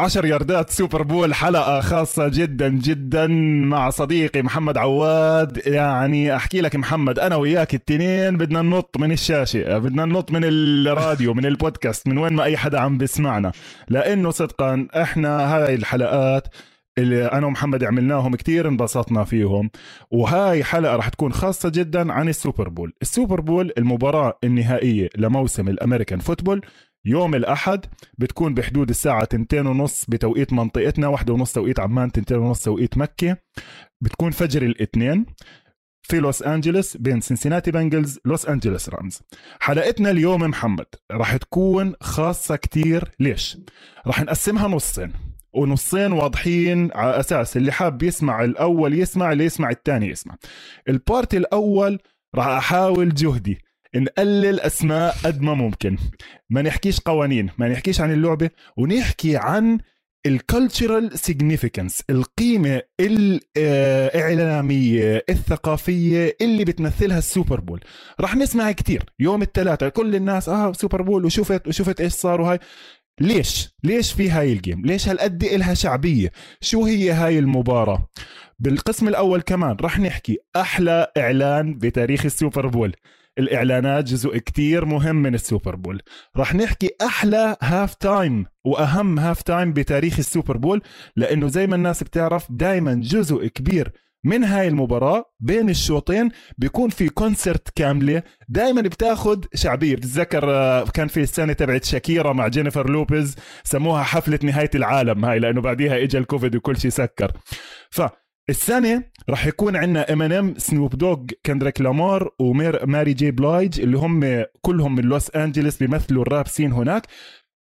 10 ياردات Super Bowl حلقة خاصة جدا جدا مع صديقي محمد عواد. يعني أحكي لك محمد أنا وياك التنين بدنا ننط من الشاشة بدنا ننط من الراديو من البودكاست من وين ما أي حدا عم بيسمعنا. لأنه صدقا إحنا هاي الحلقات اللي أنا ومحمد عملناهم كتير انبسطنا فيهم. وهاي حلقة راح تكون خاصة جدا عن ال Super Bowl. ال Super Bowl المباراة النهائية لموسم ال American football يوم الأحد بتكون بحدود الساعة تنتين ونص بتوقيت منطقتنا واحدة ونص توقيت عمان تنتين ونص توقيت مكة. بتكون فجر الاثنين في لوس أنجلوس بين Cincinnati Bengals لوس أنجلوس Rams. حلقتنا اليوم محمد راح تكون خاصة كتير. ليش؟ راح نقسمها نصين ونصين واضحين على أساس اللي حاب يسمع الأول يسمع اللي يسمع الثاني يسمع. ال part الأول راح أحاول جهدي. نقلل أسماء قد ما ممكن. ما نحكيش قوانين ما نحكيش عن اللعبة ونحكي عن ال cultural significance القيمة الإعلامية الثقافية اللي بتمثلها ال Super Bowl. راح نسمع كتير. يوم الثلاثاء كل الناس آه Super Bowl وشفت وشفت إيش صار وهاي. ليش؟ ليش في هاي ال game؟ ليش هالقد إلها شعبية؟ شو هي هاي المباراة؟ بالقسم الأول كمان رح نحكي أحلى إعلان بتاريخ ال Super Bowl. الإعلانات جزء كتير مهم من ال Super Bowl. رح نحكي أحلى halftime وأهم halftime بتاريخ ال Super Bowl لأنه زي ما الناس بتعرف دايما جزء كبير من هاي المباراة بين الشوطين بيكون في concert كاملة. دائما بتاخد شعبية بتتذكر آه، كان في السنة تبعت شاكيرا مع جينيفر لوبيز سموها حفلة نهاية العالم هاي لأنه بعديها إجا الكوفيد وكل شيء سكر. ف السنة راح يكون عندنا Eminem Snoop Dogg Kendrick Lamar و Mary J. Blige اللي هم كلهم من لوس انجلس بيمثلوا ال rap scene هناك.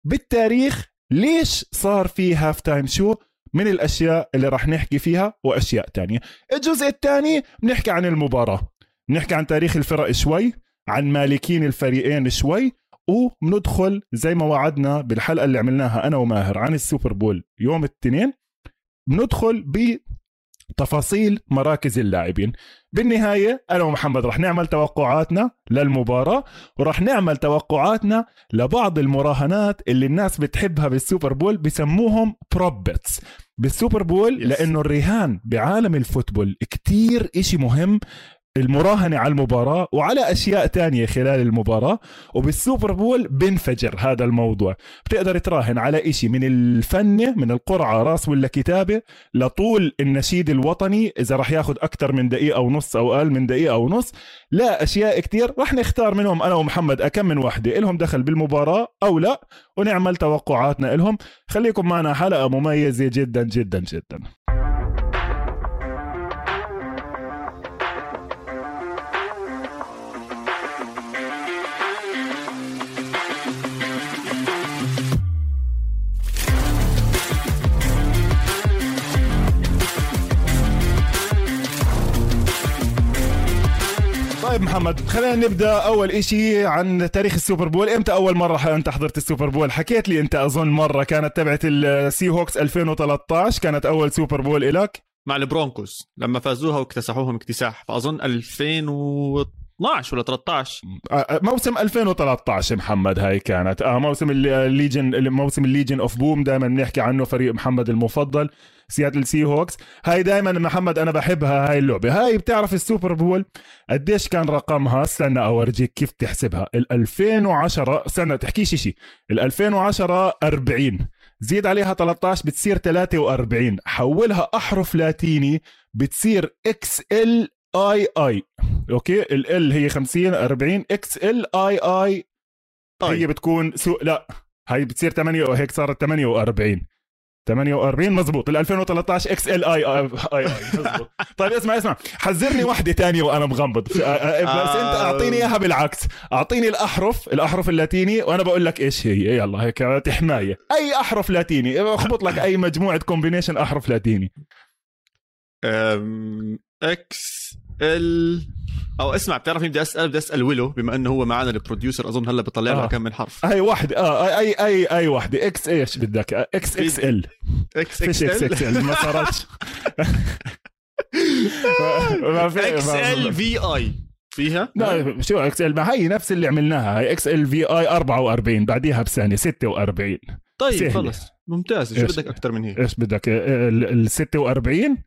بالتاريخ ليش صار في halftime show من الأشياء اللي راح نحكي فيها وأشياء تانية. الجزء الثاني بنحكي عن المباراة. بنحكي عن تاريخ الفرق شوي عن مالكين الفريقين شوي وبندخل زي ما وعدنا بالحلقة اللي عملناها أنا وماهر عن ال Super Bowl يوم الاثنين. بندخل تفاصيل مراكز اللاعبين. بالنهاية أنا ومحمد رح نعمل توقعاتنا للمباراة ورح نعمل توقعاتنا لبعض المراهنات اللي الناس بتحبها بال Super Bowl بسموهم prop bets بال Super Bowl لأنه الرهان بعالم ال football كتير إشي مهم. المراهنة على المباراة وعلى أشياء تانية خلال المباراة وبالسوبر بول بنفجر هذا الموضوع. بتقدر تراهن على إشي من الفنة من القرعة راس ولا كتابة؟ لطول النشيد الوطني إذا رح ياخد أكثر من دقيقة ونص أو أقل من دقيقة ونص لا أشياء كتير رح نختار منهم أنا ومحمد أكم من وحدة إلهم دخل بالمباراة أو لا ونعمل توقعاتنا إلهم. خليكم معنا حلقة مميزة جدا جدا جدا. طيب محمد خلينا نبدأ أول إشي عن تاريخ ال Super Bowl. إمتى أول مرة أنت حضرت ال Super Bowl؟ حكيت لي أنت أظن مرة كانت تبعت ال Seahawks 2013 كانت أول Super Bowl إلك؟ مع ال Broncos لما فازوها واكتسحوهم اكتساح فأظن 2012 ولا 13 آه، آه، موسم 2013 محمد هاي كانت. آه موسم ال Legion موسم ال Legion of Boom دائما بنحكي عنه فريق محمد المفضل Seattle Seahawks هاي دائما محمد أنا بحبها هاي اللعبة. هاي بتعرف ال Super Bowl قديش كان رقمها؟ استنى أورجيك كيف تحسبها. ال 2010 استنى تحكيش شيء ال 2010 40 زيد عليها 13 بتصير 43 حولها أحرف لاتيني بتصير XLII okay؟ ال L هي 50 40 XLII هي بتكون so لا هي بتصير 8 وهيك صارت 48 48 مزبوط ال 2013 إكس ال اي اي اي مزبوط طيب اسمع اسمع. حذرني وحده تانية وأنا مغمض. بس أنت أعطيني إياها بالعكس. أعطيني الأحرف الأحرف اللاتيني وأنا بقول لك إيش هي. يلا هيك حمايه أي أحرف لاتيني. أخبط لك أي مجموعة combination أحرف لاتيني. XL أو اسمع بتعرف بدي اسال بدي أسأل ويلو بما إنه هو معنا ال producer أظن هلأ بيطلع لنا آه. كم من حرف. أي واحدة آه أي أي أي واحدة X إيش بدك؟ إكس إكس إل. إكس إكس إل؟ ما صارتش. XLVI. فيها؟ لا شو XL ما هي نفس اللي عملناها. هي XLVI 44 بعديها بسنه 46 طيب سهلة. خلص. ممتاز. شو؟ بدك أكثر من هيك؟ إيش بدك؟ LL 46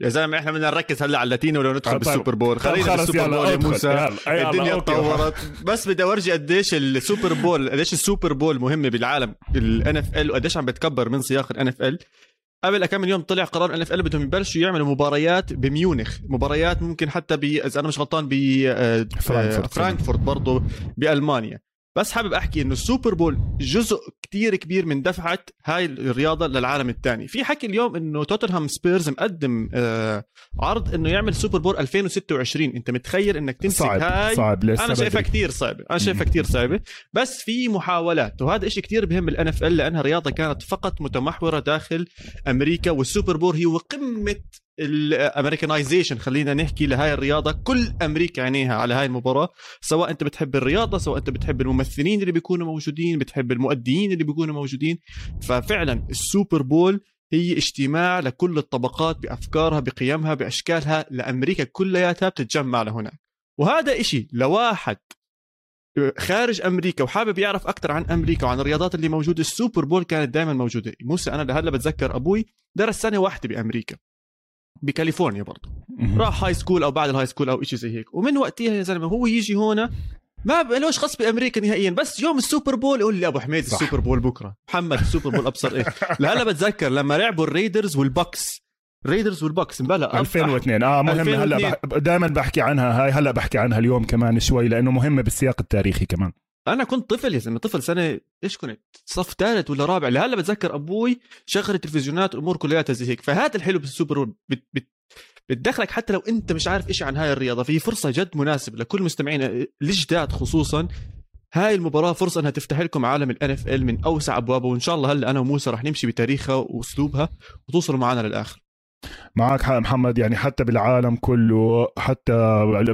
يا زلمة إحنا بدنا نركز هلأ على اللاتينو ولا ندخل طيب. بال Super Bowl طب خلينا بال Super Bowl يا. موسى يلا. الدنيا. تطورت بس بدي أورجي قديش ال Super Bowl قديش ال Super Bowl مهمة بالعالم ال NFL وقديش عم بتكبر من سياق ال NFL قبل كم يوم طلع قرار NFL بدهم يبلشوا يعملوا مباريات بميونخ مباريات ممكن حتى ب إذا أنا مش غلطان ب آه، فرانكفورت. آه، فرانكفورت برضه بألمانيا بس حابب أحكي إنه ال Super Bowl جزء كتير كبير من دفعة هاي الرياضة للعالم الثاني في حكي اليوم إنه Tottenham Spurs مقدم آه عرض إنه يعمل Super Bowl 2026 أنت متخيل إنك تمسك صعب هاي صعب لسه أنا شايفها. كثير صعبة أنا شايفها. كثير صعبة بس في محاولات وهذا إشي كثير بهم ال NFL لأنها رياضة كانت فقط متمحورة داخل أمريكا وال Super Bowl هو قمه ال Americanization خلينا نحكي لهاي الرياضة. كل أمريكا عينيها على هاي المباراة سواء أنت بتحب الرياضة سواء أنت بتحب الممثلين اللي بيكونوا موجودين بتحب المؤديين اللي بيكونوا موجودين. ففعلا ال Super Bowl هي اجتماع لكل الطبقات بأفكارها بقيمها بأشكالها لأمريكا كلياتها بتتجمع لهناك. وهذا إشي لواحد خارج أمريكا وحابب يعرف أكثر عن أمريكا وعن الرياضات اللي موجودة. ال Super Bowl كانت دائما موجودة. موسى أنا لهلأ بتذكر أبوي درس سنة واحدة بأمريكا. بكاليفورنيا برضه. راح high school أو بعد ال high school أو شيء زي هيك. ومن وقتها يا زلمة هو يجي هنا ما بلوش خص بأمريكا نهائيا بس يوم ال Super Bowl يقول لي أبو حميد صح. ال Super Bowl بكرة. محمد ال Super Bowl أبصر إيش لهلا بتذكر لما لعبوا ال Raiders وال Bucs. Raiders وال Bucs. امبلا 2002 آه مهم. 2002. هلا بح... دائما بحكي عنها. هاي هلا بحكي عنها اليوم كمان شوي لأنه مهمه بالسياق التاريخي كمان. أنا كنت طفل يا زلمة طفل سنة إيش كنت؟ صف ثالث ولا رابع. لهلأ بتذكر أبوي شغل التلفزيونات امور كلياتها زي هيك فهذا الحلو بال Super Bowl بت بت بتدخلك حتى لو أنت مش عارف إشي عن هاي الرياضة. في فرصة جد مناسبة لكل مستمعينا الجداد خصوصا. هاي المباراة فرصة إنها تفتح لكم عالم ال NFL من أوسع أبوابه. وإن شاء الله هلأ أنا وموسى رح نمشي بتاريخها وأسلوبها وتوصلوا معنا للآخر. معك حق محمد يعني حتى بالعالم كله حتى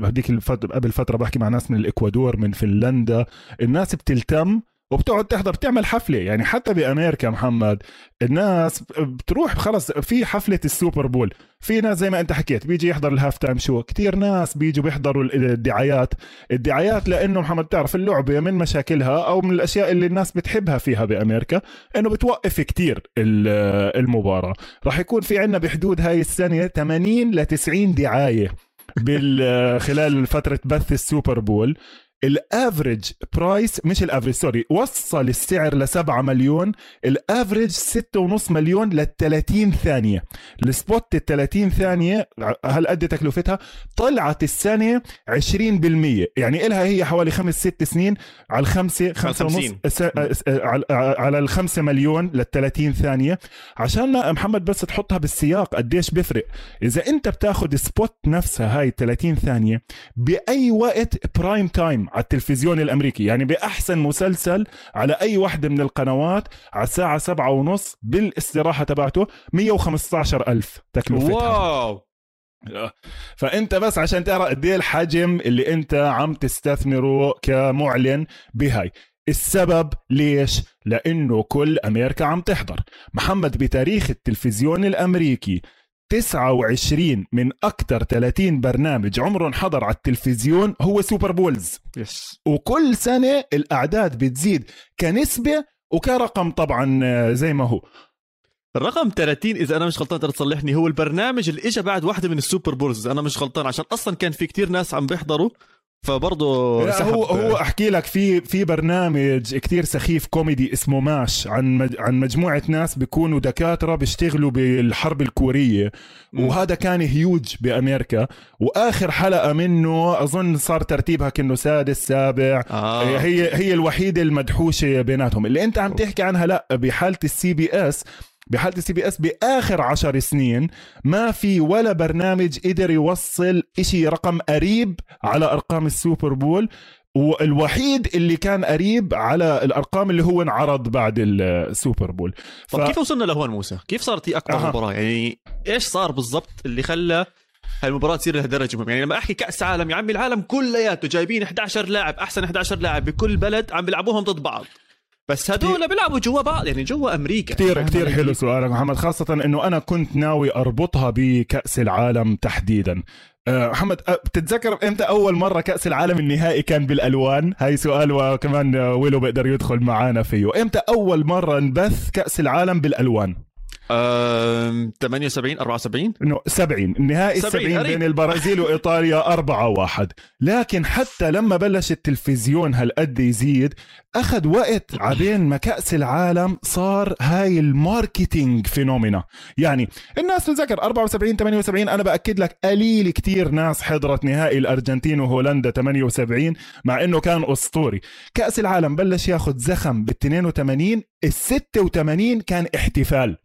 هذيك قبل فترة بحكي مع ناس من الإكوادور من فنلندا الناس بتلتم وبتقعد تحضر بتعمل حفلة. يعني حتى بأمريكا محمد الناس بتروح خلص في حفلة ال Super Bowl. في ناس زي ما أنت حكيت بيجي يحضر ال halftime show. كتير ناس بيجوا بيحضروا الدعايات. الدعايات لأنه محمد تعرف اللعبة من مشاكلها أو من الأشياء اللي الناس بتحبها فيها بأمريكا إنه بتوقف كتير ال- المباراة. راح يكون في عنا بحدود هاي السنة 80 ل 90 دعاية بال خلال فترة بث السوبر بول. ال average price مش ال average sorry وصل السعر ل 7 مليون ال average 6.5 مليون لل 30 ثانية. ال spot ال 30 ثانية هل قد تكلفتها؟ طلعت السنة 20% يعني إلها هي حوالي خمس ست سنين على الخمسة خمسة ونص 50. س- على- على الخمسة مليون لل 30 ثانية. عشان محمد بس تحطها بالسياق قديش بيفرق؟ إذا أنت بتاخذ spot نفسها هاي 30 ثانية بأي وقت prime time على التلفزيون الأمريكي. يعني بأحسن مسلسل على أي وحده من القنوات على الساعة سبعة ونص بالاستراحة تبعته 115 ألف تكلفتها. wow! فأنت بس عشان ترى قد إيه الحجم اللي أنت عم تستثمره كمعلن بهاي. السبب ليش؟ لأنه كل أمريكا عم تحضر. محمد بتاريخ التلفزيون الأمريكي 29 من أكثر 30 برنامج عمرهم حضر على التلفزيون هو Super Bowls yes وكل سنة الأعداد بتزيد كنسبة وكرقم طبعا آه، زي ما هو. الرقم 30 إذا أنا مش غلطان تقدر تصلحني هو البرنامج اللي اجى بعد واحدة من ال Super Bowls إذا أنا مش غلطان عشان أصلا كان في كتير ناس عم بيحضروا. فبرضه هو هو أحكي لك في في برنامج كتير سخيف كوميدي اسمه MASH عن مج عن مجموعة ناس بيكونوا دكاترة بيشتغلوا بالحرب الكورية. وهذا كان هيوج بأمريكا. وآخر حلقة منه أظن صار ترتيبها كأنه سادس سابع. آه. هي هي الوحيدة المدحوشة بيناتهم. اللي أنت عم تحكي عنها لا بحالة ال CBS بحاله ال CBS بآخر عشر سنين ما في ولا برنامج قدر يوصل إشي رقم قريب على أرقام ال Super Bowl والوحيد اللي كان قريب على الأرقام اللي هو انعرض بعد السوبر بول طب كيف وصلنا لهون موسى؟ كيف صارت هي اكبر أها. مباراة؟ يعني إيش صار بالضبط اللي خلى هالمباراة تصير لهالدرجة مهمة يعني لما أحكي كأس عالم يا عمي العالم كلياته جايبين 11 لاعب أحسن 11 لاعب بكل بلد عم بيلعبوهم ضد بعض بس هدول بيلعبوا جوا بعض يعني جوا أمريكا. كثير فاهم كثير حلو؟ سؤالك محمد خاصة إنه أنا كنت ناوي أربطها بكأس العالم تحديدا. أه، محمد أه، بتتذكر إمتى أول مرة كأس العالم النهائي كان بالألوان؟ هاي سؤال وكمان ويلو بيقدر يدخل معانا فيه. إمتى أول مرة انبث كأس العالم بالألوان؟ أم، 78 74 إنه 70 النهائي 70 70 قريب. بين البرازيل وإيطاليا 4 1 لكن حتى لما بلش التلفزيون هالقد يزيد أخذ وقت عبين ما كأس العالم صار هاي ال marketing phenomena يعني الناس تتذكر 74 78 أنا بأكد لك قليل كتير ناس حضرت نهائي الأرجنتين وهولندا 78 مع إنه كان أسطوري كأس العالم بلش ياخذ زخم بال 82 ال 86 كان احتفال؟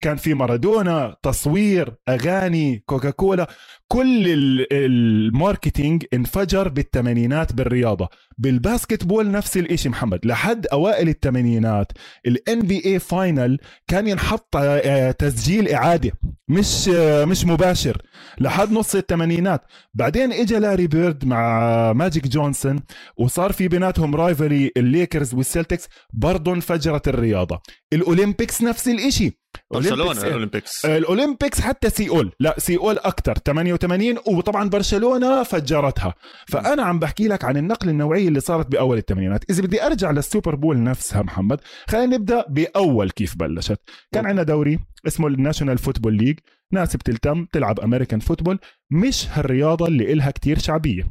كان في مارادونا تصوير أغاني كوكاكولا كل ال- ال marketing انفجر بالثمانينات بالرياضة. بال basketball نفس الإشي محمد. لحد أوائل الثمانينات ال NBA final كان ينحط آه، تسجيل إعادة. مش آه، مش مباشر. لحد نص الثمانينات بعدين اجى لاري بيرد مع ماجيك جونسون وصار في بيناتهم rivalry ال Lakers وال Celtics برضه انفجرت الرياضة. ال Olympics نفس الإشي. برشلونة Olympics- ال Olympics. ال Olympics حتى سيول لا سيول أكثر 88 وطبعا برشلونة فجرتها. فأنا عم بحكي لك عن النقله النوعية اللي صارت بأول الثمانينات. إذا بدي أرجع لل Super Bowl نفسها محمد خلينا نبدأ بأول كيف بلشت. كان عندنا دوري. اسمه ال National Football League. ناس بتلتم تلعب American football مش هالرياضة اللي إلها كتير شعبية.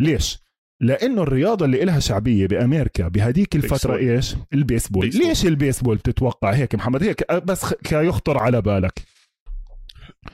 ليش؟ لأنه الرياضة اللي إلها شعبية بأمريكا بهديك الفترة بيسبول. إيش؟ البيسبول. بيسبول. ليش البيسبول بتتوقع؟ هيك محمد هيك بس كيخطر على بالك.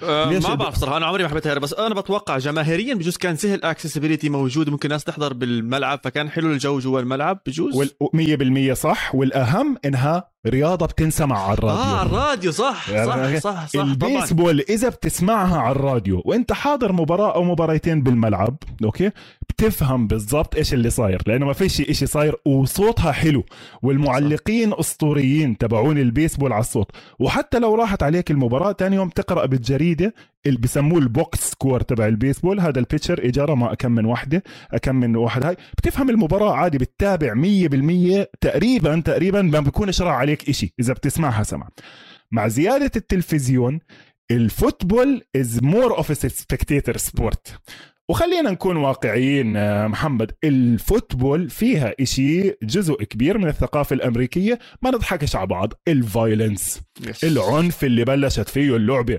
أه ما بعرف صراحة أنا عمري ما حبيتها بس أنا بتوقع جماهيريا بجوز كان سهل accessibility موجود ممكن ناس تحضر بالملعب فكان حلو الجو جوا الملعب بجوز. وال 100% صح. والأهم إنها رياضة بتنسمع على الراديو. آه الراديو صح صح صح صح طبعا. البيسبول إذا بتسمعها على الراديو وأنت حاضر مباراة أو مباريتين بالملعب أوكي؟ بتفهم بالضبط إيش اللي صاير لأنه ما فيش شيء صاير وصوتها حلو والمعلقين أسطوريين تبعون البيسبول على الصوت. وحتى لو راحت عليك المباراة تاني يوم تقرأ بالجريدة اللي بسموه ال box score تبع البيسبول. هذا ال pitcher إجا رمى كم من وحدة كم من واحد. هاي بتفهم المباراة عادي بتتابع 100% تقريبا تقريبا ما بيكونش راح عليك إشي إذا بتسمعها سمع مع زيادة التلفزيون ال football is more of spectator sport وخلينا نكون واقعيين آه، محمد ال football فيها إشي جزء كبير من الثقافة الأمريكية ما نضحكش على بعض ال violence. العنف اللي بلشت فيه اللعبة.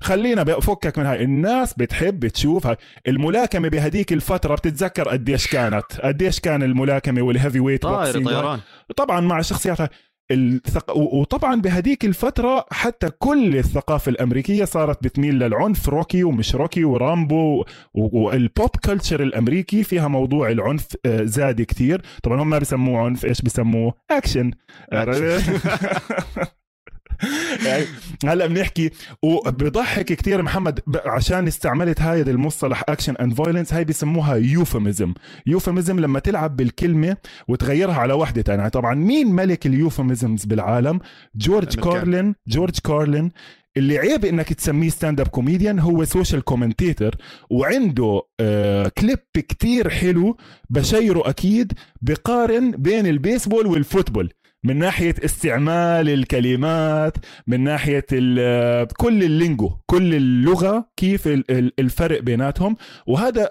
خلينا بفكك من هاي الناس بتحب تشوف هاي الملاكمة بهديك الفترة بتتذكر قديش كانت قديش كان الملاكمة وال heavyweight طائر طيران. طبعا مع الشخصيات هاي الثق... وطبعا بهديك الفترة حتى كل الثقافة الأمريكية صارت بتميل للعنف روكي ومش روكي ورامبو وال pop culture الأمريكي فيها موضوع العنف آه، زاد كتير. طبعا هم ما بسموه عنف إيش بسموه أكشن يعني هلا بنحكي وبضحك كتير محمد عشان استعملت هاي المصطلح action and violence هاي بسموها euphemism euphemism لما تلعب بالكلمة وتغيرها على وحدة تانية. طبعا مين ملك ال euphemisms بالعالم؟ جورج. كارلين جورج كارلين اللي عيب إنك تسميه stand-up comedian هو social commentator وعنده آه كليب كتير حلو بشيره أكيد بقارن بين البيسبول وال football من ناحية استعمال الكلمات من ناحية ال- كل ال lingo كل اللغة كيف ال- ال- الفرق بيناتهم. وهذا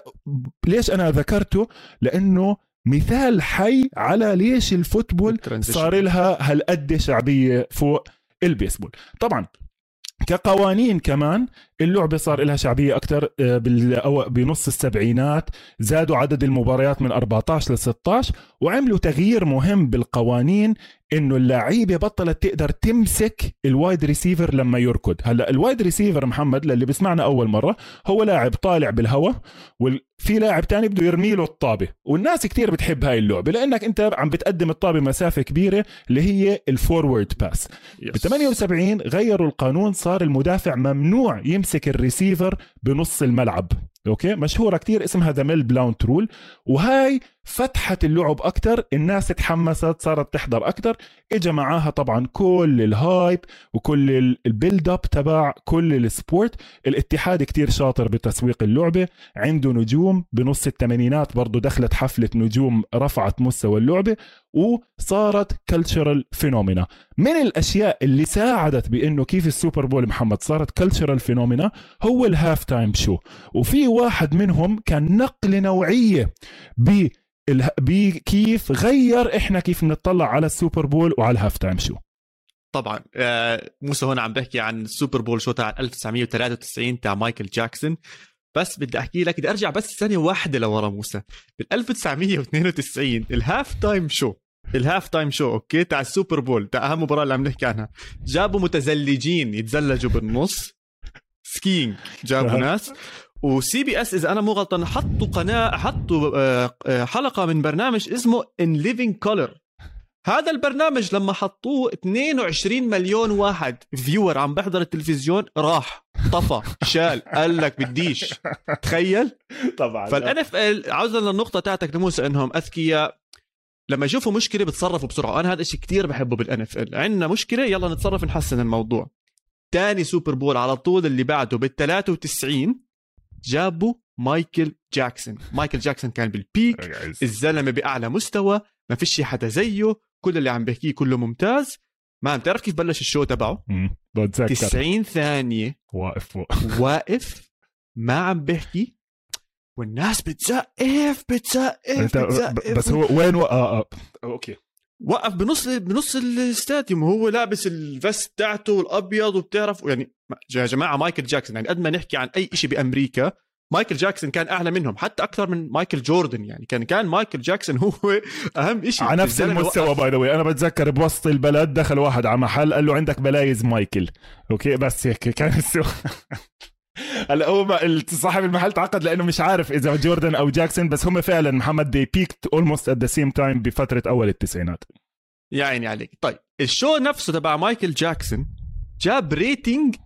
ليش أنا ذكرته؟ لأنه مثال حي على ليش ال football. صار لها هالقد شعبية فوق البيسبول. طبعا كقوانين كمان اللعبة صار لها شعبية أكثر بنص السبعينات زادوا عدد المباريات من 14 ل 16 وعملوا تغيير مهم بالقوانين إنه اللعيبة بطلت تقدر تمسك ال wide receiver لما يركض. هلأ ال wide receiver محمد للي بسمعنا أول مرة هو لاعب طالع بالهواء وفي لاعب تاني بده يرمي له الطابة. والناس كتير بتحب هاي اللعبة لأنك أنت عم بتقدم الطابة مسافة كبيرة اللي هي ال forward pass ب 78 غيروا القانون صار المدافع ممنوع يمسك الريسيفر بنص الملعب. أوكي؟ مشهورة كتير اسمها the Mel Blount rule وهاي فتحت اللعب أكثر الناس تحمست صارت تحضر أكثر اجى معاها طبعا كل ال hype وكل ال build up تبع كل ال sport الاتحاد كتير شاطر بتسويق اللعبة. عنده نجوم بنص الثمانينات برضه دخلت حفلة نجوم رفعت مستوى اللعبة. وصارت cultural phenomena من الأشياء اللي ساعدت بإنه كيف ال Super Bowl محمد صارت cultural phenomena هو ال halftime show وفي واحد منهم كان نقله نوعية ب بكيف غير إحنا كيف بنطلع على ال Super Bowl وعلى ال halftime show. طبعا آه موسى هون عم بحكي عن ال Super Bowl show تاع 1993 تاع مايكل جاكسون. بس بدي أحكي لك بدي أرجع بس ثانية واحدة لورا موسى. بال 1992 ال halftime show ال halftime show okay تاع ال Super Bowl تاع أهم مباراة اللي عم نحكي عنها. جابوا متزلجين يتزلجوا بالنص. skating جابوا ناس. و CBS إذا أنا مو غلطان حطوا قناة حطوا آه، آه، حلقة من برنامج اسمه In Living Color هذا البرنامج لما حطوه 22 مليون واحد viewer عم بحضر التلفزيون راح طفى شال قال لك بديش. تخيل؟ طبعا. فالان اف ال عاوزا للنقطة تاعتك لموسى انهم أذكياء لما يشوفوا مشكلة بتصرفوا بسرعة. أنا هذا الشيء كثير بحبه بال NFL عندنا مشكلة يلا نتصرف نحسن الموضوع. ثاني Super Bowl على طول اللي بعده بال 93 جابوا مايكل جاكسون. مايكل جاكسون كان بال peak الزلمة بأعلى مستوى. ما فيش حدا زيه. كل اللي عم بحكيه كله ممتاز. ما بتعرف كيف بلش ال show تبعه؟ بتذكر 90 ثانية. واقف واقف. ما عم بحكي. والناس بتزقف بتزقف, بتزقف. بس هو وين و... آه آه. okay. وقف بنص بنص ال stadium وهو لابس ال vest تاعته الابيض وبتعرف يعني يا جماعة مايكل جاكسون يعني قد ما نحكي عن أي شيء بأمريكا مايكل جاكسون كان أعلى منهم حتى أكثر من مايكل جوردن يعني كان كان مايكل جاكسون هو أهم شيء على نفس المستوى باي ذا أنا بتذكر بوسط البلد دخل واحد على محل قال له عندك بلايز مايكل. okay بس هيك كان السوق. هلا هو صاحب المحل تعقد لأنه مش عارف إذا جوردن أو جاكسون بس هم فعلا محمد they peaked almost at the same time بفترة أول التسعينات. يا عيني عليك. طيب ال show نفسه تبع مايكل جاكسون جاب rating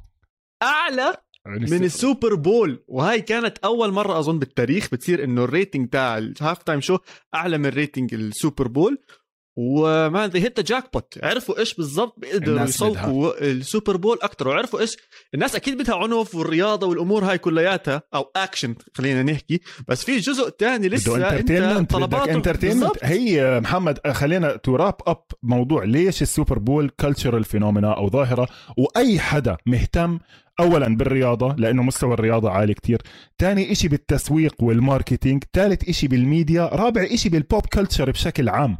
أعلى من ال Super Bowl وهاي كانت أول مرة أظن بالتاريخ بتصير إنه ال rating تاع ال halftime show أعلى من rating ال Super Bowl. وما hit jackpot عرفوا إيش بالضبط بيقدروا يسوقوا ال Super Bowl أكثر وعرفوا إيش؟ الناس أكيد بدها عنف والرياضة والأمور هاي كلياتها أو اكشن خلينا نحكي. بس في جزء تاني لسه أنت طلبات entertainment هي محمد خلينا to wrap up موضوع ليش ال Super Bowl cultural phenomena أو ظاهرة وأي حدا مهتم اولا بالرياضة لأنه مستوى الرياضة عالي كتير. ثاني إشي بالتسويق وال marketing. ثالث إشي بالميديا. رابع إشي بال pop culture بشكل عام.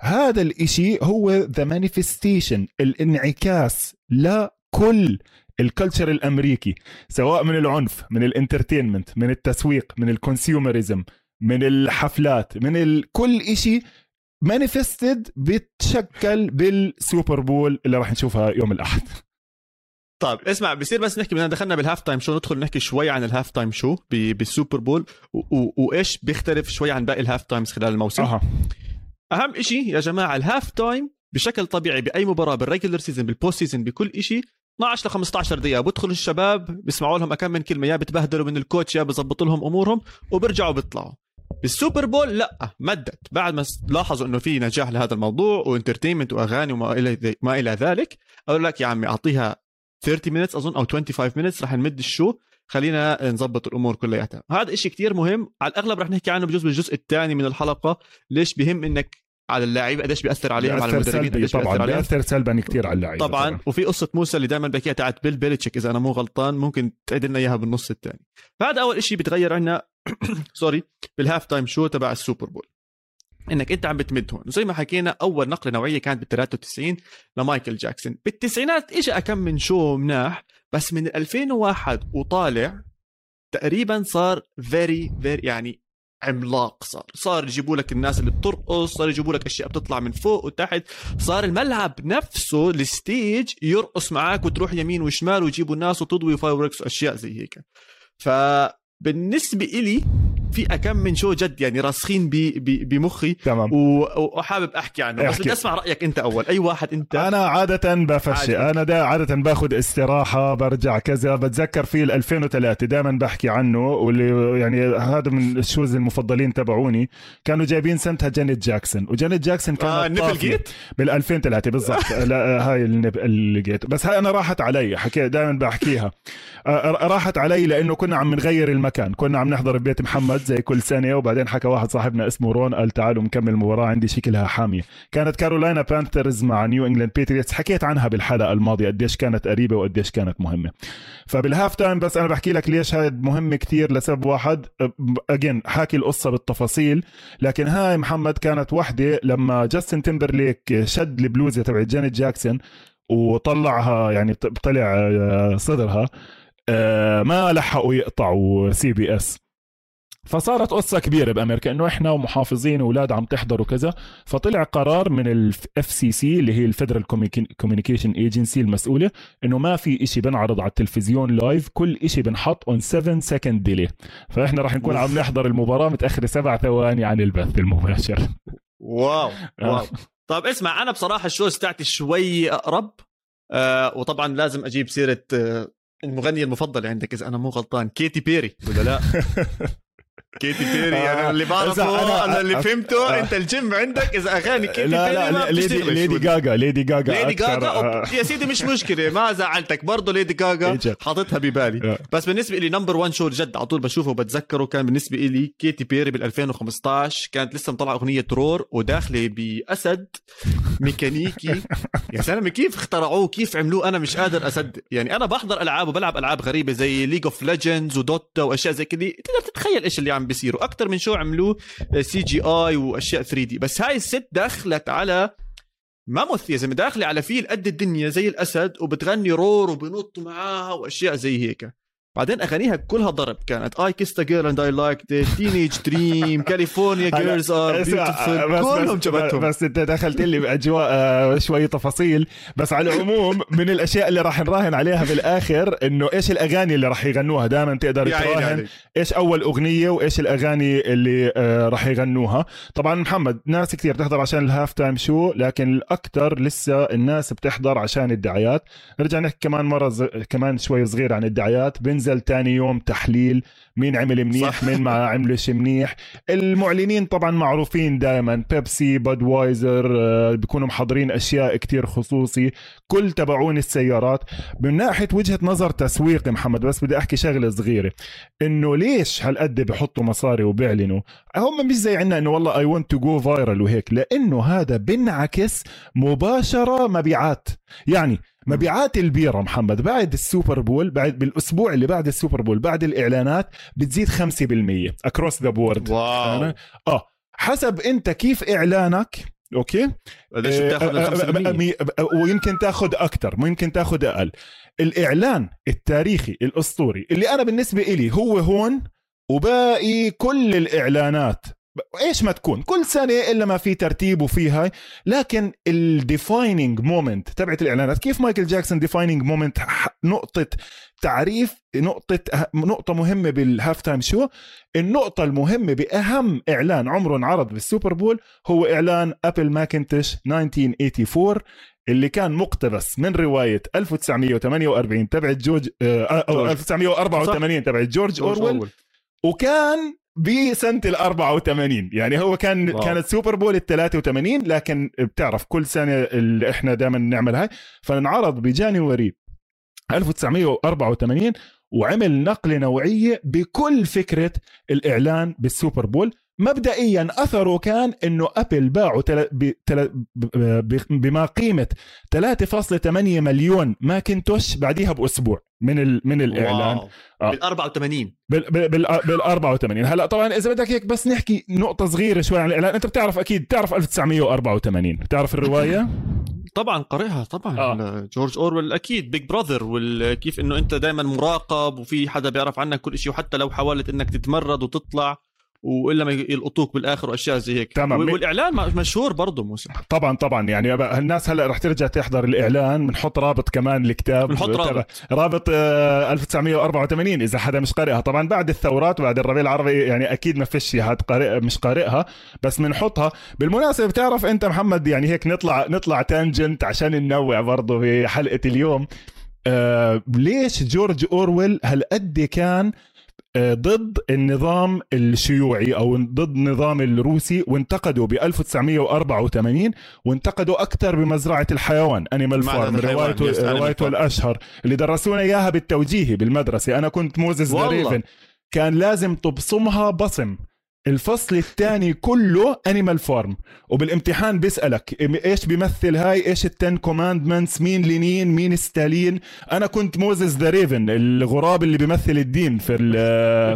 هذا الإشي هو the manifestation الانعكاس لكل ال culture الأمريكي سواء من العنف من ال entertainment من التسويق من ال consumerism من الحفلات من ال... كل إشي manifested بتشكل بال Super Bowl اللي راح نشوفها يوم الأحد. طيب اسمع بصير بس نحكي بدنا دخلنا بال halftime show ندخل نحكي شوي عن ال halftime show بال Super Bowl وإيش بيختلف شوي عن باقي ال halftimes خلال الموسم؟ أه. أهم شيء يا جماعة ال halftime بشكل طبيعي بأي مباراة بال regular season بال post season بكل شيء 12 ل 15 دقيقة بدخل الشباب بيسمعوا لهم كم من كلمة يا بتبهدلوا من ال coach يا بظبطوا لهم أمورهم وبرجعوا بيطلعوا. بال Super Bowl لا مدت. بعد ما لاحظوا إنه في نجاح لهذا الموضوع و entertainment وأغاني وما إلى ما إلى ذلك أقول لك يا عمي أعطيها 30 minutes أظن أو 25 minutes رح نمد ال show. خلينا نظبط الأمور كلياتها هذا إشي كتير مهم. على الأغلب رح نحكي عنه بجزء بالجزء الثاني من الحلقة. ليش بهم إنك على اللاعبين قديش بيأثر عليهم على المدربين؟ قديش طبعا بيأثر سلبا كثير على اللعيبة طبعا, طبعا. وفي قصة موسى اللي دائما بحكيها تاعت Bill Belichick إذا أنا مو غلطان ممكن تعيد لنا إياها بالنص الثاني. فهذا أول شيء بتغير عندنا sorry بال halftime show تبع ال Super Bowl. إنك أنت عم بتمد هون وزي ما حكينا أول نقلة نوعية كانت بال 93 لمايكل جاكسون. بالتسعينات اجى كم من show مناح بس من 2001 وطالع تقريبا صار very very يعني عملاق صار. صار يجيبوا لك الناس اللي بترقص صار يجيبوا لك أشياء بتطلع من فوق وتحت. صار الملعب نفسه ال stage يرقص معك وتروح يمين وشمال ويجيبوا الناس وتضوي fireworks وأشياء زي هيك. فبالنسبة إلي في اكم من show جد يعني راسخين بمخي. تمام. وحابب أحكي عنه. بس. بدي أسمع رأيك أنت أول. أي واحد أنت؟ أنا عادة بفشي. عادي. أنا دا عادة باخذ استراحة برجع كذا بتذكر في 2003 دائما بحكي عنه واللي يعني هذا من ال shows المفضلين تبعوني. كانوا جايبين سنتها جانيت جاكسون وجانيت جاكسون كانت آه طافية. جيت؟ بال 2003 بالضبط. لا هاي النب- اللي جيت بس هاي أنا راحت علي حكي دائما بحكيها. آه، راحت علي لأنه كنا عم نغير المكان. كنا عم نحضر ببيت محمد. زي كل سنه وبعدين حكى واحد صاحبنا اسمه رون قال تعالوا نكمل المباراه عندي شكلها حاميه كانت Carolina Panthers مع New England Patriots. حكيت عنها بالحلقة الماضية قديش كانت قريبة وقديش كانت مهمة. فبال halftime بس أنا بحكي لك ليش هاي مهمة كتير لسبب واحد. أجين حاكي القصة بالتفاصيل. لكن هاي محمد كانت وحدة لما جاستن تيمبرليك شد البلوزة تبع جانيت جاكسون وطلعها يعني طلع آه، صدرها آه، ما لحقوا يقطعوا CBS. فصارت قصة كبيرة بأمريكا إنه إحنا ومحافظين وأولاد عم تحضروا كذا فطلع قرار من ال FCC اللي هي ال Federal Communication Agency المسؤولة إنه ما في إشي بنعرض على التلفزيون live كل إشي بنحط on 7 second delay فإحنا راح نكون عم نحضر المباراة متأخرة سبع ثواني عن البث المباشر. wow آه. wow. طيب اسمع أنا بصراحة ال shows تاعتي شوي أقرب آه وطبعا لازم أجيب سيرة آه المغنيه المفضله عندك إذا أنا مو غلطان Katy Perry ولا لا؟ Katy Perry يعني اللي إذا بعرفه أنا- أنا, اللي فهمته آه. أنت الجيم عندك إذا أغاني Katy لا Perry ما لا ليدي ليدي جاجا ليدي جاجا ليدي. جاجا آه. يا سيدي مش مشكلة ما زعلتك برضه Lady Gaga. حاططها ببالي آه. بس بالنسبة لي number 1 show جد على طول بشوفه وبتذكره كان بالنسبة لي Katy Perry بال 2015 كانت لسه مطلعة أغنية Roar وداخلة بأسد ميكانيكي يا زلمه كيف اخترعوه كيف عملوه أنا مش قادر أصدق يعني أنا بحضر ألعاب وبلعب ألعاب غريبة زي League of Legends و Dota وأشياء زي كذا تقدر تتخيل إيش اللي عم بيصيروا. أكثر من شو عملوه؟ CGI وأشياء 3D بس هاي الست دخلت على ماموث يا زلمة داخلة على فيل قد الدنيا زي الأسد وبتغني Roar وبنط معاها وأشياء زي هيك. بعدين أغانيها كلها ضرب. كانت I kissed a girl and I like Teenage Dream California girls are beautiful كلهم جبتهم بس انت دخلت لي بأجواء آه، شوي تفاصيل. بس على العموم من الأشياء اللي راح نراهن عليها بالآخر إنه إيش الأغاني اللي راح يغنوها؟ دائما تقدر تراهن. إيش أول أغنية وإيش الأغاني اللي آه، راح يغنوها. طبعا محمد ناس كثير بتحضر عشان ال half time show لكن الأكثر لسه الناس بتحضر عشان الدعايات. نرجع نحكي كمان مرة ز... كمان شوي صغير عن الدعايات. بنزل تاني يوم تحليل مين عمل منيح صح. مين ما عملش منيح. المعلنين طبعا معروفين دائما Pepsi Budweiser آه، بيكونوا محضرين أشياء كتير خصوصي. كل تبعون السيارات. من ناحية وجهة نظر تسويقي محمد بس بدي أحكي شغلة صغيرة. إنه ليش هالقد بحطوا مصاري وبيعلنوا؟ هم مش زي عنا إنه والله I want to go viral وهيك. لأنه هذا بنعكس مباشرة مبيعات. يعني مبيعات البيرة محمد بعد ال Super Bowl بعد بالأسبوع اللي بعد ال Super Bowl بعد الإعلانات بتزيد 5% across the board آه. حسب أنت كيف إعلانك أوكي؟ قديش بتاخذ آه، آه، 5% مي- آه، ويمكن تاخذ أكثر ممكن تاخذ أقل. الإعلان التاريخي الأسطوري اللي أنا بالنسبة إلي هو هون وباقي كل الإعلانات إيش ما تكون كل سنة إلا ما في ترتيب وفي هاي لكن ال defining moment تبعت الإعلانات كيف مايكل جاكسون defining moment نقطة تعريف نقطة نقطة مهمة بال half time show النقطة المهمة بأهم إعلان عمره انعرض بال Super Bowl هو إعلان Apple Macintosh 1984 اللي كان مقتبس من رواية 1948 تبعت جورج آه، أو جورج. 1984 تبعت جورج أورويل. وكان بسنة ال 84 يعني هو كان واو. كانت Super Bowl ال 83 لكن بتعرف كل سنة اللي إحنا دائما نعمل هاي. فانعرض ب January 1984 وعمل نقلة نوعية بكل فكرة الإعلان بال Super Bowl. مبدئيا أثره كان إنه Apple باعوا تل... ب... تل... ب... ب... بما قيمة 3.8 مليون Macintosh بعديها بأسبوع. من ال... من الإعلان. آه. بال 84 بال بال بال بال 84 هلا طبعا إذا بدك هيك بس نحكي نقطة صغيرة شوي عن الإعلان أنت بتعرف أكيد بتعرف 1984 بتعرف الرواية طبعا قارئها طبعا آه. آه. جورج اورول أكيد بيج براذر وكيف إنه أنت دائما مراقب وفي حدا بيعرف عنك كل شيء وحتى لو حاولت إنك تتمرد وتطلع وإلا ما يلقطوك بالآخر وأشياء زي هيك. تمام. والإعلان مشهور برضه موسى. طبعا طبعا يعني الناس هلأ رح ترجع تحضر الإعلان بنحط رابط كمان الكتاب. بنحط رابط. رابط آه، 1984 إذا حدا مش قارئها. طبعا بعد الثورات بعد الربيع العربي يعني أكيد ما فيش حد قارئ مش قارئها بس بنحطها. بالمناسبة بتعرف أنت محمد يعني هيك نطلع نطلع tangent عشان ننوع برضه في حلقة اليوم. آه ليش جورج أورويل هالقد كان آه، ضد النظام الشيوعي أو ضد النظام الروسي وانتقدوا ب 1984 وانتقدوا أكثر بمزرعة الحيوان Animal Farm روايته روايته. الأشهر اللي درسونا إياها بالتوجيهي بالمدرسة أنا كنت Moses the والله. raven كان لازم تبصمها بصم الفصل الثاني كله Animal Farm وبالامتحان بيسألك إيش بيمثل هاي؟ إيش ال Ten Commandments مين لينين؟ مين ستالين أنا كنت Moses the raven الغراب اللي بيمثل الدين في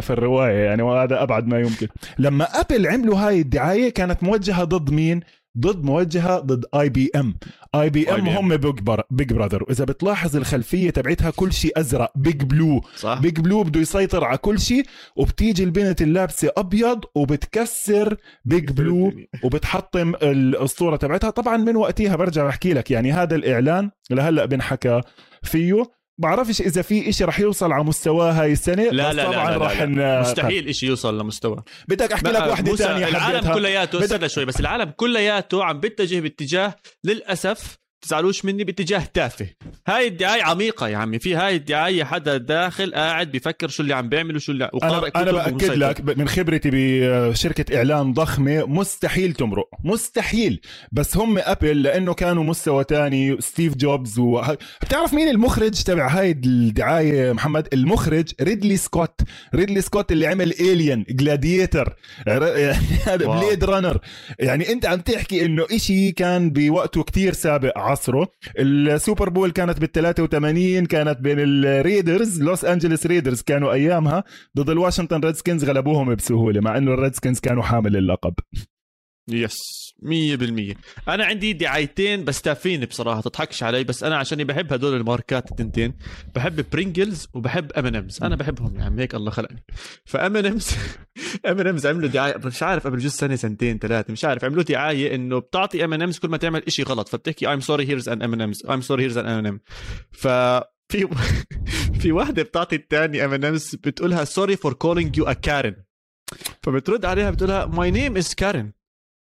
في الرواية يعني وهذا أبعد ما يمكن. لما Apple عملوا هاي الدعاية كانت موجهة ضد مين؟ ضد موجهه ضد اي بي ام اي بي ام. هم Big Big Brother وإذا بتلاحظ الخلفية تبعتها كل شيء أزرق. Big Blue صح. Big Blue بده يسيطر على كل شيء وبتيجي البنت اللابسة أبيض وبتكسر بيج بلو وبتحطم الاسطوره تبعتها. طبعا من وقتها برجع بحكي لك يعني هذا الإعلان لهلأ بنحكى فيه. بعرفش إذا في إشي رح يوصل على مستواه هاي السنة لا لا طبعا لا, لا, رح لا, لا. مستحيل إشي يوصل لمستوى بدك أحكي لا، لك وحده ثانية العالم حبيتها كلياته بدك- استنى شوي بس العالم كلياته عم بيتجه باتجاه للأسف تزعلوش مني باتجاه تافه. هاي الدعاية عميقة يا عمي. في هاي الدعاية حدا داخل قاعد بيفكر شو اللي عم بيعمل وشو اللي كتب بأكد ومسيطر. لك من خبرتي بشركة إعلان ضخمة مستحيل تمرق. مستحيل. بس هم Apple لأنه كانوا مستوى تاني ستيف جوبز و... بتعرف مين المخرج تبع هاي الدعاية محمد؟ المخرج ريدلي سكوت. ريدلي سكوت اللي عمل Alien Gladiator يعني هذا. Blade Runner يعني أنت عم تحكي إنه إشي كان بوقته كتير سابق. عصره. ال Super Bowl كانت بال 83 كانت بين ال Raiders لوس أنجلوس Raiders كانوا أيامها ضد الواشنطن Redskins غلبوهم بسهولة مع إنه ال Redskins كانوا حامل اللقب. yes مية بالمية. أنا عندي دعايتين بس تافهين بصراحة تضحكش علي بس أنا عشان بحب هدول الماركات التنتين بحب Pringles وبحب M&M's أنا بحبهم يا عم هيك الله خلقني. ف M&M's M&M's عملوا دعاية مش عارف قبل جزء سنة سنتين ثلاثة مش عارف عملوا دعاية إنه بتعطي M&M's كل ما تعمل إشي غلط فبتحكي I'm sorry here's an M&M's I'm sorry here's an M&M. ف في في واحدة بتعطي الثاني M&M's بتقولها sorry for calling you a Karen. فبترد عليها بتقولها my name is Karen.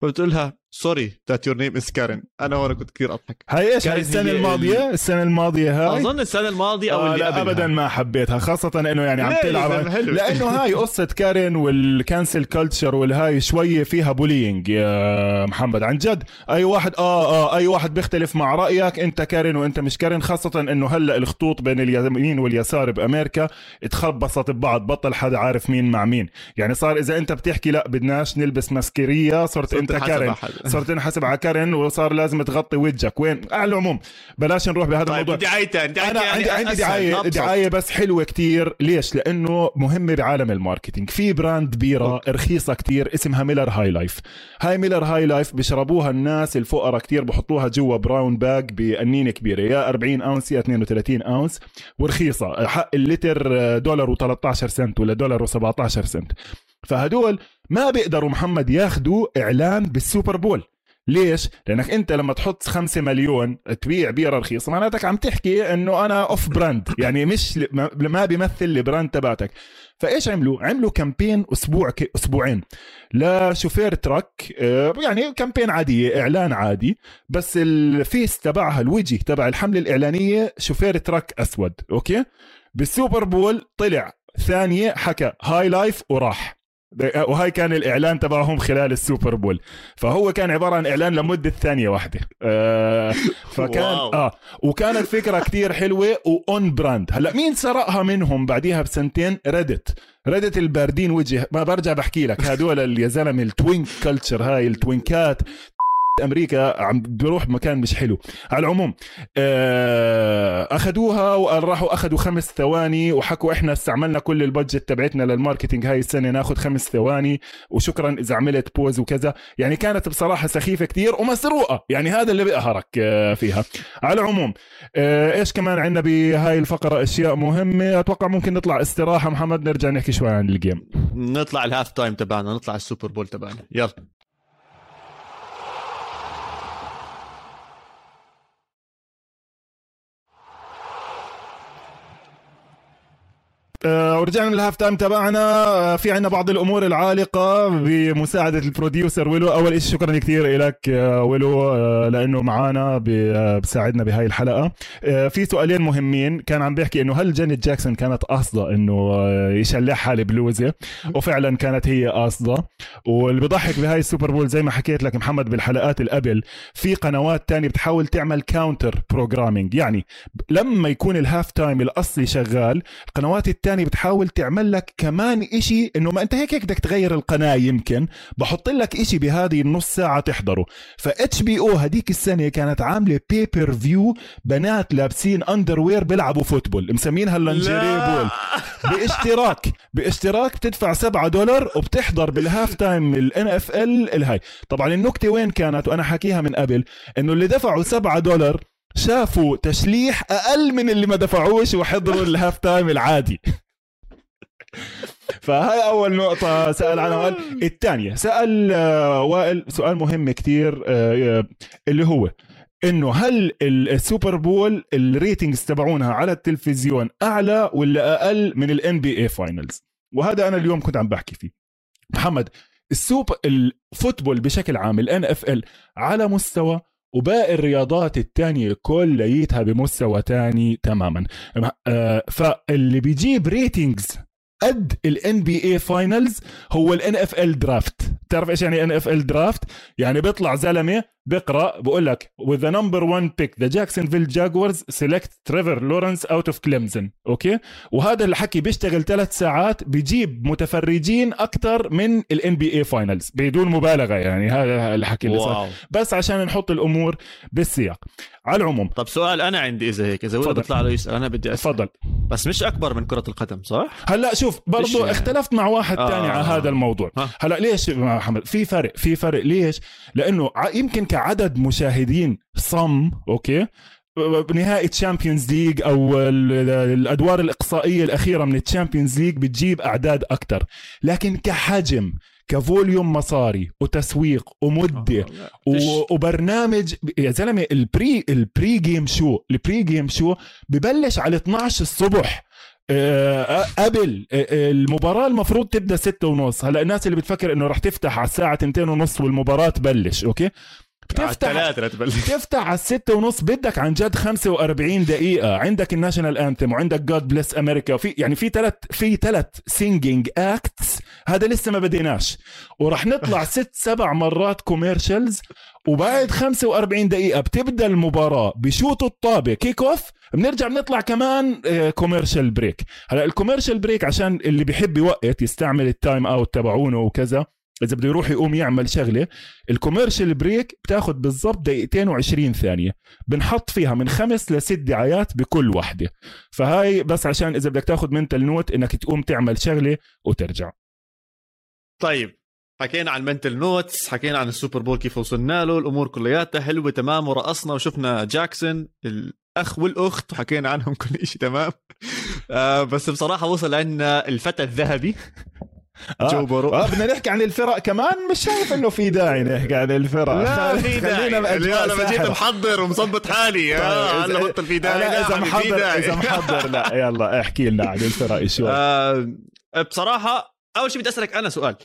فبتقول لها sorry that your name is Karen أنا هون كنت كثير أضحك. هاي إيش هاي السنة الماضية؟ السنة الماضية هاي؟ أظن السنة الماضية أو آه اللي قبلها. ابدا ما حبيتها خاصة إنه يعني عم تلعب؟ لأنه هاي قصة كارين وال cancel culture والهاي شوية فيها bullying يا محمد. عن جد أي واحد آه آه أي واحد بيختلف مع رأيك أنت كارين وأنت مش كارين خاصة إنه هلأ الخطوط بين اليمين واليسار بأمريكا اتخبصت ببعض بطل حدا عارف مين مع مين. يعني صار إذا أنت بتحكي لأ بدناش نلبس ماسك صرت, أنت كارين. على حدا. صرت تنحسب على كارين وصار لازم تغطي وجهك. وين؟ على العموم. بلاش نروح بهذا طيب الموضوع. دعايتين أنا عندي عندي دعايه دعاية بس حلوة كتير. ليش؟ لأنه مهمة بعالم ال marketing. في brand بيرة أوكي. رخيصة كتير اسمها Miller High Life. هاي Miller High Life بيشربوها الناس الفقراء كتير بحطوها جوا brown bag بقنينة كبيرة. يا 40 أونس يا 32 أونس. ورخيصة. حق اللتر دولار و13 سنت ولا دولار و17 سنت. فهدول ما بيقدروا محمد ياخدوا إعلان بال Super Bowl ليش؟ لأنك أنت لما تحط خمسة مليون تبيع بيرة رخيصة معناتك عم تحكي إنه أنا off brand يعني مش ما- بيمثل ال brand تبعتك فإيش عملوا؟ عملوا campaign أسبوع. أسبوعين لشوفير truck آه، يعني campaign عادية إعلان عادي بس ال face تبعها الوجه تبع الحملة الإعلانية شوفير truck أسود okay؟ بال Super Bowl طلع ثانية حكى High Life وراح وهاي كان الإعلان تبعهم خلال ال Super Bowl. فهو كان عبارة عن إعلان لمدة ثانية واحدة. آه فكان wow. آه وكانت فكرة كتير حلوة و on brand هلأ مين سرقها منهم بعديها بسنتين؟ Reddit ريدت الباردين وجه ما برجع بحكي لك. هدول يا زلمة التوينك كلتشر هاي التوينكات أمريكا عم بيروح بمكان مش حلو. على العموم آه، اخذوها وراحوا اخذوا خمس ثواني وحكوا إحنا استعملنا كل البادجت تبعتنا للماركتينج هاي السنة ناخذ خمس ثواني وشكرا إذا عملت بوز وكذا. يعني كانت بصراحة سخيفة كتير ومسروقة. يعني هذا اللي بقهرك آه، فيها. على العموم آه، إيش كمان عندنا بهاي الفقرة؟ أشياء مهمة. أتوقع ممكن نطلع استراحة. محمد نرجع نحكي شوي عن الجيم نطلع ال halftime تبعنا نطلع ال Super Bowl تبعنا. يلا. ورجعنا لل halftime تبعنا. آه، في عنا بعض الأمور العالقة بمساعدة ال producer ويلو. أول شيء شكرا كثير لك ويلو آه، لأنه معنا بساعدنا بهاي الحلقة. في سؤالين مهمين. كان عم بيحكي إنه هل جانيت جاكسون كانت قاصدة إنه يشلحها البلوزه وفعلا كانت هي قاصدة. واللي بضحك بهاي ال Super Bowl زي ما حكيت لك محمد بالحلقات اللي قبل في قنوات تانية بتحاول تعمل counter programming يعني لما يكون ال halftime الاصلي شغال القنوات الثانية بتحاول تعمل لك كمان إشي إنه ما أنت هيك هيك بدك تغير القناة يمكن بحط لك إشي بهذه النص ساعة تحضره. ف HBO هديك السنة كانت عاملة pay-per-view بنات لابسين underwear بيلعبوا football مسمينها ال Lingerie Bowl باشتراك. باشتراك بتدفع 7 دولار وبتحضر بال halftime ال NFL الهاي. طبعا النكتة وين كانت؟ وأنا حكيها من قبل. إنه اللي دفعوا 7 دولار شافوا تشليح أقل من اللي ما دفعوش وحضروا ال halftime العادي. فهاي أول نقطة سأل عنها. وائل الثانية سأل آه، وائل سؤال مهم كثير آه، آه، اللي هو إنه هل ال Super Bowl ال ratings تبعونها على التلفزيون أعلى ولا أقل من ال NBA Finals وهذا أنا اليوم كنت عم بحكي فيه. محمد ال Super ال football بشكل عام ال NFL على مستوى وباقي الرياضات الثانية كليتها بمستوى تاني تماما. فاللي بيجيب ratings قد ال NBA Finals هو ال NFL draft بتعرف إيش يعني NFL draft يعني بيطلع زلمة بقرأ بقول لك with the number one pick the Jacksonville Jaguars select Trevor Lawrence out of Clemson. okay وهذا الحكي بيشتغل ثلاث ساعات بيجيب متفرجين أكثر من ال NBA Finals بدون مبالغة يعني هذا الحكي اللي صار. بس عشان نحط الأمور بالسياق. على العموم. طب سؤال أنا عندي إذا هيك إذا ولد بيطلع له يسأل أنا بدي أسأل. تفضل. بس مش أكبر من كرة القدم صح؟ هلأ شوف برضو يعني. اختلفت مع واحد آه. تاني على هذا الموضوع. هلأ ليش محمد؟ في فرق في فرق. ليش؟ لأنه يمكن كعدد مشاهدين صح okay؟ بنهائي Champions League أو الأدوار الإقصائية الأخيرة من ال Champions League بتجيب أعداد أكثر لكن كحجم ك volume مصاري وتسويق ومدة وبرنامج يا زلمة ال pre ال pregame show ال pregame show ببلش على 12 الصبح. آه، قبل آه، المباراة المفروض تبدأ ستة ونص. هلأ الناس اللي بتفكر إنه رح تفتح على الساعة تنتين ونص والمباراة تبلش okay؟ بتفتح بتفتح على الستة ونص بدك عن جد 45 دقيقة. عندك ال national anthem وعندك God Bless America وفي يعني في ثلاث في ثلاث singing acts هذا لسه ما بديناش. وراح نطلع ست سبع مرات commercials وبعد 45 دقيقة بتبدأ المباراة بشوطوا الطابة. kick off بنرجع بنطلع كمان commercial آه، break هلا ال commercial break عشان اللي بيحب يوقت يستعمل ال time out تبعونه وكذا. إذا بده يروح يقوم يعمل شغلة ال commercial break بتاخذ بالضبط دقيقتين و20 ثانية. بنحط فيها من خمس لست دعايات بكل وحدة. فهاي بس عشان إذا بدك تاخذ mental note إنك تقوم تعمل شغلة وترجع. طيب حكينا عن ال mental notes حكينا عن ال Super Bowl كيف وصلنا له الأمور كلياتها حلوة تمام ورقصنا وشفنا جاكسون الأخ والأخت وحكينا عنهم كل شيء تمام. آه بس بصراحة وصل عندنا الفتى الذهبي. آه. Joe Burrow آه بدنا نحكي عن الفرق كمان؟ مش شايف إنه في داعي نحكي عن الفرق. لا في داعي. أنا جيت محضر ومظبط حالي. آه طيب، أنا بطل في داعي. لا إذا محضر إذا محضر لا يلا احكي لنا عن الفرق شوي. آه بصراحة أول شيء بدي أسألك أنا سؤال.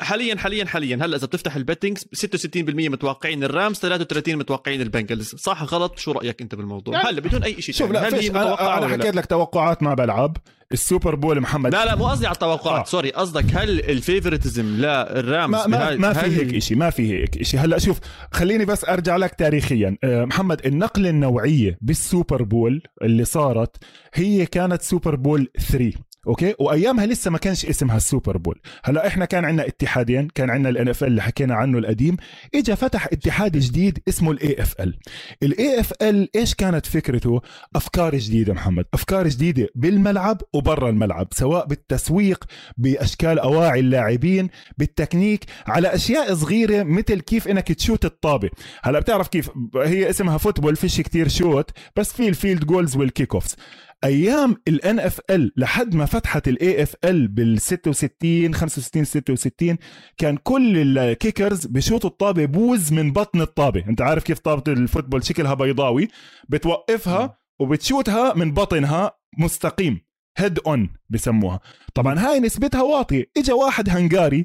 حاليا حاليا حاليا هلا إذا بتفتح ال bettings 66% متوقعين ال Rams 33 متوقعين ال Bengals. صح غلط؟ شو رأيك أنت بالموضوع؟ يعني هلا بدون أي شيء شوف لا هل أنا, أنا حكيت لك توقعات ما بلعب. ال Super Bowl محمد لا لا مو قصدي على التوقعات آه. sorry قصدك هل ال favoritism لل Rams ما, ما, ما في هيك شيء ما في هيك شيء هلا شوف خليني بس أرجع لك تاريخيا. آه، محمد النقلة النوعية بال Super Bowl اللي صارت هي كانت Super Bowl 3 أوكي؟ وأيامها لسه ما كانش اسمها ال Super Bowl هلا إحنا كان عندنا اتحادين كان عندنا ال NFL اللي حكينا عنه القديم. اجى فتح اتحاد جديد اسمه ال AFL ال AFL إيش كانت فكرته؟ أفكار جديدة محمد. أفكار جديدة بالملعب وبرا الملعب سواء بالتسويق بأشكال أواعي اللاعبين بالتكنيك على أشياء صغيرة مثل كيف إنك تشوت الطابة. هلا بتعرف كيف؟ هي اسمها football فيش كتير شوت بس في ال field goals وال kick offs أيام ال NFL لحد ما فتحت ال AFL بال 66 65 66 كان كل ال kickers بشوطوا الطابة بوز من بطن الطابة. أنت عارف كيف طابة ال football شكلها بيضاوي؟ بتوقفها وبتشوتها من بطنها مستقيم. head on بسموها. طبعا هاي نسبتها واطية. اجى واحد هنغاري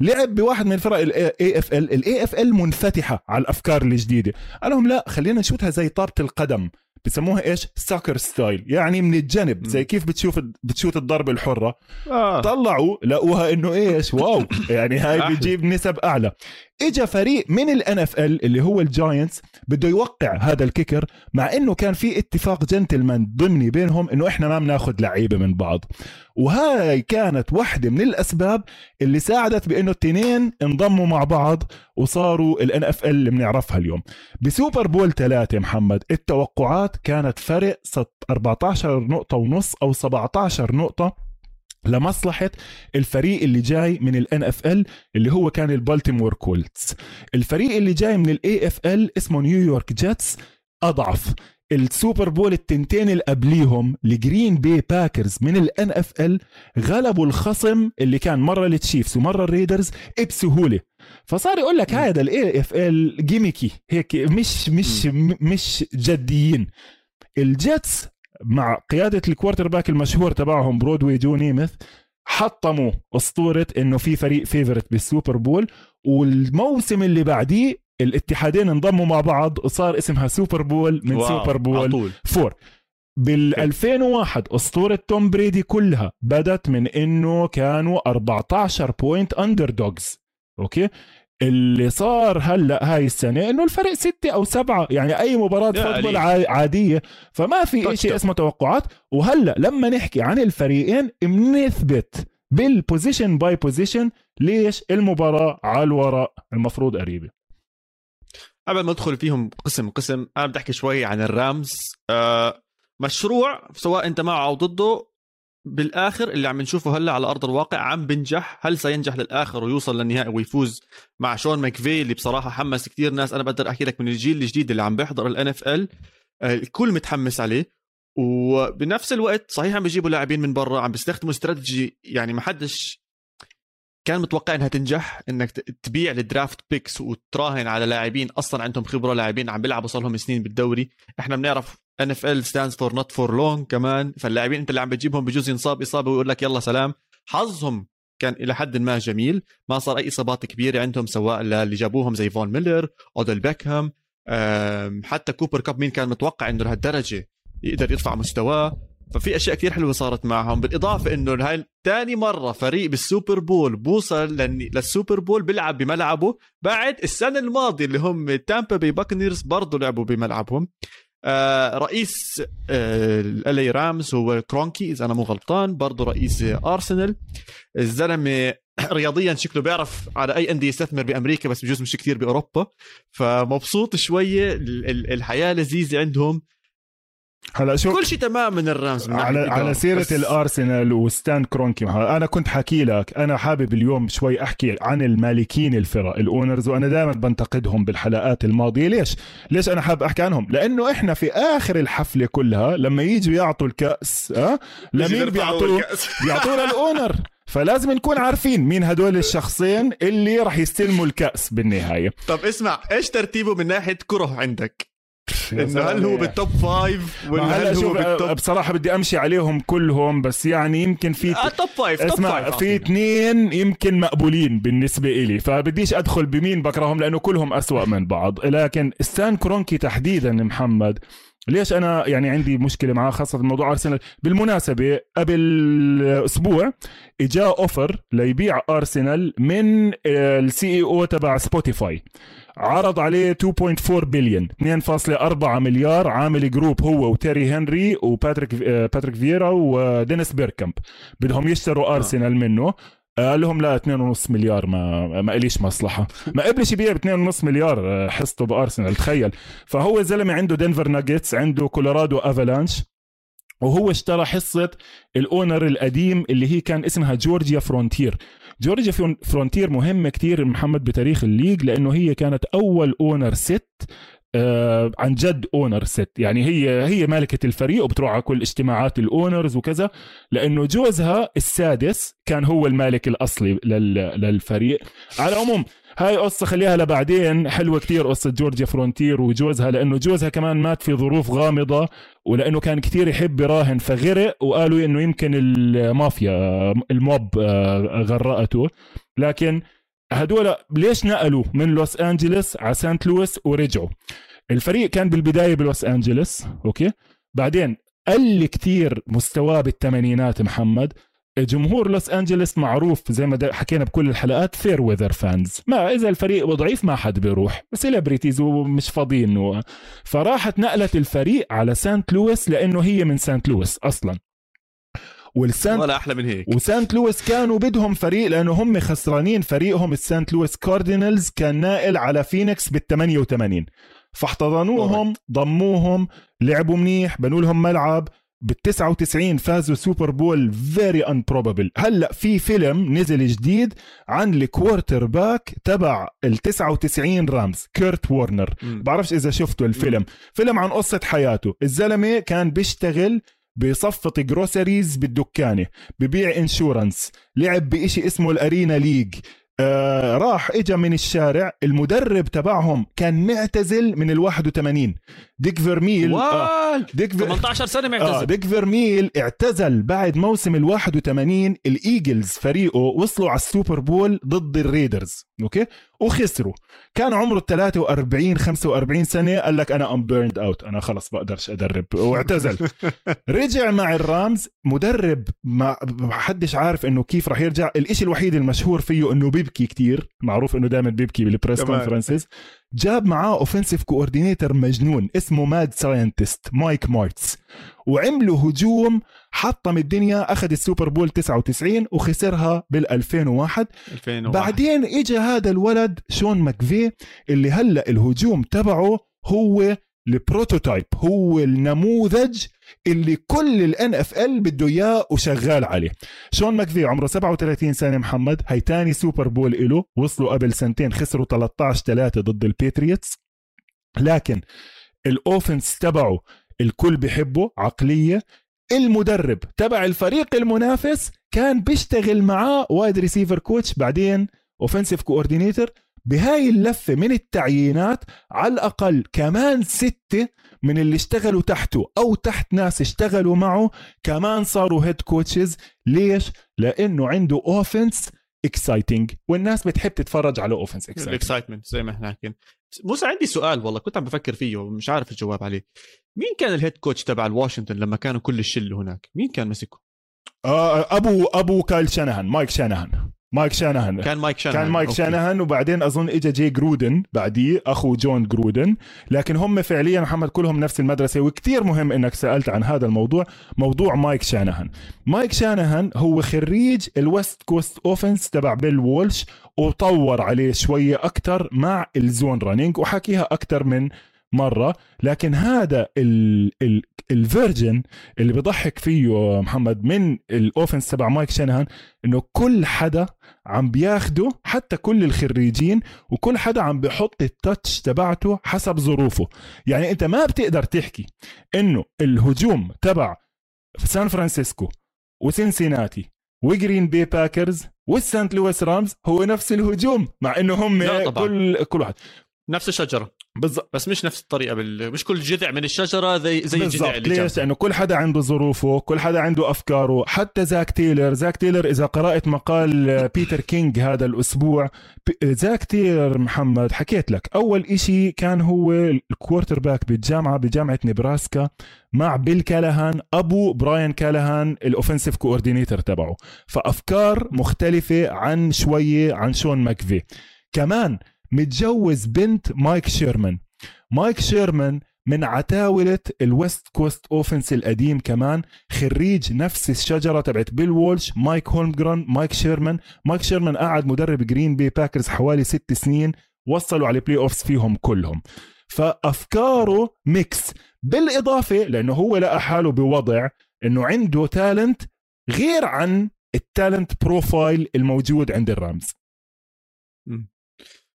لعب بواحد من الفرق ال AFL ال AFL منفتحة على الأفكار الجديدة. قال لهم لا خلينا نشوتها زي طابة القدم. بسموها إيش؟ soccer style يعني من الجنب زي كيف بتشوف بتشوت الضربه الحرة. آه. طلعوا لقوها إنه إيش؟ wow. يعني هاي بتجيب نسب أعلى. اجى فريق من ال NFL اللي هو ال Giants بده يوقع هذا ال kicker مع إنه كان في اتفاق جنتلمان ضمني بينهم إنه إحنا ما بناخذ لعيبة من بعض. وهاي كانت واحدة من الأسباب اللي ساعدت بإنه التنين انضموا مع بعض وصاروا ال NFL اللي بنعرفها اليوم. ب Super Bowl ثلاثة محمد التوقعات كانت فرق 14 نقطة ونص أو 17 نقطة. لمصلحة الفريق اللي جاي من ال NFL اللي هو كان ال Baltimore Colts الفريق اللي جاي من ال AFL اسمه New York Jets أضعف. ال Super Bowl التنتين اللي قبليهم ال Green Bay Packers من ال NFL غلبوا الخصم اللي كان مرة ال Chiefs ومرة ال Raiders بسهولة. فصار يقول لك هذا ال AFL gimmicky هيك مش مش مش جديين. ال Jets مع قيادة ال quarterback المشهور تبعهم Broadway Joe Namath حطموا أسطورة إنه في فريق favorite بال Super Bowl والموسم اللي بعديه الاتحادين انضموا مع بعض وصار اسمها Super Bowl من Super Bowl four. بال 2001 أسطورة توم بريدي كلها بدت من إنه كانوا 14 point underdogs أوكي؟ اللي صار هلأ هاي السنة إنه الفرق ستة أو سبعة يعني أي مباراة football عادية فما في شيء اسمه توقعات. وهلأ لما نحكي عن الفريقين بنثبت بال position by position ليش المباراة على الورق المفروض قريبة. قبل ما ادخل فيهم قسم قسم أنا بدي أحكي شوي عن ال Rams. آه مشروع سواء أنت معه أو ضده بالآخر اللي عم نشوفه هلا على أرض الواقع عم بنجح. هل سينجح للآخر ويوصل للنهائي ويفوز مع شون ماكفي اللي بصراحة حمس كثير ناس. أنا بقدر أحكي لك من الجيل الجديد اللي عم بيحضر ال NFL الكل متحمس عليه. وبنفس الوقت صحيح عم بيجيبوا لاعبين من برا عم بيستخدموا استراتيجي يعني ما حدش كان متوقع إنها تنجح. إنك تبيع ال draft picks وتراهن على لاعبين أصلا عندهم خبرة لاعبين عم بيلعبوا صار لهم سنين بالدوري. إحنا بنعرف NFL stands for not for long كمان. فاللاعبين انت اللي عم بتجيبهم بجوز ينصاب إصابة ويقول لك يلا سلام. حظهم كان إلى حد ما جميل. ما صار أي إصابات كبيرة عندهم سواء اللي جابوهم زي فون ميلر Odell Beckham حتى Cooper Kupp مين كان متوقع إنه لهالدرجة يقدر يرفع مستواه. ففي أشياء كثير حلوة صارت معهم. بالإضافة إنه هاي ثاني مرة فريق بال Super Bowl بوصل لل Super Bowl بيلعب بملعبه بعد السنة الماضية اللي هم Tampa Bay Buccaneers برضه لعبوا بملعبهم. آه رئيس آه ال LA Rams هو كرونكي إذا أنا مو غلطان برضه رئيس أرسنال. الزلمة رياضيا شكله بيعرف على أي أندية يستثمر بأمريكا بس بجوز مش كثير بأوروبا. فمبسوط شوية الحياة لذيذة عندهم. هلا شو كل شيء تمام من الرامز من على على سيرة بس... الأرسنال وستان كرونكي أنا كنت حكي لك أنا حابب اليوم شوي أحكي عن المالكين الفرق ال owners وأنا دائما بنتقدهم بالحلقات الماضية. ليش؟ ليش أنا حابب أحكي عنهم؟ لأنه إحنا في آخر الحفلة كلها لما يجوا يعطوا الكأس آه لمين بيعطوه بيعطوه لل owner فلازم نكون عارفين مين هدول الشخصين اللي راح يستلموا الكأس بالنهاية. طب اسمع إيش ترتيبه من ناحية كره عندك؟ إنه هل هو بال top five ولا هل هو بال top بصراحة بدي أمشي عليهم كلهم بس يعني يمكن في آه top five اسمع توب في اثنين يمكن مقبولين بالنسبة إلي فبديش أدخل بمين بكرههم لأنه كلهم أسوأ من بعض لكن ستان كرونكي تحديدا محمد ليش أنا يعني عندي مشكلة معاه خاصة موضوع أرسنال؟ بالمناسبة قبل أسبوع إجا offer ليبيع أرسنال من ال CEO تبع سبوتيفاي عرض عليه 2.4 بليون 2.4 مليار عامل group هو وتيري هنري وباتريك باتريك فييرا ودينيس بيركامب. بدهم يشتروا أرسنال منه. قال لهم لا 2.5 مليار ما ما إليش مصلحة. ما قبلش يبيع ب 2.5 مليار حصته بأرسنال تخيل. فهو زلمة عنده دنفر ناجتس عنده كولورادو أفالانش وهو اشترى حصة ال owner القديم اللي هي كان اسمها جورجيا فرونتير. جورجيا فرونتير مهمة كتير محمد بتاريخ الليج لأنه هي كانت أول owner ست آه عن جد owner ست يعني هي هي مالكة الفريق وبتروح على كل اجتماعات ال owners وكذا لأنه جوزها السادس كان هو المالك الأصلي للفريق. على العموم هاي قصة خليها لبعدين. حلوة كتير قصة جورجيا فرونتير وجوزها لأنه جوزها كمان مات في ظروف غامضة ولأنه كان كتير يحب يراهن فغرق وقالوا إنه يمكن المافيا ال mob آه، غرقته. لكن هدول ليش نقلوا من لوس انجلوس على سانت لويس ورجعوا؟ الفريق كان بالبداية بلوس انجلوس أوكي؟ بعدين قل كتير مستواه بالثمانينات محمد. جمهور لوس انجلوس معروف زي ما حكينا بكل الحلقات fair weather fans ما إذا الفريق ضعيف ما حد بيروح. celebrities ومش فاضيين. فراحت نقلت الفريق على سانت لويس لأنه هي من سانت لويس أصلا. والسانت ولا أحلى من هيك. وسانت لويس كانوا بدهم فريق لأنه هم خسرانين فريقهم السانت لويس كاردينالز كان ناقل على فينيكس بال 88 فاحتضنوهم ضموهم لعبوا منيح بنوا لهم ملعب. بال 99 فازوا سوبر بول very improbable هلأ في فيلم نزل جديد عن ال quarterback تبع ال 99 رامز كيرت وورنر. بعرفش إذا شفتوا الفيلم. فيلم عن قصة حياته. الزلمة كان بيشتغل بصفط groceries بالدكانة ببيع insurance لعب بإشي اسمه ال Arena League. آه راح اجى من الشارع المدرب تبعهم كان معتزل من ال 81 ديك فيرميل آه ديك فير... 18 سنة معتزل. آه ديك فيرميل اعتزل بعد موسم ال 81 الإيجلز فريقه وصلوا على السوبر بول ضد الريدرز. أوكي؟ وخسروا. كان عمره 43 45 سنة قال لك أنا I'm burned out أنا خلص بقدرش أدرب واعتزل. رجع مع الرامز مدرب ما حدش عارف إنه كيف راح يرجع. الإشي الوحيد المشهور فيه إنه بيبكي كتير معروف إنه دائما بيبكي بال press conferences جاب معاه offensive coordinator مجنون اسمه mad scientist مايك مارتس. وعملوا هجوم حطم الدنيا أخذ السوبر بول 99 وخسرها بال 2001 2001 بعدين اجى هذا الولد شون ماكفي اللي هلأ الهجوم تبعه هو ال prototype هو النموذج اللي كل ال NFL بده إياه وشغال عليه. شون ماكفي عمره 37 سنة محمد هي تاني سوبر بول له وصلوا قبل سنتين خسروا 13 3 ضد الباتريوتس. لكن ال offense تبعه الكل بحبه عقلية. المدرب تبع الفريق المنافس كان بيشتغل معاه wide receiver coach بعدين offensive coordinator بهاي اللفة من التعيينات على الأقل كمان ستة من اللي اشتغلوا تحته أو تحت ناس اشتغلوا معه كمان صاروا head coaches ليش؟ لأنه عنده offense exciting والناس بتحب تتفرج على offense excitement زي ما إحنا حكينا. موسى عندي سؤال والله كنت عم بفكر فيه ومش عارف الجواب عليه. مين كان ال head coach تبع الواشنطن لما كانوا كل الشلة هناك؟ مين كان مسكه؟ آه أبو أبو كايل شانهان مايك شانهان. مايك شانهان. كان مايك شانهان. كان مايك أوكي. شانهان وبعدين أظن اجى جي جرودن بعديه أخو جون جرودن. لكن هم فعليا محمد كلهم نفس المدرسة وكتير مهم إنك سألت عن هذا الموضوع موضوع مايك شانهان. مايك شانهان هو خريج ال West Coast offense تبع بيل وولش وطور عليه شوية أكثر مع ال zone running وحكيها أكثر من مرة لكن هذا ال version اللي بضحك فيه محمد من ال offense تبع مايك شانهان إنه كل حدا عم بياخده حتى كل الخريجين وكل حدا عم بيحط ال touch تبعته حسب ظروفه. يعني أنت ما بتقدر تحكي إنه الهجوم تبع سان فرانسيسكو وسنسيناتي وجرين بي باكرز والسانت لويس رامز هو نفس الهجوم مع إنه هم كل كل واحد. نفس الشجرة. بالضبط بس مش نفس الطريقة بال... مش كل جذع من الشجرة زي زي الجذع اللي ليش؟ لأنه كل حدا عنده ظروفه، كل حدا عنده أفكاره، حتى زاك تيلر، زاك تيلر إذا قرأت مقال بيتر كينج هذا الأسبوع، زاك تيلر محمد حكيت لك، أول إشي كان هو ال quarterback بالجامعة بجامعة نبراسكا مع بيل كالهان أبو براين كالهان ال offensive coordinator تبعه، فأفكار مختلفة عن شوية عن شون ماكفي. كمان متجوز بنت مايك شيرمان. مايك شيرمان من عتاولة ال West Coast offense القديم كمان. خريج نفس الشجرة تبعت بيل وولش مايك هولمجران مايك شيرمان. مايك شيرمان قعد مدرب جرين بي باكرز حوالي ست سنين وصلوا على playoffs فيهم كلهم. فأفكاره mix بالإضافة لأنه هو لقى حاله بوضع إنه عنده talent غير عن ال talent profile الموجود عند الرامز.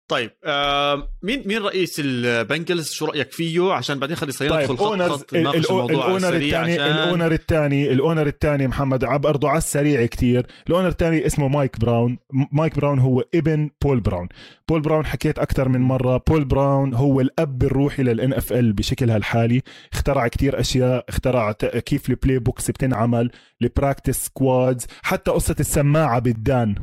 طيب آه مين مين رئيس البنجلز؟ شو رأيك فيه؟ عشان بعدين خلي صير طيب حط حط ال owner الثاني الاونر الثاني ال owner الثاني محمد عب برضه على السريع كتير. ال owner الثاني اسمه مايك براون. مايك براون هو ابن بول براون. بول براون حكيت أكثر من مرة. بول براون هو الأب الروحي لل NFL بشكلها الحالي اخترع كتير أشياء. اخترع كيف ال playbooks بتنعمل. ال practice squads حتى قصة السماعة بالدان.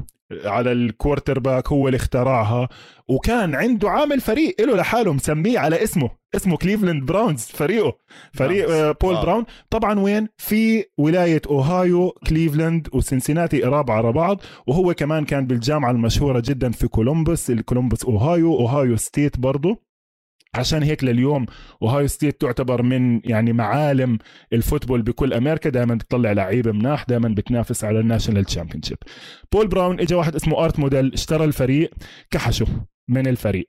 على ال quarterback هو اللي اخترعها وكان عنده عامل فريق له لحاله مسميه على اسمه اسمه كليفلاند براونز فريقه فريق براونز. آه، بول واو. براون طبعا وين في ولاية أوهايو كليفلاند وسنسيناتي قراب على بعض وهو كمان كان بالجامعة المشهورة جدا في كولومبوس الكولومبوس أوهايو أوهايو ستيت برضه عشان هيك لليوم اوهايو ستيت تعتبر من يعني معالم ال football بكل أمريكا. دائما بتطلع لعيبه مناح دائما بتنافس على ال national championship. بول براون اجى واحد اسمه آرت موديل اشترى الفريق كحشه من الفريق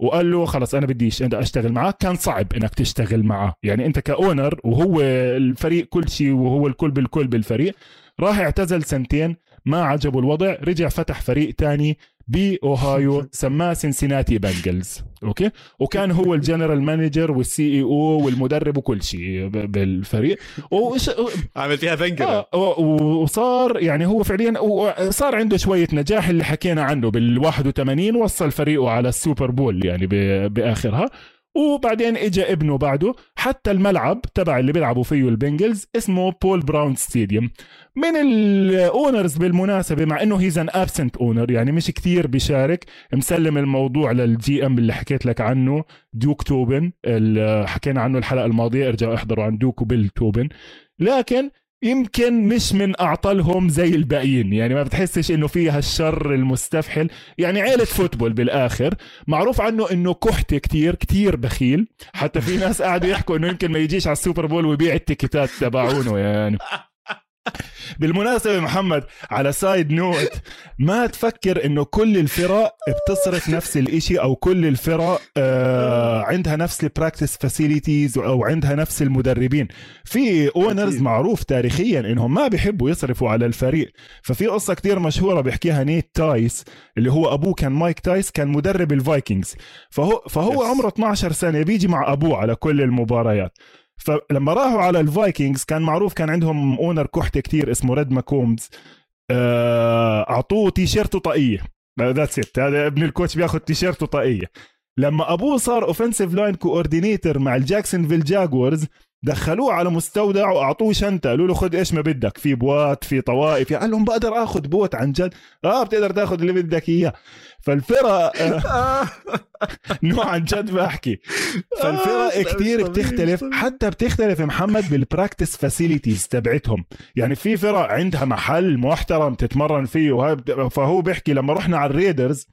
وقال له خلص أنا بديش أنت أشتغل معك كان صعب إنك تشتغل معه يعني أنت ك owner وهو الفريق كل شيء وهو الكل بالكل بالفريق راح اعتزل سنتين ما عجبه الوضع رجع فتح فريق تاني بأوهايو سماه سنسيناتي بنجلز okay؟ وكان هو ال general manager وال CEO والمدرب وكل شيء بالفريق. وش عامل فيها فنجر آه وصار يعني هو فعليا صار عنده شوية نجاح اللي حكينا عنه بال 81 وصل فريقه على ال Super Bowl يعني ب- بآخرها. وبعدين اجى ابنه بعده حتى الملعب تبع اللي بيلعبوا فيه البنجلز اسمه بول براون stadium. من ال owners بالمناسبة مع إنه he's an absent owner يعني مش كتير بيشارك مسلم الموضوع لل GM اللي حكيت لك عنه دوك توبن اللي حكينا عنه الحلقة الماضية ارجعوا احضروا عن دوك وبيل توبن. لكن يمكن مش من أعطلهم زي الباقيين. يعني ما بتحسش إنه فيها الشر المستفحل. يعني عيلة football بالآخر. معروف عنه إنه كحت كتير كتير بخيل. حتى في ناس قاعدوا يحكوا إنه يمكن ما يجيش على ال Super Bowl ويبيع التيكيتات تبعونه يعني. بالمناسبة محمد على side note ما تفكر إنه كل الفرق بتصرف نفس الإشي أو كل الفرق آه عندها نفس ال practice facilities أو عندها نفس المدربين في owners. معروف تاريخيا إنهم ما بيحبوا يصرفوا على الفريق ففي قصة كتير مشهورة بيحكيها نيت تايس اللي هو أبوه كان مايك تايس كان مدرب الفايكنجز فهو فهو. عمره 12 سنة بيجي مع أبوه على كل المباريات فلما راحوا على الفايكنجز كان معروف كان عندهم owner كحته كتير اسمه ريد ماكومز. آه، أعطوه تيشيرت وطاقيه that's it هذا ابن ال coach بياخذ تيشيرت وطاقيه لما أبوه صار offensive line coordinator مع الجاكسونفيل جاكوارز دخلوه على مستودع وأعطوه شنطة. قالوا له خذ إيش ما بدك في بوات في طواقي. قال لهم بقدر آخذ بوت عن جد. آه بتقدر تاخذ اللي بدك إياه. فالفرق آه، نوع عن جد بحكي. فالفرق آه، طبيعي، بتختلف. حتى بتختلف محمد بال practice facilities تبعتهم. يعني في فرق عندها محل محترم تتمرن فيه فهو بيحكي لما رحنا على الريدرز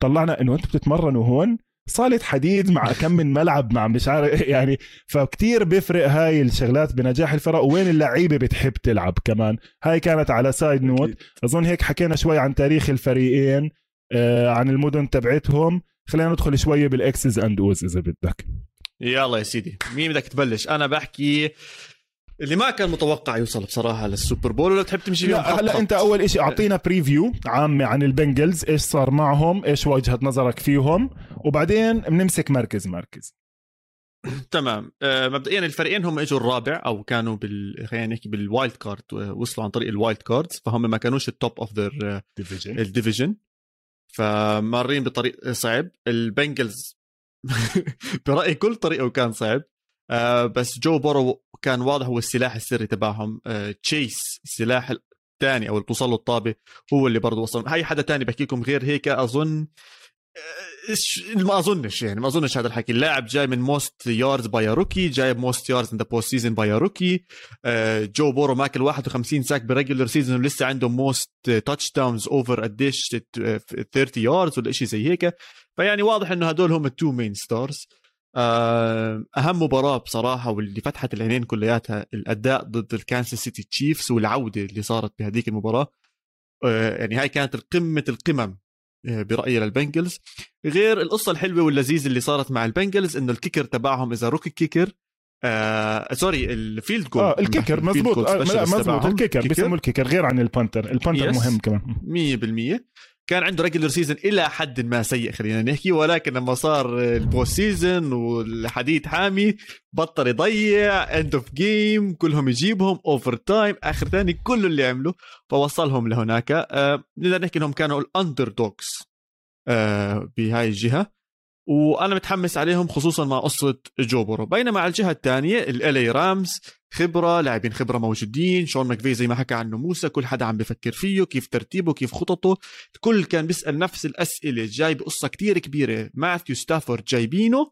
طلعنا إنه أنتم بتتمرنوا هون؟ صالة حديد مع كم من ملعب مع مش عارف يعني فكتير بيفرق هاي الشغلات بنجاح الفرق. وين اللعيبة بتحب تلعب كمان؟ هاي كانت على side note. أظن هيك حكينا شوي عن تاريخ الفريقين آه عن المدن تبعتهم. خلينا ندخل شوي بال X's and O's إذا بدك. يلا يا سيدي مين بدك تبلش؟ أنا بحكي اللي ما كان متوقع يوصل بصراحة لل Super Bowl ولا تحب تمشي فيهم هلا؟ أنت أول إشي أعطينا preview عامة عن البنجلز إيش صار معهم إيش وجهة نظرك فيهم وبعدين بنمسك مركز مركز. تمام. آه مبدئيا الفريقين هم إجوا الرابع أو كانوا بال خلينا نحكي بال wild card وصلوا عن طريق ال wild cards فهم ما كانوش ال top of their division ال division فمارين بطريق صعب. البنجلز برايي كل طريقه كان صعب. آه بس جو بورو كان واضح هو السلاح السري تبعهم. آه تشيس السلاح الثاني أو اللي توصل له الطابة هو اللي برضه وصل. هاي حدا تاني بحكي لكم غير هيك؟ أظن آه، ما أظنش يعني ما أظنش هذا الحكي. اللاعب جاي من most yards by rookie جايب most yards in the postseason by rookie جو بورو ماكل 51 sack ب regular season ولسه عنده most touchdowns over قديش 30 yards ولا شيء زي هيك. فيعني واضح إنه هدول هم ال two main stars أهم مباراة بصراحة واللي فتحت العينين كلياتها الأداء ضد ال Kansas City Chiefs والعودة اللي صارت بهذيك المباراة. آه، يعني هاي كانت قمة القمم آه، برأيي لل Bengals. غير القصة الحلوة واللذيذة اللي صارت مع ال Bengals إنه ال kicker تبعهم إذا rookie kicker آه sorry ال field goal آه ال kicker مزبوط آه لا مزبوط ال kicker بيسموه ال kicker غير عن ال punter ال punter مهم كمان. 100% كان عنده regular season إلى حد ما سيء خلينا نحكي. ولكن لما صار ال post season والحديد حامي بطل يضيع end of game كلهم يجيبهم overtime آخر ثاني كل اللي عمله فوصلهم لهناك. آه نقدر نحكي إنهم كانوا ال underdogs آه بهاي الجهة. وأنا متحمس عليهم خصوصا مع قصه Joe Burrow بينما على الجهة الثانية ال Rams خبرة لاعبين خبرة موجودين شون ماكفي زي ما حكى عنه موسى كل حدا عم بفكر فيه كيف ترتيبه كيف خططه. الكل كان بيسأل نفس الأسئلة جاي بقصه كتير كبيرة. ماثيو ستافورد جايبينه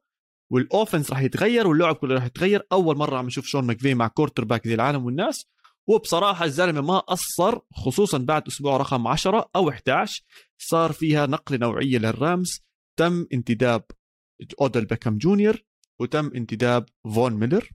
وال offense راح يتغير واللعب كله راح يتغير. أول مرة عم نشوف شون ماكفي مع quarterback زي العالم والناس. وبصراحة الزلمة ما قصر خصوصا بعد أسبوع رقم 10 أو 11 صار فيها نقلة نوعية لل Rams. تم انتداب أودل بيكام جونيور وتم انتداب فون ميلر.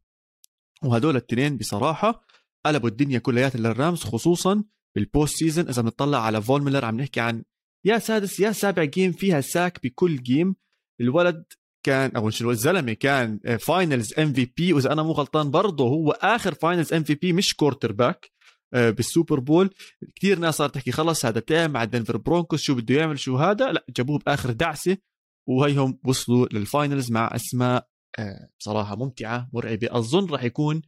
وهدول الاثنين بصراحة قلبوا الدنيا كلياتها لل Rams خصوصا بال post season إذا بنطلع على فون ميلر عم نحكي عن يا سادس يا سابع game فيها sack بكل game الولد كان أو شو الزلمة كان finals MVP وإذا أنا مو غلطان برضه هو آخر finals MVP مش quarterback بال Super Bowl. كثير ناس صارت تحكي خلص هذا done مع Denver Broncos شو بده يعمل شو هذا؟ لا جابوه بآخر دعسة وهيهم وصلوا لل finals مع أسماء آه، بصراحة ممتعة مرعبة. اظن راح يكون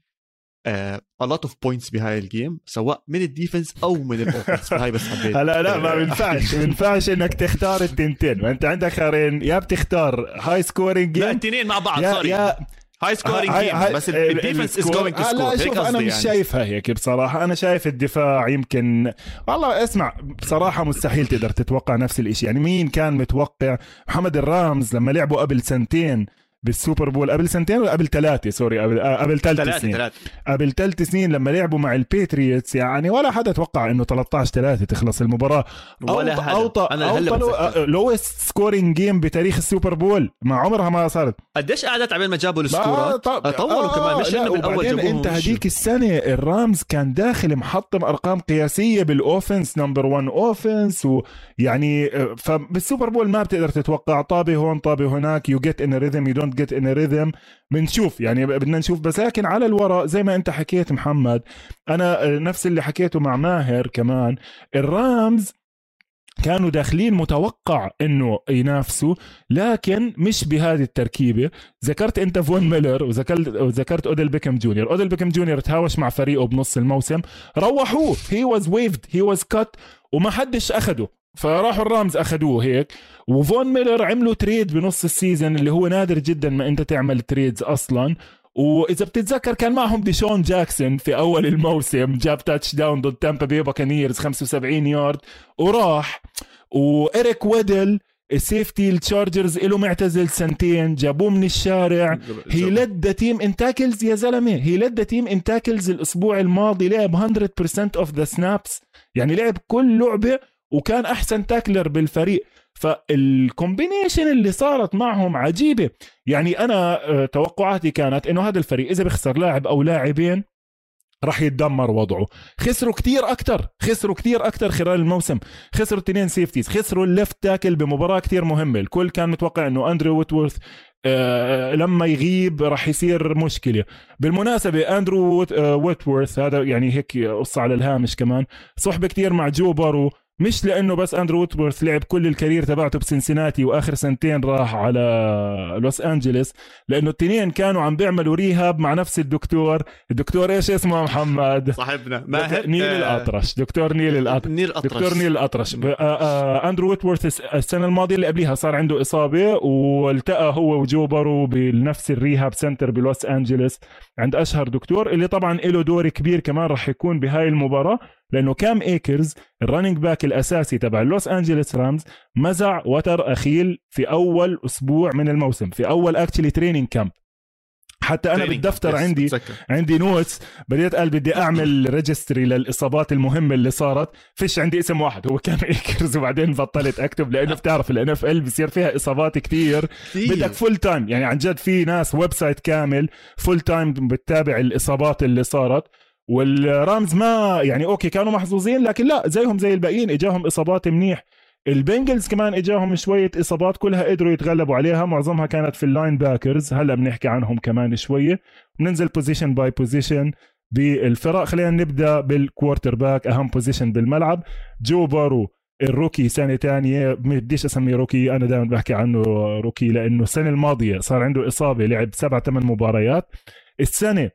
a lot of points بهاي ال game سواء من ال defense أو من ال offense هاي بس حبيت. هلا لا ما بينفعش ما بينفعش إنك تختار التنتين. ما أنت عندك خيارين يا بتختار high scoring game لا التنين مع بعض sorry يا high scoring game بس ال defense is going to score لا شوف أنا مش يعني. شايفها هيك بصراحة. أنا شايف الدفاع يمكن والله اسمع بصراحة مستحيل تقدر تتوقع نفس الشيء يعني مين كان متوقع؟ محمد ال Rams لما لعبوا قبل سنتين بال Super Bowl قبل سنتين ولا قبل ثلاثة؟ sorry قبل آه قبل ثلاث سنين. قبل ثلاث سنين لما لعبوا مع ال Patriots يعني ولا حدا توقع إنه 13 3 تخلص المباراة. ولا حدا. أوط... أنا هلا lowest scoring game بتاريخ ال Super Bowl. ما عمرها ما صارت. قديش قعدت عبين ما جابوا ال score ات؟ طب... طولوا آه كمان. مش إنه بالأول أنت هديك السنة ال Rams كان داخل محطم أرقام قياسية بال offense number 1 offense ويعني آه، فبال Super Bowl ما بتقدر تتوقع. طابه هون طابه هناك you get in rhythm you don't get in rhythm بنشوف يعني بدنا نشوف. بس لكن على الورق زي ما انت حكيت محمد أنا نفس اللي حكيته مع ماهر كمان ال Rams كانوا داخلين متوقع إنه ينافسوا لكن مش بهذه التركيبة. ذكرت أنت فون ميلر وذكرت وذكرت أوديل بيكم جونيور. أوديل بيكم جونيور تهاوش مع فريقه بنص الموسم. روحوه. he was waived he was cut وما حدش أخده. فراحوا ال Rams أخذوه هيك وفون ميلر عملوا trade بنص ال season اللي هو نادر جدا ما أنت تعمل trades أصلا. وإذا بتتذكر كان معهم ديشون جاكسون في أول الموسم جاب touchdown ضد Tampa Bay Buccaneers 75 يارد وراح. وإريك ويدل ال safety ال Chargers له معتزل سنتين جابوه من الشارع. he led team in tackles يا زلمة. he led team in tackles الأسبوع الماضي لعب 100% of the snaps يعني لعب كل لعبة وكان أحسن tackler بالفريق. فال combination اللي صارت معهم عجيبة. يعني أنا آه، توقعاتي كانت إنه هذا الفريق إذا بيخسر لاعب أو لاعبين راح يتدمر وضعه. خسروا كتير أكتر. خسروا كتير أكتر خلال الموسم. خسروا اثنين safeties خسروا ال left tackle بمباراة كتير مهمة. الكل كان متوقع أنه أندرو ويتورث آه لما يغيب راح يصير مشكلة. بالمناسبة اندرو ويتورث هذا يعني هيك قصة على الهامش كمان. صحبة كتير مع جو بارو. مش لأنه بس أندرو ووتورث لعب كل ال career تبعته ب Cincinnati وآخر سنتين راح على لوس انجلوس لأنه التنين كانوا عم بيعملوا rehab مع نفس الدكتور. الدكتور إيش اسمه محمد؟ صاحبنا. ماهر نيل آه، الأطرش. دكتور نيل الأطرش. نيل أطرش. دكتور نيل الأطرش. آه، آه، أندرو ويتورث الس- السنة الماضية اللي قبليها صار عنده إصابة والتقى هو وجو بارو بنفس ال rehab center بلوس انجلوس عند أشهر دكتور اللي طبعا له دور كبير كمان راح يكون بهاي المباراة. لأنه كام ايكرز ال running back الأساسي تبع لوس انجلوس Rams مزع وتر أخيل في أول أسبوع من الموسم في أول actually training camp حتى أنا. بالدفتر عندي. عندي notes بديت قال بدي أعمل registry للإصابات المهمة اللي صارت فيش عندي اسم واحد هو كان ايكرز وبعدين بطلت أكتب لأنه بتعرف ال NFL بصير فيها إصابات كتير كثير. بدك full time يعني عن جد في ناس website كامل full time بتتابع الإصابات اللي صارت وال Rams ما يعني okay كانوا محظوظين لكن لا زيهم زي الباقيين إجاهم إصابات منيح. ال Bengals كمان إجاهم شوية إصابات كلها قدروا يتغلبوا عليها معظمها كانت في ال linebackers هلأ بنحكي عنهم كمان شوية. بننزل position by position بالفرق. خلينا نبدأ بال quarterback أهم position بالملعب. جو بارو ال rookie سنة تانية. بديش أسميه rookie أنا دائما بحكي عنه rookie لأنه السنة الماضية صار عنده إصابة لعب سبع ثمان مباريات. السنة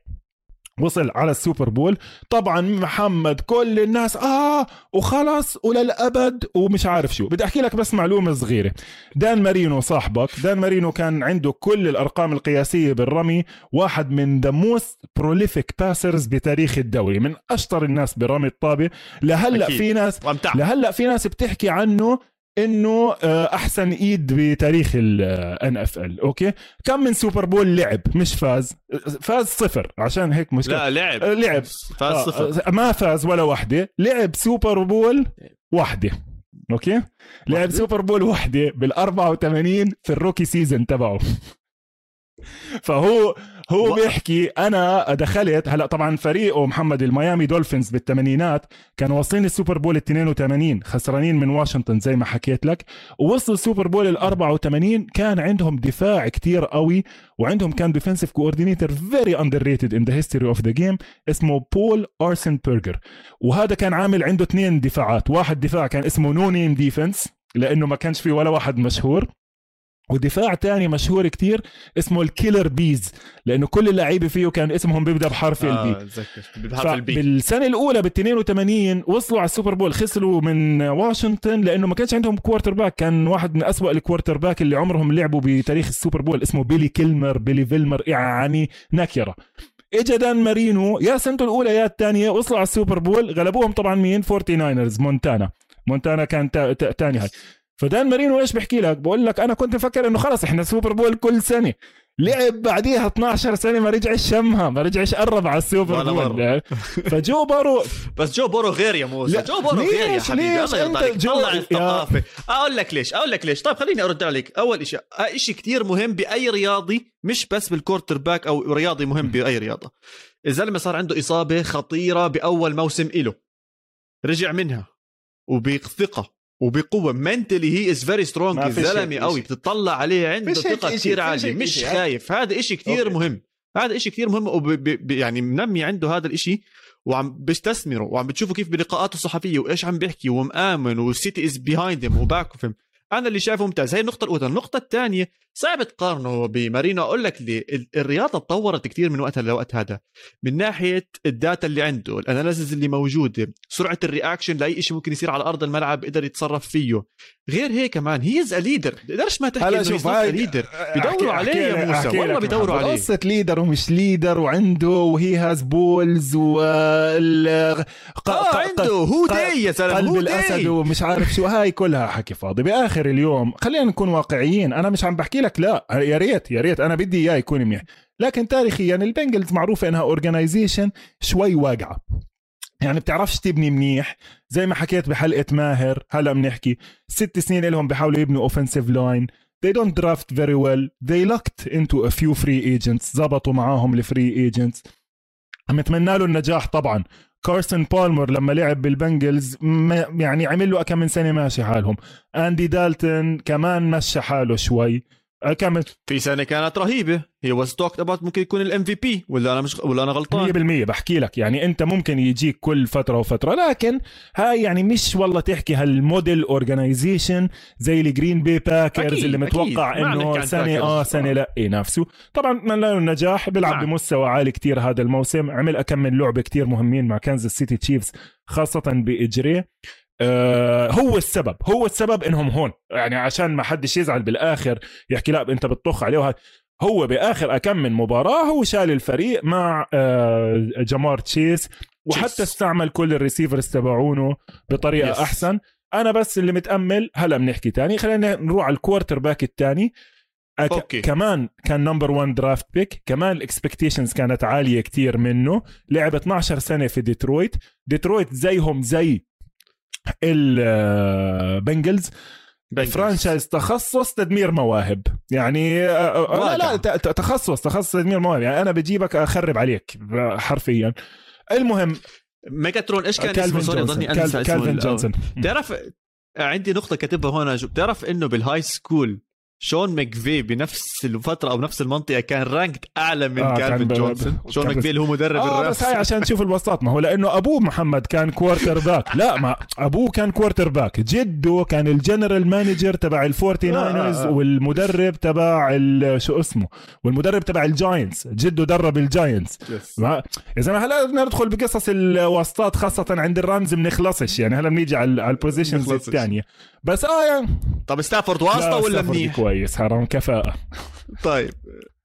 وصل على ال Super Bowl. طبعا محمد كل الناس آه وخلص وللأبد ومش عارف شو. بدي أحكي لك بس معلومة صغيرة. دان مارينو صاحبك دان مارينو كان عنده كل الأرقام القياسية بالرمي واحد من the most prolific passers بتاريخ الدوري من أشطر الناس برمي الطابة. لهلأ أكيد. في ناس لهلأ في ناس بتحكي عنه إنه آه، أحسن إيد بتاريخ ال NFL أوكي؟ كم من Super Bowl لعب؟ مش فاز. فاز صفر عشان هيك مشكلة. لا لعب. آه، لعب. فاز آه، صفر. آه، ما فاز ولا واحدة لعب Super Bowl واحدة أوكي؟ لعب؟ Super Bowl واحدة بال 84 في ال rookie season تبعه. فهو هو بيحكي أنا دخلت هلا طبعا فريقه محمد ال Miami Dolphins بالثمانينات كانوا واصلين ال Super Bowl ال 82 خسرانين من واشنطن زي ما حكيت لك. ووصلوا ال Super Bowl ال 84 كان عندهم دفاع كتير قوي وعندهم كان defensive coordinator very underrated in the history of the game اسمه بيل ارنسبارجر وهذا كان عامل عنده اثنين دفاعات واحد دفاع كان اسمه No Name Defense لأنه ما كانش في ولا واحد مشهور. ودفاع تاني مشهور كتير اسمه ال Killer B's لأنه كل اللعيبة فيه كان اسمهم بيبدأ بحرف ال B آه، أتذكر. بحرف ال B بالسنة الأولى بال 82 وصلوا على ال Super Bowl خسروا من واشنطن لأنه ما كانش عندهم quarterback كان واحد من أسوأ ال quarterback اللي عمرهم لعبوا بتاريخ ال Super Bowl اسمه بيلي كيلمر بيلي كيلمر يعني نكرة. اجى دان مارينو يا سنته الأولى يا الثانية وصلوا على ال Super Bowl. غلبوهم طبعا مين؟ 49ers مونتانا. مونتانا كان تا- تا- تاني هاي. فدان مارينو إيش بحكي لك؟ بقول لك أنا كنت مفكر إنه خلص إحنا Super Bowl كل سنة. لعب بعديها 12 سنة ما رجعش شمها ما رجعش قرب على السوبر ولا Bowl. فجو بورو بس جو بورو غير يا موسى. لا، جو بورو غير يا حبيبي. ليش الله يرضى عليك. جو- طلع يا- الثقافة. أقول لك ليش أقول لك ليش. طيب خليني أرد عليك. أول شيء شيء كتير مهم بأي رياضي مش بس بال quarterback أو رياضي مهم بأي رياضة. الزلمه صار عنده إصابة خطيرة بأول موسم إله رجع منها وبثقه وبقوة mentally he is very strong الزلمه هيك قوي. بتطلع عليه عنده ثقة كثير عالية مش. خايف هذا إشي كثير. مهم هذا إشي كثير مهم وب... يعني منمي عنده هذا الإشي وعم بيستثمره وعم بتشوفه كيف بلقاءاته الصحفية وإيش عم بيحكي ومآمن وال city is behind him وباك أنا اللي شايفه ممتاز. هي النقطة الأولى. النقطة الثانية صعب تقارنه بمارينو. أقول لك الرياضة تطورت كثير من وقتها لوقت هذا. من ناحية ال data اللي عنده ال analysis اللي موجودة سرعة ال reaction لأي شيء ممكن يصير على أرض الملعب قدر يتصرف فيه. غير هيك كمان. he is leader بتقدرش ما تحكي هلا إنه شوف هاي هاي leader بيدوروا عليه يا موسى. والله بيدوروا عليه. قصة leader ومش leader وعنده و he has balls وال آه عنده. هو ق- داي يا زلمه قلب الأسد ومش عارف شو. هاي كلها حكي فاضي. بآخر اليوم خلينا نكون واقعيين. أنا مش عم بحكي لك لا. يا ريت يا ريت. أنا بدي إياه يكون منيح. لكن تاريخيا ال Bengals معروفة إنها organization شوي واقعة. يعني بتعرفش تبني منيح زي ما حكيت بحلقة ماهر هلا بنحكي. ست سنين لهم بيحاولوا يبنوا offensive line they don't draft very well. They lucked into a few free agents زبطوا معاهم ال free agents عم اتمنى له النجاح طبعا. كارسون بالمر لما لعب بال Bengals يعني عمل له كم من سنة ماشي حالهم. اندي دالتون كمان مشى حاله شوي. كمل في سنه كانت رهيبة he was talked about ممكن يكون ال MVP ولا أنا مش ولا أنا غلطان 100% بحكي لك يعني أنت ممكن يجيك كل فترة وفترة لكن هاي يعني مش والله تحكي هال model organization زي ال Green Bay Packers أكيد، اللي أكيد. متوقع نحكي إنه سنة. آه سنة. لا ينافسوا طبعا اتمنى له النجاح بيلعب نعم. بمستوى عالي كتير هذا الموسم عمل أكم من لعبة كتير مهمين مع Kansas City Chiefs خاصة باجريه هو السبب هو السبب إنهم هون يعني عشان ما حدش يزعل بالآخر يحكي لا أنت بتطخ عليه وهذا هو بآخر أكم من مباراة هو شال الفريق مع آه جمار تشيس وحتى. استعمل كل ال receivers تبعونه بطريقة yes. أحسن أنا بس اللي متأمل هلا بنحكي تاني خلينا نروح على ال quarterback الثاني. أوكي. كمان كان number 1 draft pick كمان ال expectations كانت عالية كتير منه لعب 12 سنة في ديترويت ديترويت زيهم زي ال Bengals franchise تخصص تدمير مواهب. يعني آه، آه، لا لا ت- تخصص تخصص تدمير مواهب. يعني أنا بجيبك أخرب عليك حرفيا. المهم ميجاترون إيش كان اسمه؟ sorry ضلني أنسى الأول. جونسون. بتعرف عندي نقطة كاتبها هون بتعرف إنه بال high school شون ماكفي بنفس الفترة أو نفس المنطقة كان ranked أعلى من آه، آه ب- جونسون. شون كان ماكفي اللي هو مدرب ال Rams بس هاي عشان تشوف الوساط ما هو لأنه أبوه محمد كان quarterback لا ما أبوه كان quarterback جده كان ال general manager تبع ال Forty Niners آه، آه. والمدرب تبع شو اسمه والمدرب تبع ال Giants جده درب ال Giants زلمة هلا بدنا ندخل بقصص الواسطات خاصة عند ال Rams بنخلصش يعني هلا بنيجي على ال positions. الثانية. بس آه يعني طب ستافورد واسطة ولا منيح؟ كويس حرام كفاءة. طيب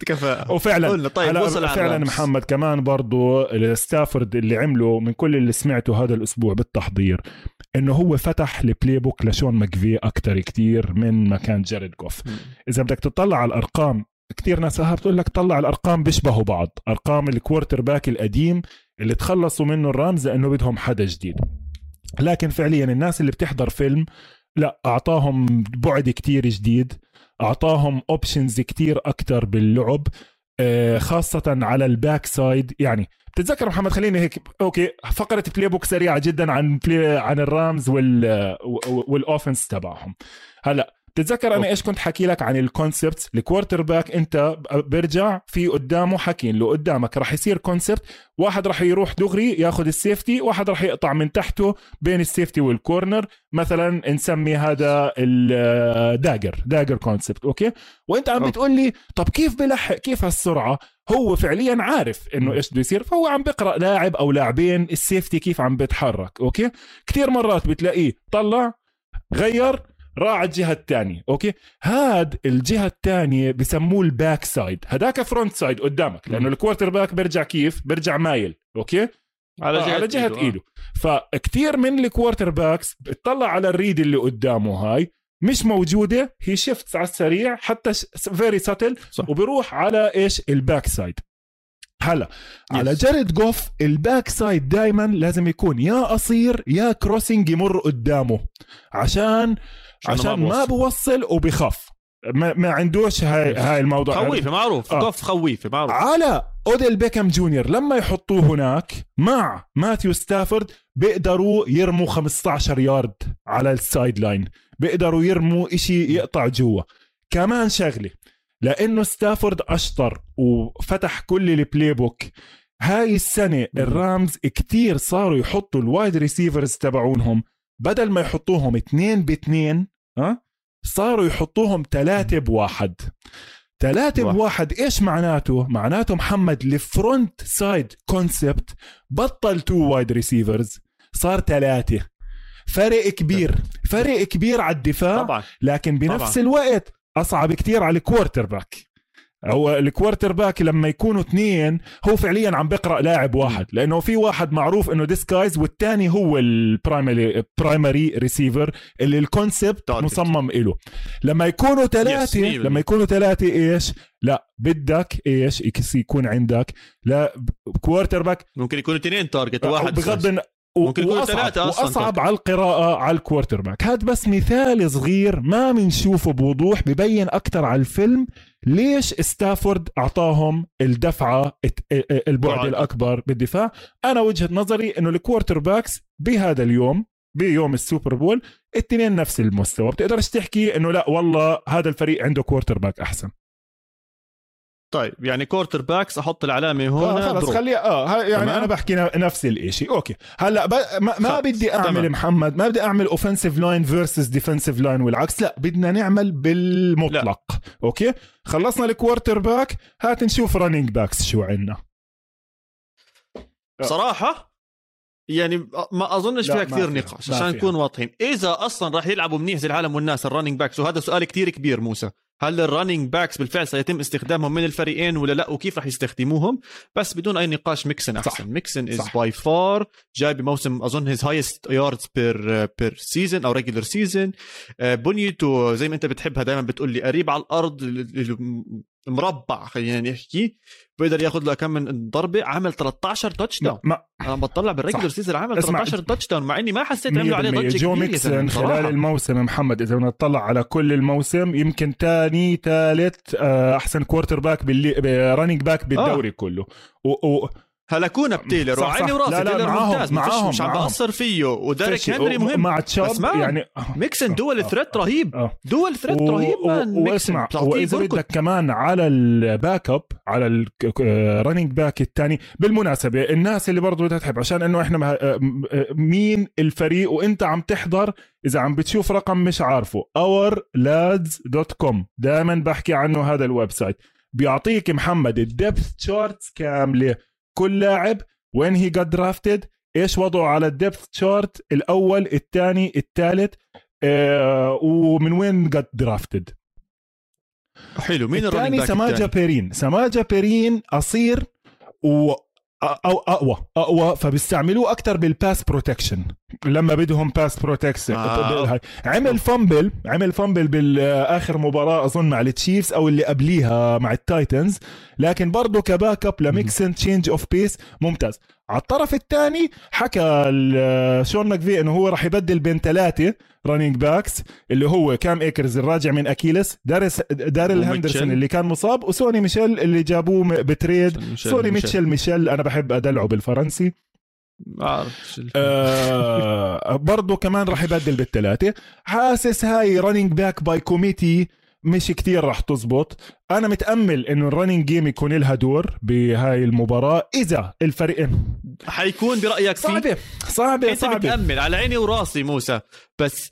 كفاءة. وفعلا قلنا طيب هلا وصل على فعلا ال Rams. محمد كمان برضو ستافورد اللي عمله من كل اللي سمعته هذا الأسبوع بالتحضير إنه هو فتح ال playbook لشون ماكفي أكثر كتير من ما كان جاريد جوف إذا بدك تطلع على الأرقام كتير ناس ها بتقول لك طلع الأرقام بيشبهوا بعض. أرقام ال quarterback القديم اللي تخلصوا منه ال Rams لأنه بدهم حدا جديد. لكن فعليا الناس اللي بتحضر فيلم لا أعطاهم بعد كتير جديد أعطاهم options كتير أكتر باللعب آه، خاصة على ال back side يعني بتتذكر محمد خليني هيك okay فقرة playbook سريعة جدا عن عن ال Rams وال وال offense تبعهم. هلأ بتتذكر أنا. إيش كنت حكي لك عن ال concept ال quarterback أنت بيرجع في قدامه حكين له قدامك راح يصير concept واحد راح يروح دغري ياخذ ال safety واحد راح يقطع من تحته بين ال safety وال corner مثلا نسمي هذا ال dagger dagger concept okay؟ وأنت عم. بتقول لي طب كيف بلحق؟ كيف هالسرعة؟ هو فعليا عارف إنه إيش بده يصير فهو عم بقرأ لاعب أو لاعبين ال safety كيف عم بتحرك okay؟ كثير مرات بتلاقيه طلع غير راح على الجهة الثانية okay؟ هاد الجهة الثانية بسموه ال back side. هداك front side قدامك لأنه. ال quarterback بيرجع كيف؟ بيرجع مايل okay؟ على جهة, على جهة إيده، آه. إيده. فكتير من ال quarterbacks بتطلع على ال read اللي قدامه هاي مش موجودة هي shift على السريع حتى very subtle. وبروح على إيش؟ ال back side. هلا على جاريد جوف الباك سايد دائما لازم يكون يا قصير يا كروسنج يمر قدامه عشان عشان ما بوصل. وبخف ما, ما عندوش هاي هاي الموضوع. خويفة معروف. آه. كوف خويفة معروف. على أوديل بيكم جونيور لما يحطوه هناك مع ماثيو ستافورد بيقدروا يرموا 15 يارد على السايد لاين. بيقدروا يرموا إشي يقطع جوا. كمان شغلة لأنه Stafford أشطر وفتح كل ال playbook هاي السنة ال Rams كتير صاروا يحطوا ال wide receivers تبعونهم. بدل ما يحطوهم اثنين باثنين ها؟ صاروا يحطوهم ثلاثة بواحد. ثلاثة واحد. بواحد إيش معناته؟ معناته محمد ال front side concept بطل two wide receivers صار ثلاثة فرق كبير. فرق كبير على الدفاع طبعا. لكن بنفس طبعاً. الوقت أصعب كتير على ال quarterback هو ال quarterback لما يكونوا اثنين هو فعليا عم بقرأ لاعب واحد. لأنه في واحد معروف إنه disguise والثاني هو ال primary primary receiver اللي ال concept. مصمم له لما يكونوا ثلاثة. لما يكونوا ثلاثة إيش؟ لا بدك إيش؟ يكون عندك. لا quarterback ممكن يكونوا اثنين target واحد بغض ممكن وأصعب, ثلاثة أصلاً وأصعب على القراءة على ال quarterback هذا بس مثال صغير ما بنشوفه بوضوح ببين أكثر على الفيلم ليش Stafford أعطاهم الدفعة الت- البعد بعد. الأكبر بالدفاع. أنا وجهة نظري إنه ال quarterbacks بهذا اليوم بيوم ال Super Bowl التنين نفس المستوى. بتقدرش تحكي إنه لا والله هذا الفريق عنده quarterback أحسن. طيب يعني quarterbacks أحط العلامة هون آه خلص. خليها آه يعني تمام. أنا بحكي نفس الإشي okay هلأ ب... ما, ما. بدي أعمل تمام. محمد ما بدي أعمل offensive line versus defensive line والعكس لا بدنا نعمل بالمطلق لا. okay خلصنا ال quarterback هات نشوف running backs شو عندنا صراحة يعني ما أظنش فيها كثير فيها. نقاش عشان. نكون واضحين إذا أصلا راح يلعبوا منيح زي العالم والناس ال running backs وهذا سؤال كتير كبير موسى هل ال running backs بالفعل سيتم استخدامهم من الفريقين ولا لا وكيف راح يستخدموهم بس بدون أي نقاش ميكسن صح. أحسن ميكسن از صح. باي فار جاي بموسم أظن هيز هايست ياردز بير بير سيزون أو ريجولر سيزون بنيته زي ما أنت بتحبها دائما بتقول لي قريب على الأرض ال- ال- مربع خلينا نحكي بيقدر ياخذ له كم من ضربه عمل 13 تاتش داون ما أنا بطلع بالريجلر. سيزون عمل اسمع، 13 تاتش داون مع إني ما حسيت عملوا عليه 100% ضجة جو ميكسن خلال. الموسم محمد إذا بدنا نطلع على كل الموسم يمكن تاني ثالث أحسن كوارتر باك باللي رننج باك بالدوري آه. كله و... و... هلا كونا بتيلر. وعيني وراسي لا، لا، تيلر معاهم، ممتاز معاهم مش عم. بقصر فيه وديريك. هنري مهم مع بس تشاب مان، يعني ميكسن آه. دول ثريت رهيب آه. دول ثريت و- رهيب مان واسمع وإذا. بدك كمان على الباك اب على الرننج باك الثاني بالمناسبة الناس اللي برضه بدها تحب عشان إنه إحنا مه- آه، آه، مين الفريق وإنت عم تحضر إذا عم بتشوف رقم مش عارفه ourlads.com دائما بحكي عنه هذا الويب سايت بيعطيك محمد ال depth charts كاملة كل لاعب وين هي got drafted إيش وضعه على ال depth chart الأول الثاني الثالث آه ومن وين got drafted حلو مين ال running الثاني؟ back Samaje؟ Perine. Samaje Perine قصير و أو أقوى أقوى فبيستعملوه أكثر بال pass protection لما بدهم pass protection آه. عمل fumble عمل fumble بالاخر مباراة أظن مع ال Chiefs أو اللي قبليها مع ال Titans لكن برضه ك backup ل Mixon change of pace ممتاز. على الطرف الثاني حكى Sean McVay إنه هو راح يبدل بين ثلاثة running backs اللي هو Cam Akers الراجع من Achilles دارس Darrell. Henderson اللي كان مصاب و Sony Michel اللي جابوه ب trade Michel- Sony Michel. Michel أنا بحب أدلعه بالفرنسي. ما آه برضه كمان راح يبدل بالثلاثة. حاسس هاي running back by committee مش كتير راح تزبط. أنا متأمل إنه ال running game يكون لها دور بهاي المباراة إذا الفريقين حيكون برأيك في صعبة صعبة أنت صعبة. بتامل على عيني وراسي موسى بس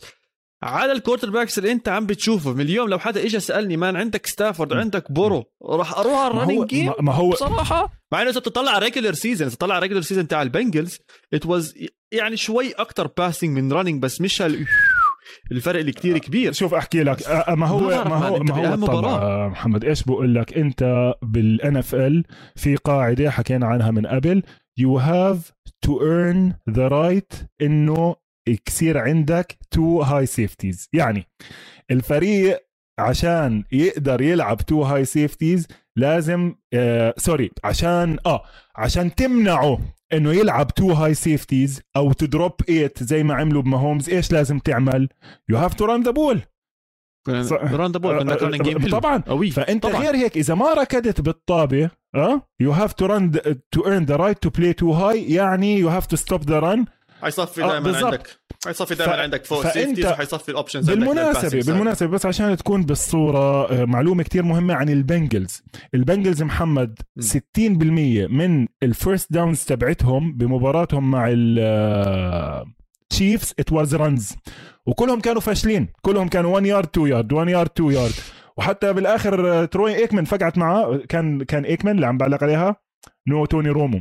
على ال quarterbacks اللي انت عم بتشوفه من اليوم لو حدا اجى سألني man عندك ستافورد وعندك بورو راح أروح على ال running game ما- هو بصراحة. مع إنه إذا بتطلع على regular season إذا تطلع على regular season تاع البنجلز it was يعني شوي أكتر passing من running بس مش هال الفرق اللي كتير كبير. شوف أحكي لك. ما هو ما هو ما هو مباراة. آه، محمد إيش بقول لك؟ أنت بال NFL في قاعدة حكينا عنها من قبل. You have to earn the right إنه يصير عندك two high safeties يعني الفريق عشان يقدر يلعب two high safeties لازم آه sorry عشان آه عشان تمنعه إنه يلعب two high safeties أو ت drop 8 زي ما عملوا بماهومز. إيش لازم تعمل؟ You have to run the ball صح. Run the ball طبعا. قوي فأنت طبعاً. غير هيك إذا ما ركضت بالطابة آه you have to run to earn the right to play two high يعني you have to stop the run حيصفي آه، دائما. عندك. حيصفي دائما ف- عندك فوق safeties وحيصفي ال options بالمناسبة بالمناسبة بس عشان تكون بالصورة آه، معلومة كتير مهمة عن البنجلز. البنجلز محمد م. 60% من ال first downs تبعتهم بمباراتهم مع التشيفز it was runs وكلهم كانوا فاشلين. كلهم كانوا 1 يارد 2 يارد 1 يارد 2 يارد وحتى بالآخر آه، تروي إيكمان فقعت معاه. كان كان إيكمان اللي عم بعلق عليها no توني رومو.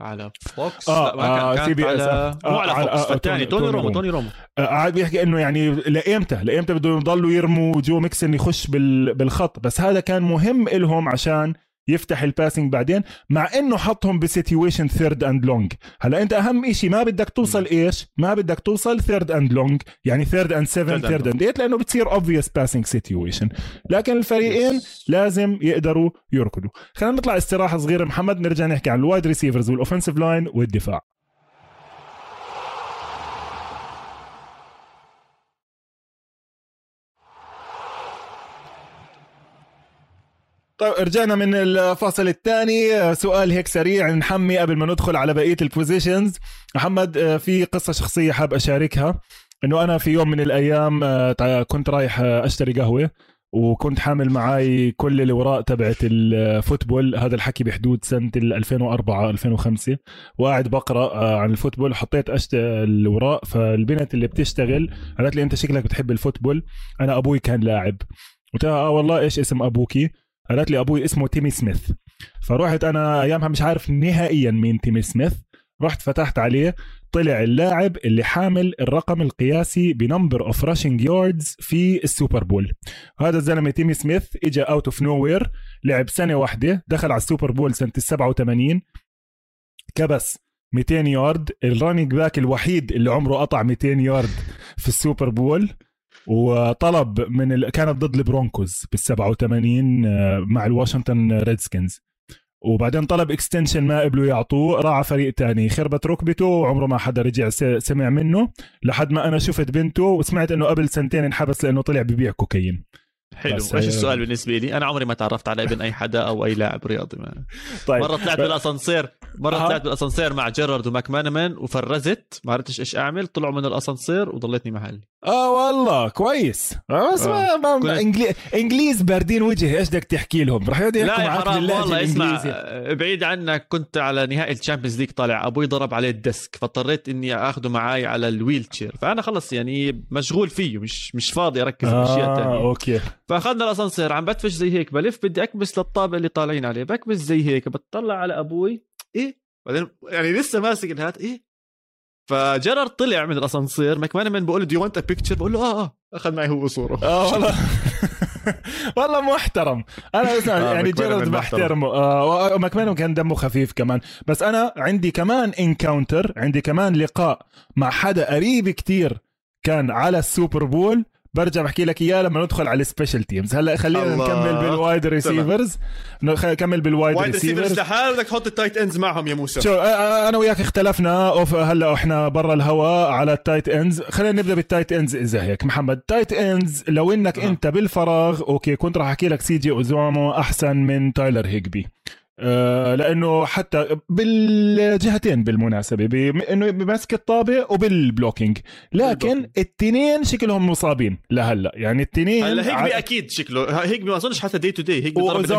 على فوكس آه، لا ما آه، CBS. كانت على آه، مو على فوكس آه، الثاني توني- توني توني رومو رومو. توني رومو آه، قاعد بيحكي إنه يعني لايمتى لايمتى بدهم يضلوا يرموا جو ميكسن يخش بال- بالخط بس هذا كان مهم إلهم عشان يفتح ال passing بعدين مع إنه حطهم ب situation third and long هلا أنت أهم إشي ما بدك توصل إيش؟ ما بدك توصل third and long يعني third and 7 Third and third and 8 لأنه بتصير obvious passing situation لكن الفريقين لازم يقدروا يركضوا. خلينا نطلع استراحة صغيرة محمد نرجع نحكي عن ال wide receivers وال offensive line والدفاع. طيب رجعنا من الفاصل الثاني. سؤال هيك سريع نحكي قبل ما ندخل على بقية ال positions محمد آه، في قصة شخصية حاب أشاركها؟ إنه أنا في يوم من الأيام آه، كنت رايح آه، أشتري قهوة وكنت حامل معي كل الاوراق تبعت ال football. هذا الحكي بحدود سنة 2004 2005 وقاعد بقرأ عن ال football. حطيت أشت... الاوراق فالبنت اللي بتشتغل قالت لي أنت شكلك بتحب ال football. أنا أبوي كان لاعب. قلت لها آه والله إيش اسم أبوكي؟ قالت لي أبوي اسمه تيمي سميث. فرحت أنا أيامها مش عارف نهائيا مين تيمي سميث. رحت فتحت عليه طلع اللاعب اللي حامل الرقم القياسي ب number of rushing yards في ال Super Bowl. هذا الزلمة تيمي سميث اجى out of nowhere لعب سنة واحدة دخل على ال Super Bowl سنة ال 87 كبس 200 yard ال running back الوحيد اللي عمره قطع 200 يارد في ال Super Bowl. وطلب من ال... كانت ضد البرونكوز بال 87 آه، مع الواشنطن ريدسكنز. وبعدين طلب إكستنشن ما قبلوا يعطوه راح فريق تاني خربت ركبته وعمره ما حدا رجع سمع منه لحد ما أنا شفت بنته وسمعت إنه قبل سنتين انحبس لأنه طلع ببيع كوكايين. حلو. إيش آه، السؤال بالنسبة لي؟ أنا عمري ما تعرفت على ابن أي حدا أو أي لاعب رياضي ما. طيب. مرة طلعت بالأسانسير مرة طلعت بالأسانسير مع جيرارد وماكمانمان وفرزت ما عرفتش إيش أعمل طلعوا من الأسانسير وضليتني محلي. آه والله كويس. آه، بس آه. ما, ما إنجلي... إنجليز باردين وجه إيش بدك تحكي لهم؟ رح يقعدوا يحكوا معك والله اسمع بعيد عنك كنت على نهائي ال Champions League طالع أبوي ضرب عليه ال disc فاضطريت إني اخذه معي على ال wheelchair. فأنا خلص يعني مشغول فيه مش مش فاضي أركز آه باشياء ثانية okay. فأخذنا الأسانسير عم بدفش زي هيك بلف بدي أكبس للطابق اللي طالعين عليه بكبس زي هيك بتطلع على أبوي إيه؟ بعدين يعني لسه ماسك ال hat إيه؟ فجيرارد طلع من الأسانسير من بقول له do you want a picture بقول له آه آه. أخذ معي هو صوره آه والله. والله محترم. أنا أسمع آه يعني جيرارد بحترمه آه ماكمان كان دمه خفيف كمان. بس أنا عندي كمان encounter عندي كمان لقاء مع حدا قريب كتير كان على ال Super Bowl. برجع بحكي لك إياه لما ندخل على ال special teams هلأ خلينا. نكمل بال wide receivers نكمل بال wide receivers لحال بدك تحط ال tight ends معهم يا موسى. شو أنا وياك اختلفنا. أوف هلأ إحنا برا الهواء على ال tight ends خلينا نبدأ بال tight ends إذا هيك. محمد tight ends لو إنك أه. أنت بالفراغ okay كنت راح أحكي لك سي جي اوزوما أحسن من تايلر هيجبي لأنه حتى بالجهتين بالمناسبة إنه بمسك الطابة وبال blocking. لكن التنين شكلهم مصابين لهلأ. يعني التنين هلا هيجبي ع... أكيد شكله. هيجبي ما اظنش حتى day to day هيجبي ضرب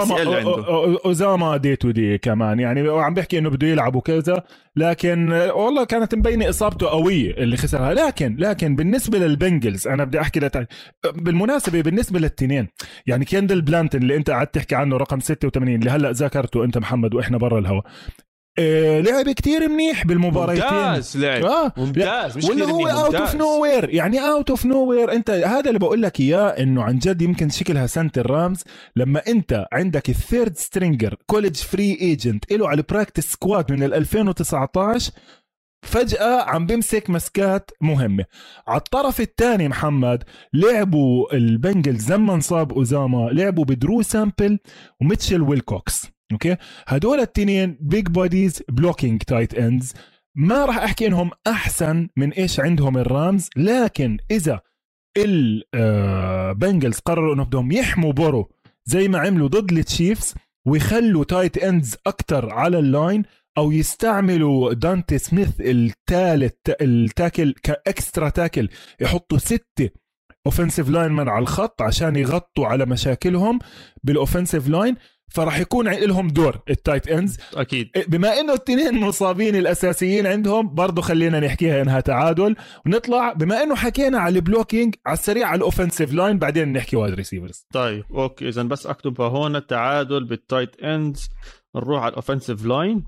أوزاما day to day كمان. يعني وعم بحكي إنه بده يلعب وكذا. لكن والله كانت مبينة إصابته قوية اللي خسرها. لكن لكن بالنسبة للبنجلز أنا بدي أحكي لك بالمناسبة بالنسبة للتنين يعني كيندل بلانتن اللي أنت قعدت تحكي عنه رقم 86 اللي هلأ ذكرته أنت محمد وإحنا برا الهواء آه لعب كتير منيح بالمباراتين ممتاز لعب. آه. ممتاز. مش ولا هو out of nowhere يعني out of nowhere أنت هذا اللي بقول لك إياه إنه عن جد يمكن شكلها سنة الرامز لما أنت عندك ال third stringer college free agent له على ال practice squad من 2019 فجأة عم بمسك مسكات مهمة. على الطرف الثاني محمد لعبوا البنجلز لما انصاب أوزاما لعبوا بدرو سامبل وميتشل ويلكوكس. okay؟ هدول التنين big bodies blocking tight ends ما راح أحكي إنهم أحسن من إيش عندهم الرامز لكن إذا البنجلز آه، قرروا إنهم بدهم يحموا بورو زي ما عملوا ضد التشيفز ويخلوا tight ends أكثر على ال line أو يستعملوا دانتي سميث الثالث ال tackle ك extra tackle يحطوا ستة offensive linemen على الخط عشان يغطوا على مشاكلهم بال offensive line فراح يكون لهم دور ال tight ends. أكيد. إيه، بما إنه التنين مصابين الأساسيين عندهم برضه خلينا نحكيها إنها تعادل. ونطلع بما إنه حكينا على ال blocking على السريع على ال offensive line بعدين نحكي wide receivers طيب okay اذا بس اكتبها هون التعادل بال tight ends. نروح على ال offensive line.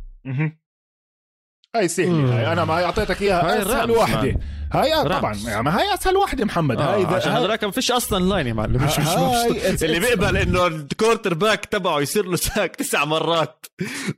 هاي سهلة هاي. أنا ما أعطيتك إياها أسهل وحده هاي طبعا. يعني هاي أسهل وحده محمد. آه هاي عشان هذاك ما فيش أصلا line يا معلم مش مش, مش اللي بيقبل إنه ال quarterback تبعه يصير له sack تسع مرات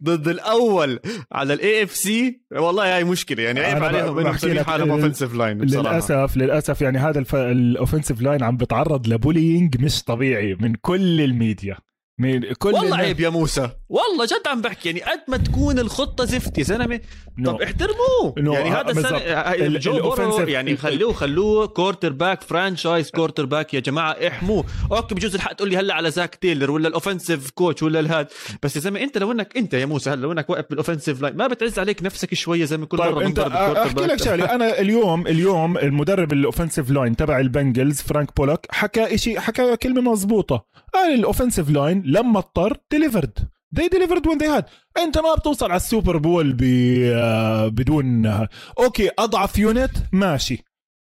ضد الأول على ال AFC والله هاي مشكلة. يعني عيب عليهم إنهم مسويين حالهم offensive line للأسف للأسف يعني هذا ال offensive line عم بتعرض ل bullying مش طبيعي من كل الميديا. من كل والله عيب يا موسى. والله جد عم بحكي يعني قد ما تكون الخطة زفت يا زلمه No. طب احترموه. No. يعني هذا. السنة هاي ال- جو بورو يعني خلوه خلوه quarterback franchise quarterback يا جماعة احموه. okay بجوز الحق تقول لي هلأ على زاك تيلر ولا ال offensive coach ولا الهاد. بس يا زلمة أنت لو انك أنت يا موسى هلأ لو إنك واقف بال offensive line ما بتعز عليك نفسك شوية زي ما كل طيب مرة أنت ال quarter أحكي لك شغلة. أنا اليوم اليوم المدرب ال offensive line تبع البنجلز فرانك بولك حكى شيء حكى كلمة مزبوطه قال ال offensive line لما اضطر delivered they delivered when they had. أنت ما بتوصل على السوبر بول ب... بدون okay أضعف unit ماشي.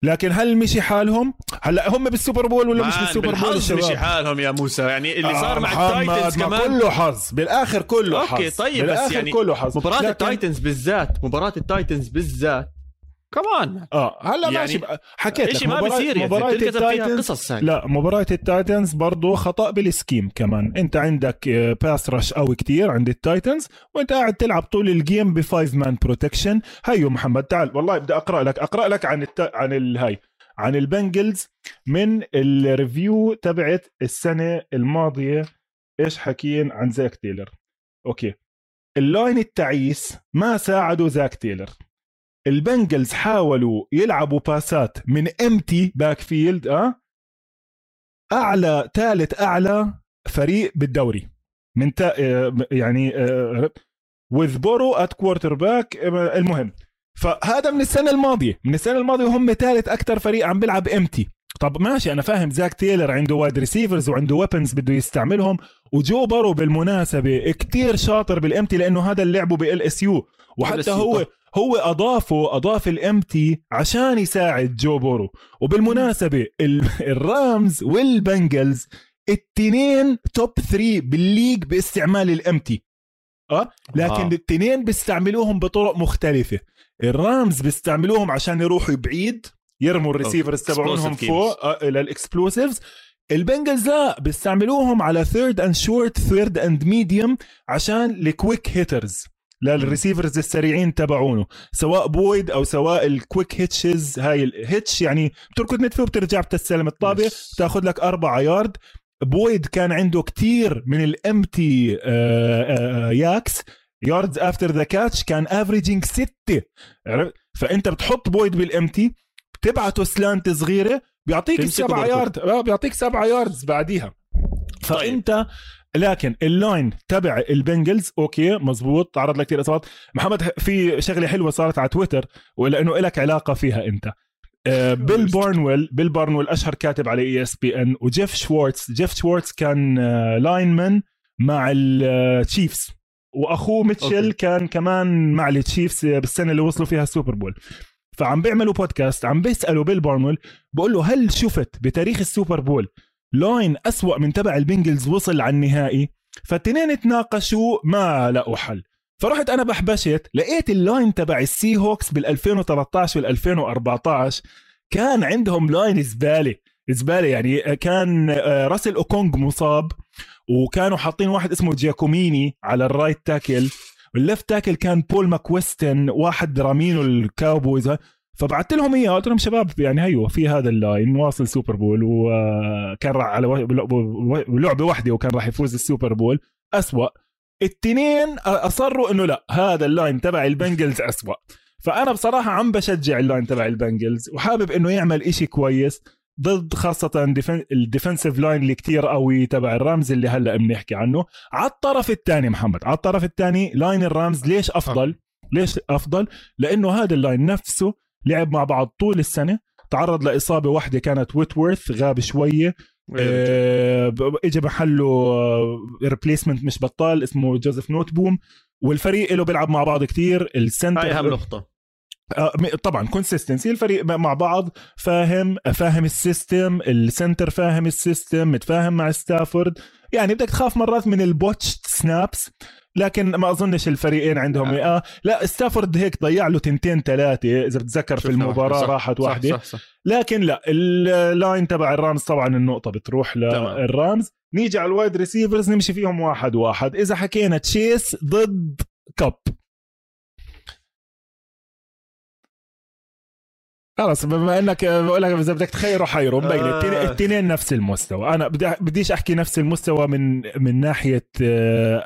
لكن هل مشي حالهم؟ هلا هم بالسوبر بول ولا مش بالسوبر بول الشباب؟ مشي حالهم يا موسى. يعني اللي صار آه، مع محمد، التايتنز ما كمان. كله حظ. بالآخر كله okay حظ. طيب بس يعني كله حظ. مباراة التايتنز بالذات مباراة التايتنز بالذات كمان آه هلا يعني ماشي حكيت لك ما يعني مباراة التايتنز قصص هاي لا مباراة التايتنز برضو خطأ بال scheme كمان. أنت عندك pass rush قوي كتير عند التايتنز وأنت قاعد تلعب طول ال game ب five man protection هيو محمد تعال والله بدي أقرأ لك أقرأ لك عن الت... عن الهاي عن البنجلز من ال review تبعت السنة الماضية. إيش حكين عن زاك تيلر؟ okay. ال line التعيس ما ساعدوا زاك تيلر. البنجلز حاولوا يلعبوا باسات من empty backfield آه؟ أعلى ثالث أعلى فريق بالدوري. من تا آه، يعني with Burrow at quarterback المهم. فهذا من السنة الماضية. من السنة الماضية وهم ثالث أكثر فريق عم بيلعب empty طب ماشي أنا فاهم. زاك تيلر عنده wide receivers وعنده weapons بده يستعملهم وجو بارو بالمناسبة كتير شاطر بال empty لأنه هذا اللي لعبه ب LSU وحتى هو. هو أضافه أضاف ال empty عشان يساعد جو بورو. وبالمناسبة ال- الرامز والبنجلز التنين top 3 بال league باستعمال ال empty آه؟ لكن آه. الاثنين بيستعملوهم بطرق مختلفة. الرامز بيستعملوهم عشان يروحوا بعيد يرموا ال receivers تبعونهم. فوق آه لل explosives البنجلز لا بيستعملوهم على third and short third and medium عشان ال quick hitters لل receivers السريعين تبعونه سواء بويد أو سواء ال quick hitches هاي ال hitch يعني بتركض نتفه وبترجع بتستلم الطابة Yes. تاخذ لك أربعة يارد بويد كان عنده كتير من ال empty YACs yards after the catch كان averaging ستة؟ فأنت بتحط بويد بال empty بتبعته slant صغيرة بيعطيك بركض. يارد آه، بيعطيك سبعة yards بعديها فأنت لكن ال line تبع البنجلز okay مزبوط تعرض لكثير إصابات. محمد في شغلة حلوة صارت على تويتر ولأنه لك علاقة فيها أنت. آه، بيل بارنويل بيل بارنويل أشهر كاتب على ESPN وجيف شوارتز جيف شوارتز كان آه، lineman مع التشيفز وأخوه ميتشل okay. كان كمان مع التشيفز بالسنة اللي وصلوا فيها السوبر بول. فعم بيعملوا بودكاست عم بيسألوا بيل بارنويل بقول له هل شفت بتاريخ السوبر بول line أسوأ من تبع البنجلز وصل على النهائي فالتنين تناقشوا ما لقوا حل فرحت أنا بحبشت لقيت ال line تبع السي هوكس بال 2013 وال 2014 كان عندهم line زباله زباله يعني كان آه، راسل اوكونج مصاب وكانوا حاطين واحد اسمه جياكوميني على ال right tackle. وال left tackle كان بول ماكويستن واحد رامينه الكاوبويز. فبعت لهم اياه قلت لهم شباب يعني هيو في هذا ال line واصل Super Bowl وكان راح على لعبة واحدة وكان راح يفوز ال Super Bowl. أسوأ. التنين أصروا إنه لا هذا ال line تبع البنجلز أسوأ. فأنا بصراحة عم بشجع ال line تبع البنجلز وحابب إنه يعمل إشي كويس ضد خاصة defen... ال defensive line اللي كتير قوي تبع الرامز اللي هلأ بنحكي عنه. على الطرف الثاني محمد على الطرف الثاني line الرامز ليش أفضل؟ ليش أفضل؟ لأنه هذا ال line نفسه لعب مع بعض طول السنة تعرض لإصابة واحدة كانت ويتورث غاب شوية. آه، ب- اجى محله replacement مش بطال اسمه جوزيف نوت بوم والفريق له بيلعب مع بعض كتير ال center هاي أهم نقطة. آه، طبعا consistency الفريق مع بعض. فاهم فاهم ال system ال center فاهم ال system متفاهم مع ستافورد يعني بدك تخاف مرات من ال botched snaps لكن ما أظنش الفريقين عندهم آه. آه. لا ستافورد هيك ضيع له تنتين ثلاثة إذا بتتذكر في المباراة واحدة، صح، راحت صح، واحدة صح صح لكن لا ال line تبع الرامز طبعا النقطة بتروح. للرامز نيجي على ال wide receivers نمشي فيهم واحد واحد إذا حكينا تشيس ضد كوب خلص بما إنك بقول لك إذا بدك تخيروا خيروا مبين آه. التنين- نفس المستوى أنا بدي بديش أحكي نفس المستوى من من ناحية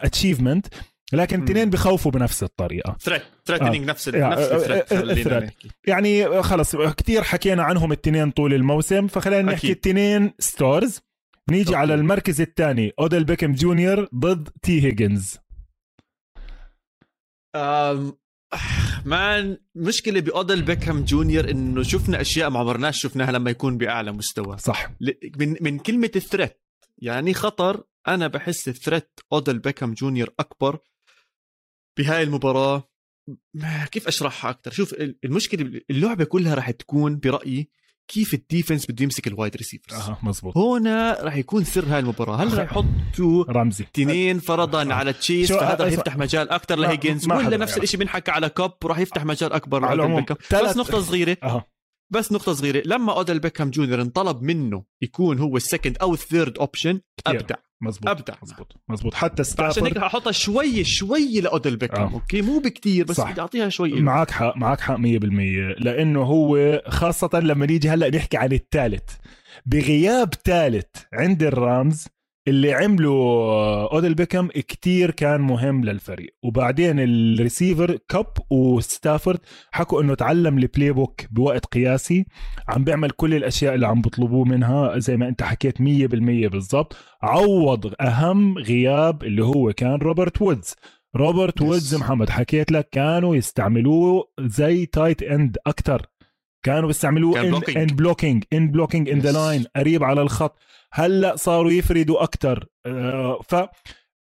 achievement لكن مم. التنين بخوفوا بنفس الطريقة threat threatening نفس نفس آه، ال threat آه، يعني خلص كتير حكينا عنهم التنين طول الموسم فخلينا نحكي. التنين stars نيجي أوكي. على المركز الثاني أوديل بيكهام جونيور ضد تي هيجنز man مشكلة بأودل بيكهام جونيور إنه شفنا أشياء ما عمرناش شفناها لما يكون بأعلى مستوى. صح. من من كلمة ال threat يعني خطر أنا بحس ال threat أودل بيكهام جونيور أكبر بهاي المباراة. كيف أشرحها أكثر شوف ال- المشكلة اللعبة كلها راح تكون برأيي كيف ال defense بده يمسك ال wide receivers؟ أها مزبوط. هنا راح يكون سر هاي المباراة. هل راح يحطوا رمزي. تنين فرضا آه. على تشيس فهذا راح. يفتح مجال أكثر لهيجنز. ولا نفس. الشيء بنحكى على كوب وراح يفتح مجال أكبر على بس نقطة صغيرة. أها. بس نقطة صغيرة لما اودل بيكهام جونيور انطلب منه يكون هو ال second أو ال third option. أبدع مزبوط أبدع. مزبوط مزبوط حتى هيك ستافورد رح أحطها شوي شوي لاودل بيكهام آه. okay مو بكتير بس. بدي اعطيها شوي. معك حق معك حق 100% لأنه هو خاصة لما نيجي هلأ نحكي عن الثالث بغياب ثالث عند الرامز اللي عمله أوديل بيكهام كتير كان مهم للفريق. وبعدين الريسيفر كاب وستافورد حكوا إنه تعلم ال playbook بوقت قياسي. عم بيعمل كل الأشياء اللي عم بيطلبوه منها زي ما أنت حكيت 100% بالضبط. عوض أهم غياب اللي هو كان روبرت وودز. روبرت Yes. وودز محمد حكيت لك كانوا يستعملوه زي tight end أكثر كانوا بيستعملوه in blocking in blocking in the. line قريب على الخط. هلأ صاروا يفردوا أكثر ف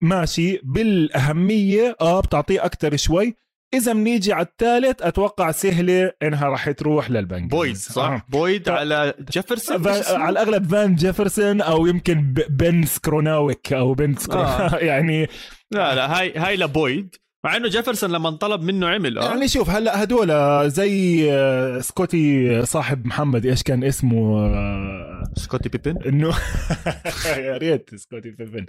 ماشي بالأهمية آه بتعطيه أكثر شوي إذا بنيجي على الثالث أتوقع سهلة إنها راح تروح للبنجلز بويد صح آه. بويد. على جيفرسون فان؟ على الأغلب فان جيفرسون أو يمكن ب- بن سكروناويك أو بن سكرو... آه. يعني لا لا هاي هاي لبويد مع إنه جيفرسون لما انطلب منه عمل آه. يعني شوف هلأ هدول زي آه، سكوتي صاحب محمد إيش كان اسمه آه، سكوتي بيبن؟ إنه يا ريت سكوتي بيبن.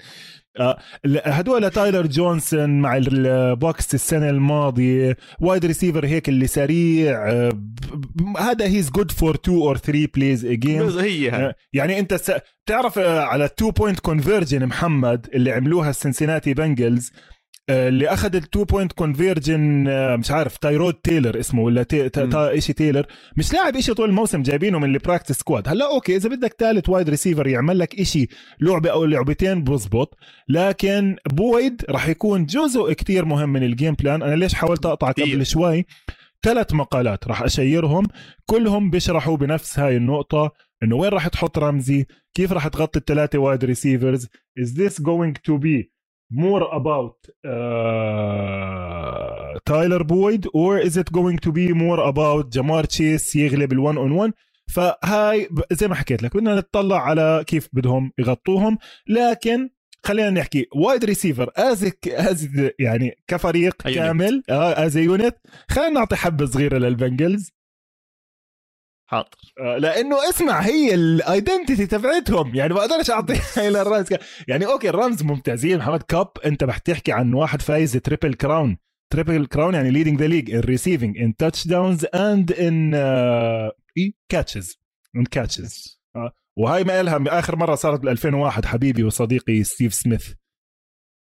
آه، هدول تايلر جونسون مع البوكس السنة الماضية wide receiver هيك اللي سريع هذا he's good for two or three plays a game بس he. هاي يعني أنت س... بتعرف على ال two point conversion محمد اللي عملوها السنسيناتي بنجلز اللي اخذ ال two point conversion مش عارف تايرود تايلر اسمه ولا تي... تا... تا... شيء تايلر مش لاعب شيء طول الموسم جايبينه من ال practice squad هلا okay إذا بدك ثالث wide receiver يعمل لك شيء لعبة أو لعبتين بزبط. لكن بويد راح يكون جزء كتير مهم من ال game plan أنا ليش حاولت كتير. قبل شوي؟ ثلاث مقالات راح أشيرهم. كلهم بيشرحوا بنفس هاي النقطة إنه وين راح تحط رمزي؟ كيف راح تغطي الثلاثة wide receivers is this going to be more about uh, تايلر بويد or is it going to be more about جمار تشيس يغلب ال one on 1 فهاي زي ما حكيت لك بدنا نطلع على كيف بدهم يغطوهم. لكن خلينا نحكي wide receiver as as يعني كفريق كامل as unit خلينا نعطي حبة صغيرة للبنجلز. حاضر. آه، لأنه اسمع هي ال identity تبعتهم. يعني ما أقدرش أعطيها إلى الرامز يعني okay الرامز ممتازين. محمد كوب أنت رح تحكي عن واحد فايز triple crown triple crown يعني leading the league in receiving in touchdowns and in catches in catches وهاي ما لها آخر مرة صارت بال 2001 حبيبي وصديقي ستيف سميث.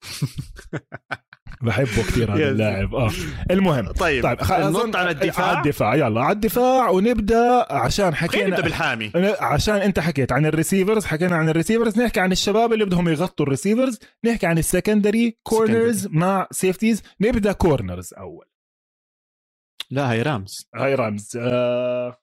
بحبه كثير هذا. اللاعب. آه. المهم. طيب, طيب خ- ننط على الدفاع. على الدفاع. يلا على الدفاع ونبدأ عشان حكينا نبدأ بالحامي. عشان أنت حكيت عن ال receivers حكينا عن ال receivers نحكي عن الشباب اللي بدهم يغطوا ال receivers نحكي عن ال secondary corners مع safeties نبدأ corners أول. لا هي Rams. هاي Rams. آه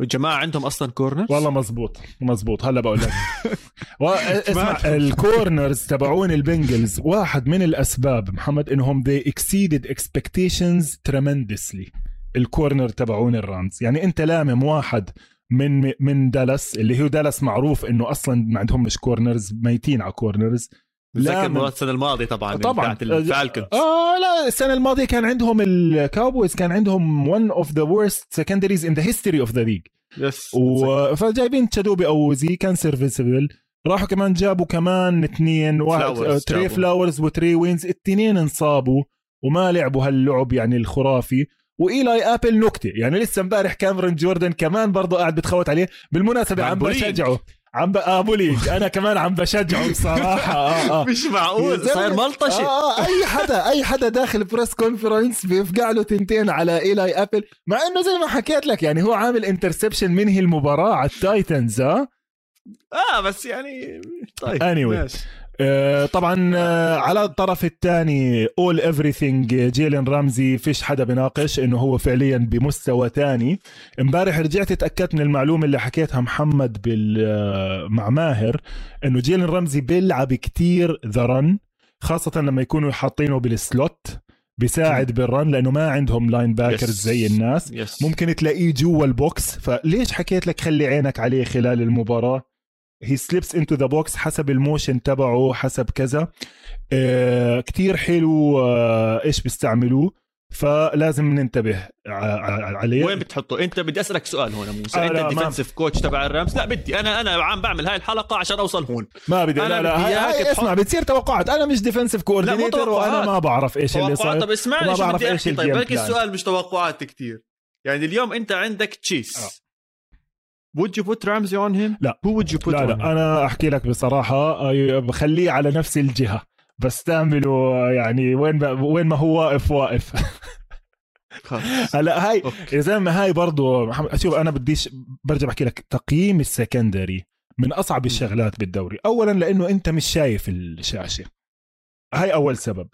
والجماعة عندهم أصلا corner والله مزبوط مزبوط هلا بقول لك. و- اسمع ال corners تبعون ال Bengals واحد من الأسباب محمد إنهم they exceeded expectations tremendously. ال corner تبعون ال Rams يعني أنت لامم واحد من من دالاس اللي هو دالاس معروف إنه أصلا ما عندهم مش corners ميتين على corners من- مباراة السنة الماضية طبعا طبعا. بتاعت ال Falcons آه لا السنة الماضية كان عندهم ال Cowboys كان عندهم one of the worst secondaries in the history of the league. Yes و... فجايبين Chidobe Awuzie كان serviceable راحوا كمان جابوا كمان اثنين واحد Flowers آه، Tre جابوا. Flowers و Trae Waynes الاثنين انصابوا وما لعبوا هاللعب يعني الخرافي. و Eli Apple نكتة يعني لسه امبارح Cameron Jordan كمان برضه قاعد بتخوت عليه. بالمناسبة عم. بشجعه. عم ب... آه bullying أنا كمان عم بشجعه بصراحة. آه آه. مش معقول. صاير ملطشة. آه آه، أي حدا أي حدا داخل press conference بيفقع له تنتين على Eli Apple. مع إنه زي ما حكيت لك يعني هو عامل interception منهي المباراة على ال Titans آه. آه بس يعني طيب Anyway. ماشي. آه، طبعا آه، على الطرف الثاني all everything Jalen Ramsey فيش حدا بناقش إنه هو فعليا بمستوى تاني امبارح رجعت اتأكدت من المعلومة اللي حكيتها محمد بال آه، مع ماهر إنه Jalen Ramsey بيلعب كتير the run خاصة لما يكونوا حاطينه بال slot بيساعد بال run لأنه ما عندهم linebackers Yes. زي الناس. Yes ممكن تلاقيه جوا ال box فليش حكيت لك خلي عينك عليه خلال المباراة؟ he slips into the box حسب ال motion تبعه حسب كذا. آه كتير حلو آه إيش بيستعملوه. فلازم ننتبه عليه. وين بتحطه؟ أنت بدي أسألك سؤال هون موسى. آه، أنت ما- ال defensive coach تبع ال Rams؟ لا بدي. أنا أنا عم بعمل هاي الحلقة عشان أوصل هون. ما بدي. لا لا هاي, هاي اسمع بتصير توقعات. أنا مش defensive coordinator وأنا. ما بعرف إيش اللي صار طب اسمعني شو بعرف أحكي. طيب بلكي. السؤال مش توقعات كتير. يعني اليوم أنت عندك Chase would you put Ramsey on him? لا. who would you put لا on him? لا أنا أحكي لك بصراحة آه، بخليه على نفس الجهة. بستعمله يعني وين ما وين ما هو واقف واقف. هلا هاي. يا زلمه هاي برضو محمد شوف أنا بديش برجع بحكي لك. تقييم السكندري من أصعب الشغلات بالدوري. اولا لأنه أنت مش شايف الشاشة. هاي أول سبب.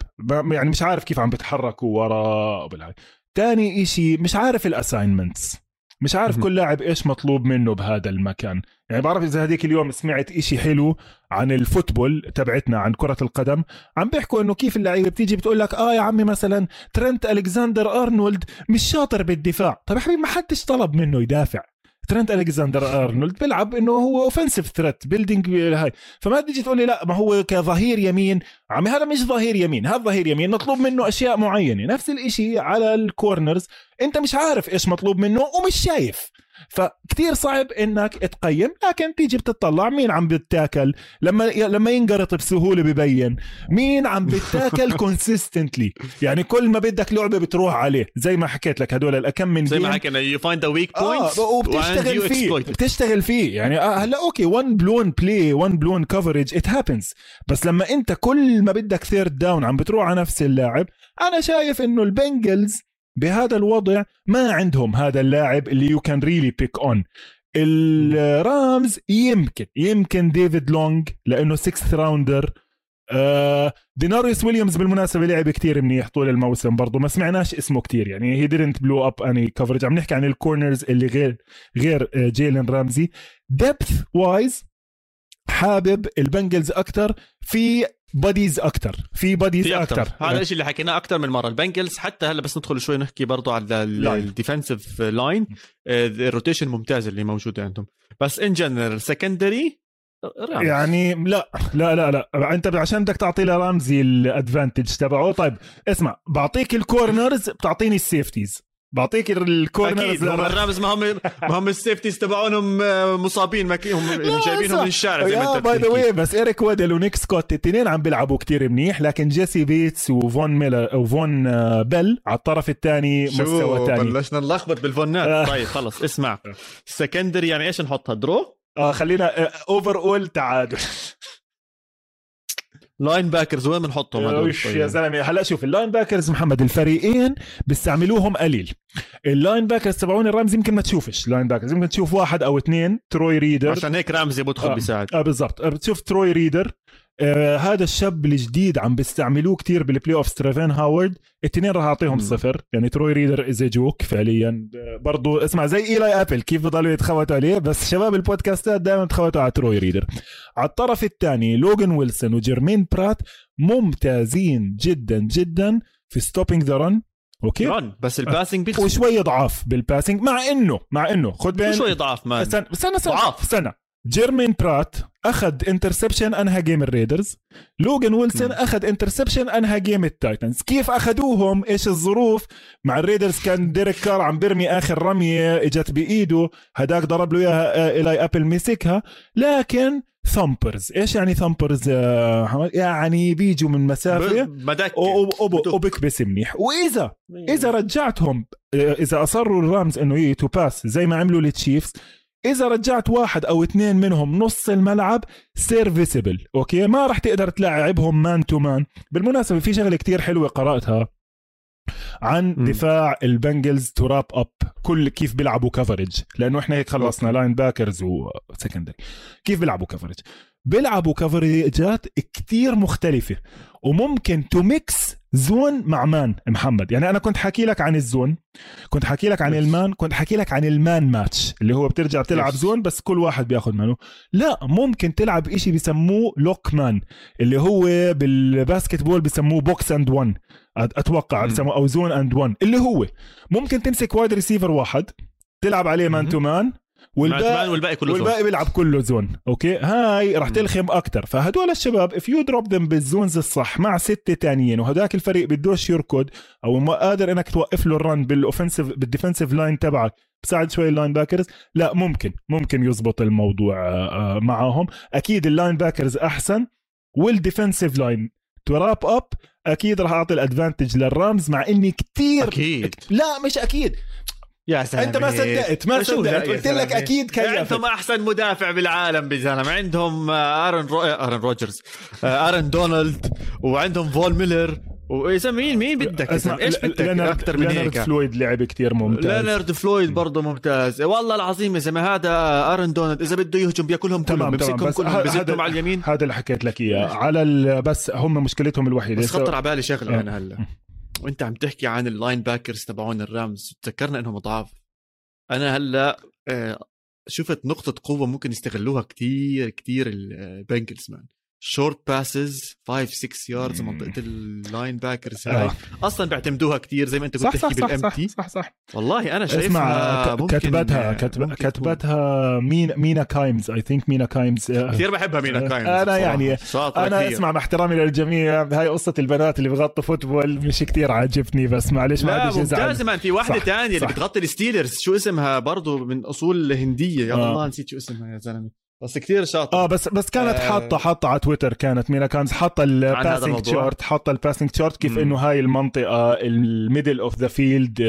يعني مش عارف كيف عم بتحركوا ورا وبالهاي. تاني إشي مش عارف ال assignments مش عارف. كل لاعب إيش مطلوب منه بهذا المكان. يعني بعرف إذا هذيك اليوم سمعت إشي حلو عن ال football تبعتنا عن كرة القدم عم بيحكوا إنه كيف اللعيبة بتيجي بتقول لك آه يا عمي مثلا ترنت الكساندر أرنولد مش شاطر بالدفاع. طب يا حبيبي ما حدش طلب منه يدافع. ترنت الكساندر أرنولد بيلعب إنه هو offensive threat building هاي. فما تيجي تقول لي لا ما هو كظهير يمين. عمي هذا مش ظهير يمين هذا ظهير يمين مطلوب منه أشياء معينة. نفس الإشي على ال corners أنت مش عارف إيش مطلوب منه ومش شايف. فكتير صعب إنك تقيم لكن تيجي بتطلع مين عم بتاكل لما لما ينقرط بسهولة ببين. مين عم بتاكل consistently يعني كل ما بدك لعبة بتروح عليه. زي ما حكيت لك هدول الكم من زي ما. حكينا you find the weak points وبتشتغل فيه بتشتغل فيه. يعني آه هلأ okay one blown play one blown coverage it happens بس لما أنت كل ما بدك third down عم بتروح على نفس اللاعب أنا شايف إنه ال Bengals بهذا الوضع ما عندهم هذا اللاعب اللي you can really pick on ال Rams يمكن يمكن David Long لأنه 6 rounder آه Darious Williams بالمناسبة لعب كتير منيح طول الموسم برضه ما سمعناش اسمه كتير يعني هي didn't blow up any coverage. عم نحكي عن ال corners اللي غير غير آه، Jalen Ramsey. depth wise حابب ال Bengals أكثر في bodies أكثر في bodies أكثر هذا الشيء اللي حكيناه أكثر من مرة. ال Bengals حتى هلا بس ندخل شوي نحكي برضو على. ال defensive line ال rotation ممتاز اللي موجود عندهم. بس in general secondary يعني لا لا لا لا. أنت عشان بدك تعطي ل Ramsey ال advantage تبعه. طيب اسمع بعطيك الكورنرز بتعطيني السيفتيز بعطيك الكورنرز الرامز ما هم ما هم ال safeties تبعونهم آه، مصابين ما هم جايبينهم. من الشارع زي ما انت by the way بس Eric Weddle و Nick Scott الاثنين عم بيلعبوا كتير منيح لكن Jessie Bates و Von Miller و Vonn آه، Bell على الطرف الثاني مستوى ثاني. بلشنا نلخبط بالفونات آه. طيب خلص اسمع. secondary يعني إيش نحطها؟ draw آه خلينا overall تعادل. linebackers وين بنحطهم هدول؟ وش طيب؟ يا زلمة. هلا شوف ال linebackers محمد الفريقين بيستعملوهم قليل. ال linebackers تبعون ال Rams يمكن ما تشوفش. linebackers يمكن تشوف واحد أو اثنين Troy Reeder عشان هيك Ramsey بدخل آه. بيساعد. آه بالضبط. آه، بتشوف Troy Reeder آه هذا الشاب الجديد عم بيستعملوه كتير بال playoff Travin Howard الاثنين راح أعطيهم. صفر. يعني Troy Reeder is joke فعليا. آه، برضو اسمع زي Eli Apple كيف بضلوا يتخوتوا عليه؟ بس شباب البودكاستات دائما تخوتوا على Troy Reeder على الطرف الثاني Logan Wilson و Germaine Pratt ممتازين جدا جدا في stopping the run okay؟ run بس ال passing بيدخل وشوي ضعاف بال passing مع إنه مع إنه خد بين شوي man استنى استنى استنى ضعاف. استنى. Germaine Pratt أخذ interception أنهى game ال Raiders Logan Wilson. أخذ interception أنهى game ال Titans كيف أخذوهم؟ إيش الظروف؟ مع ال Raiders كان Derek Carr عم برمي آخر رمية إجت بإيده هداك ضرب له إياها آه، Eli Apple مسكها. لكن thumpers إيش يعني محمد يعني بيجوا من مسافة وبكبس منيح. واذا إذا رجعتهم إذا أصروا الرامز إنه to pass زي ما عملوا للتشيفز إذا رجعت واحد أو اثنين منهم نص الملعب serviceable okay؟ ما راح تقدر تلاعبهم man to man بالمناسبة في شغلة كتير حلوة قرأتها عن م. دفاع البنجلز to wrap up كل كيف بيلعبوا coverage لأنه إحنا هيك خلصنا linebackers و secondary كيف بيلعبوا coverage بيلعبوا coverage ات كتير مختلفة. وممكن to mix zone مع man محمد. يعني أنا كنت حكي لك عن ال zone كنت حكي لك عن ال man كنت حكي لك عن ال man match اللي هو بترجع تلعب zone بس كل واحد بياخذ man و لا ممكن تلعب إشي بسموه look man اللي هو بال basketball بسموه box and 1 أتوقع بسموه أو zone and 1 اللي هو ممكن تمسك wide receiver واحد تلعب عليه man to man والباقي والباقي كله والباقي zone. بيلعب كله zone. okay؟ هاي راح تلخم أكثر فهدول الشباب if you drop them بال zones الصح مع ستة تانيين وهداك الفريق بدوش يركض أو ما قادر إنك توقف له ال run بال offensive بال defensive line تبعك بساعد شوي ال linebackers لا ممكن ممكن يزبط الموضوع آه، معاهم. أكيد ال linebackers أحسن وال defensive line to wrap up أكيد راح أعطي ال advantage للرامز مع إني كثير أكيد. لا مش أكيد. يا سلام أنت ما صدقت ما صدقت. قلت لك أكيد كيف عندهم أحسن مدافع بالعالم بزلمة. عندهم آه، آرن رو... آرن روجرز آه، آرن دونالد وعندهم فون ميلر. واذا مين مين بدك؟ اسمع إيش بدك؟ أكثر من هيك. فلويد لعب كثير ممتاز. لينارد فلويد برضه ممتاز. والله العظيم يا زلمه هذا آرن دونالد إذا بده يهجم بياكلهم كلهم بيمسكهم كلهم بزتهم على اليمين. هذا اللي حكيت لك إياه. على بس هم مشكلتهم الوحيدة. بس خطر على بالي شغلة أنا هلا. وانت عم تحكي عن ال linebackers تبعون الرامز تذكرنا إنهم ضعاف. أنا هلأ آه، شفت نقطة قوة ممكن يستغلوها كتير كتير البنجلز man short passes 5 6 yards منطقة ال linebackers هاي. آه. أصلا بيعتمدوها كثير زي ما أنت كنت تحكي بالام تي صح, صح صح. والله أنا شايفها كتبتها كتبتها مين مينا كايمز I think مينا كايمز كثير بحبها مينا كايمز أنا يعني أنا كثير. اسمع مع احترامي للجميع هاي قصة البنات اللي بغطوا football مش كثير عاجبني بس معلش ما لا ممتاز في واحدة ثانية اللي بتغطي الستيلرز شو اسمها؟ برضه من أصول هنديه يا آه. الله نسيت شو اسمها يا زلمة. بس كثير شاطر. آه بس بس كانت آه. حاطه حاطة على تويتر كانت مينا كايمز حاطة ال passing chart حاطة ال passing chart كيف إنه هاي المنطقة ال middle of the field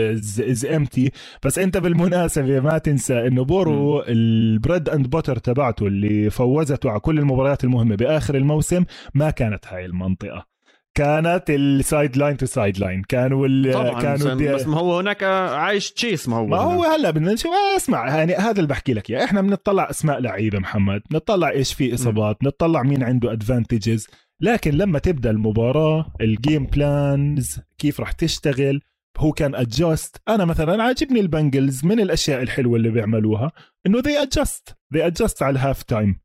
is empty بس أنت بالمناسبة ما تنسى إنه بورو ال bread and butter تبعته اللي فوزته على كل المباريات المهمة بآخر الموسم ما كانت هاي المنطقة. كانت ال sideline to sideline كانوا ال طبعا كانوا. بس ما هو هناك عايش تشيس ما هو. ما هو هلا بدنا نشوف. آه، اسمع يعني هذا اللي بحكي لك إياه. إحنا بنطلع أسماء لعيبة محمد. نطلع إيش في إصابات. نطلع مين عنده advantages لكن لما تبدأ المباراة ال game plans كيف راح تشتغل who can adjust أنا مثلا عاجبني البنجلز من الأشياء الحلوة اللي بيعملوها إنه they adjust they adjust على ال halftime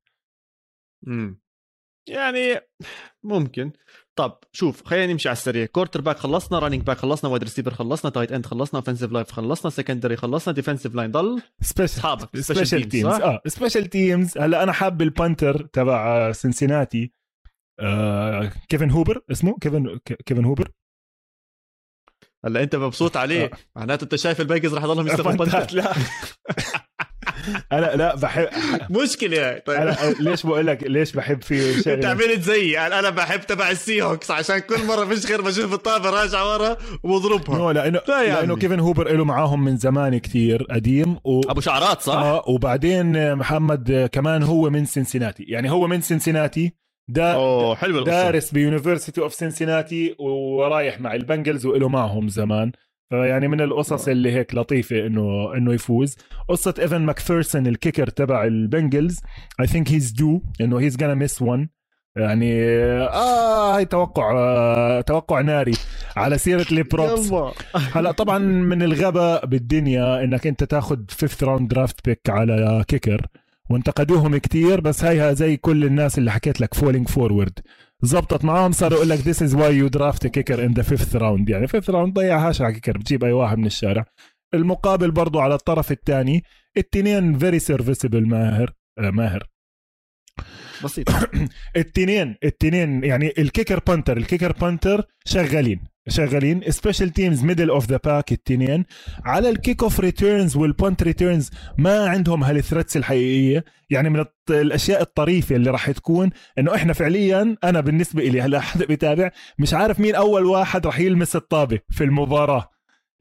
يعني ممكن. طب شوف خلينا نمشي على السريع. quarterback خلصنا running back خلصنا wide receiver خلصنا tight end خلصنا offensive line خلصنا secondary خلصنا defensive line ضل اصحابك special teams آه special teams هلا أنا حاب ال punter تبع سنسيناتي آه كيفن هوبر اسمه كيفن كيفن هوبر هلا أنت مبسوط عليه؟ آه. معناته أنت شايف البايكرز رح يضلهم يستخدموا بانتر لا. أنا لا بحب مشكلة طيب. أنا ليش بقول لك ليش بحب فيه شغله أنت عملت زيي يعني أنا بحب تبع السي هوكس عشان كل مرة فيش غير بشوف الطابة راجعة ورا وبضربها نو لأنه لا يعني. لأنه كيفن هوبر له معاهم من زمان كثير قديم و... أبو شعرات صح؟ آه وبعدين محمد كمان هو من سنسناتي يعني هو من سنسناتي دا أوه حلو دارس ب University of Cincinnati ورايح مع البنجلز وله معهم زمان. فيعني من القصص اللي هيك لطيفة انه إنه يفوز. قصة إيفن ماكفيرسون ال kicker تبع البنجلز. I think he's due إنه he's gonna miss one يعني آه هاي توقع آه توقع ناري على سيرة ال props. هلا طبعا من الغباء بالدنيا إنك أنت تاخذ fifth round draft pick على kicker. وانتقدوهم كتير بس هاي زي كل الناس اللي حكيت لك falling forward زبطت معاهم صاروا يقول لك this is why you draft kicker in the fifth round يعني fifth round ضيعهاش على kicker بتجيب أي واحد من الشارع. المقابل برضو على الطرف الثاني التنين very serviceable ماهر آه ماهر. بسيط. التنين التنين يعني ال kicker punter ال kicker punter شغالين. شغالين special teams middle of the pack التنين. على ال kickoff returns وال punt returns ما عندهم هال threats الحقيقية. يعني من الأشياء الطريفة اللي راح تكون إنه إحنا فعليا أنا بالنسبة لي هلا حدا بيتابع مش عارف مين أول واحد راح يلمس الطابة في المباراة.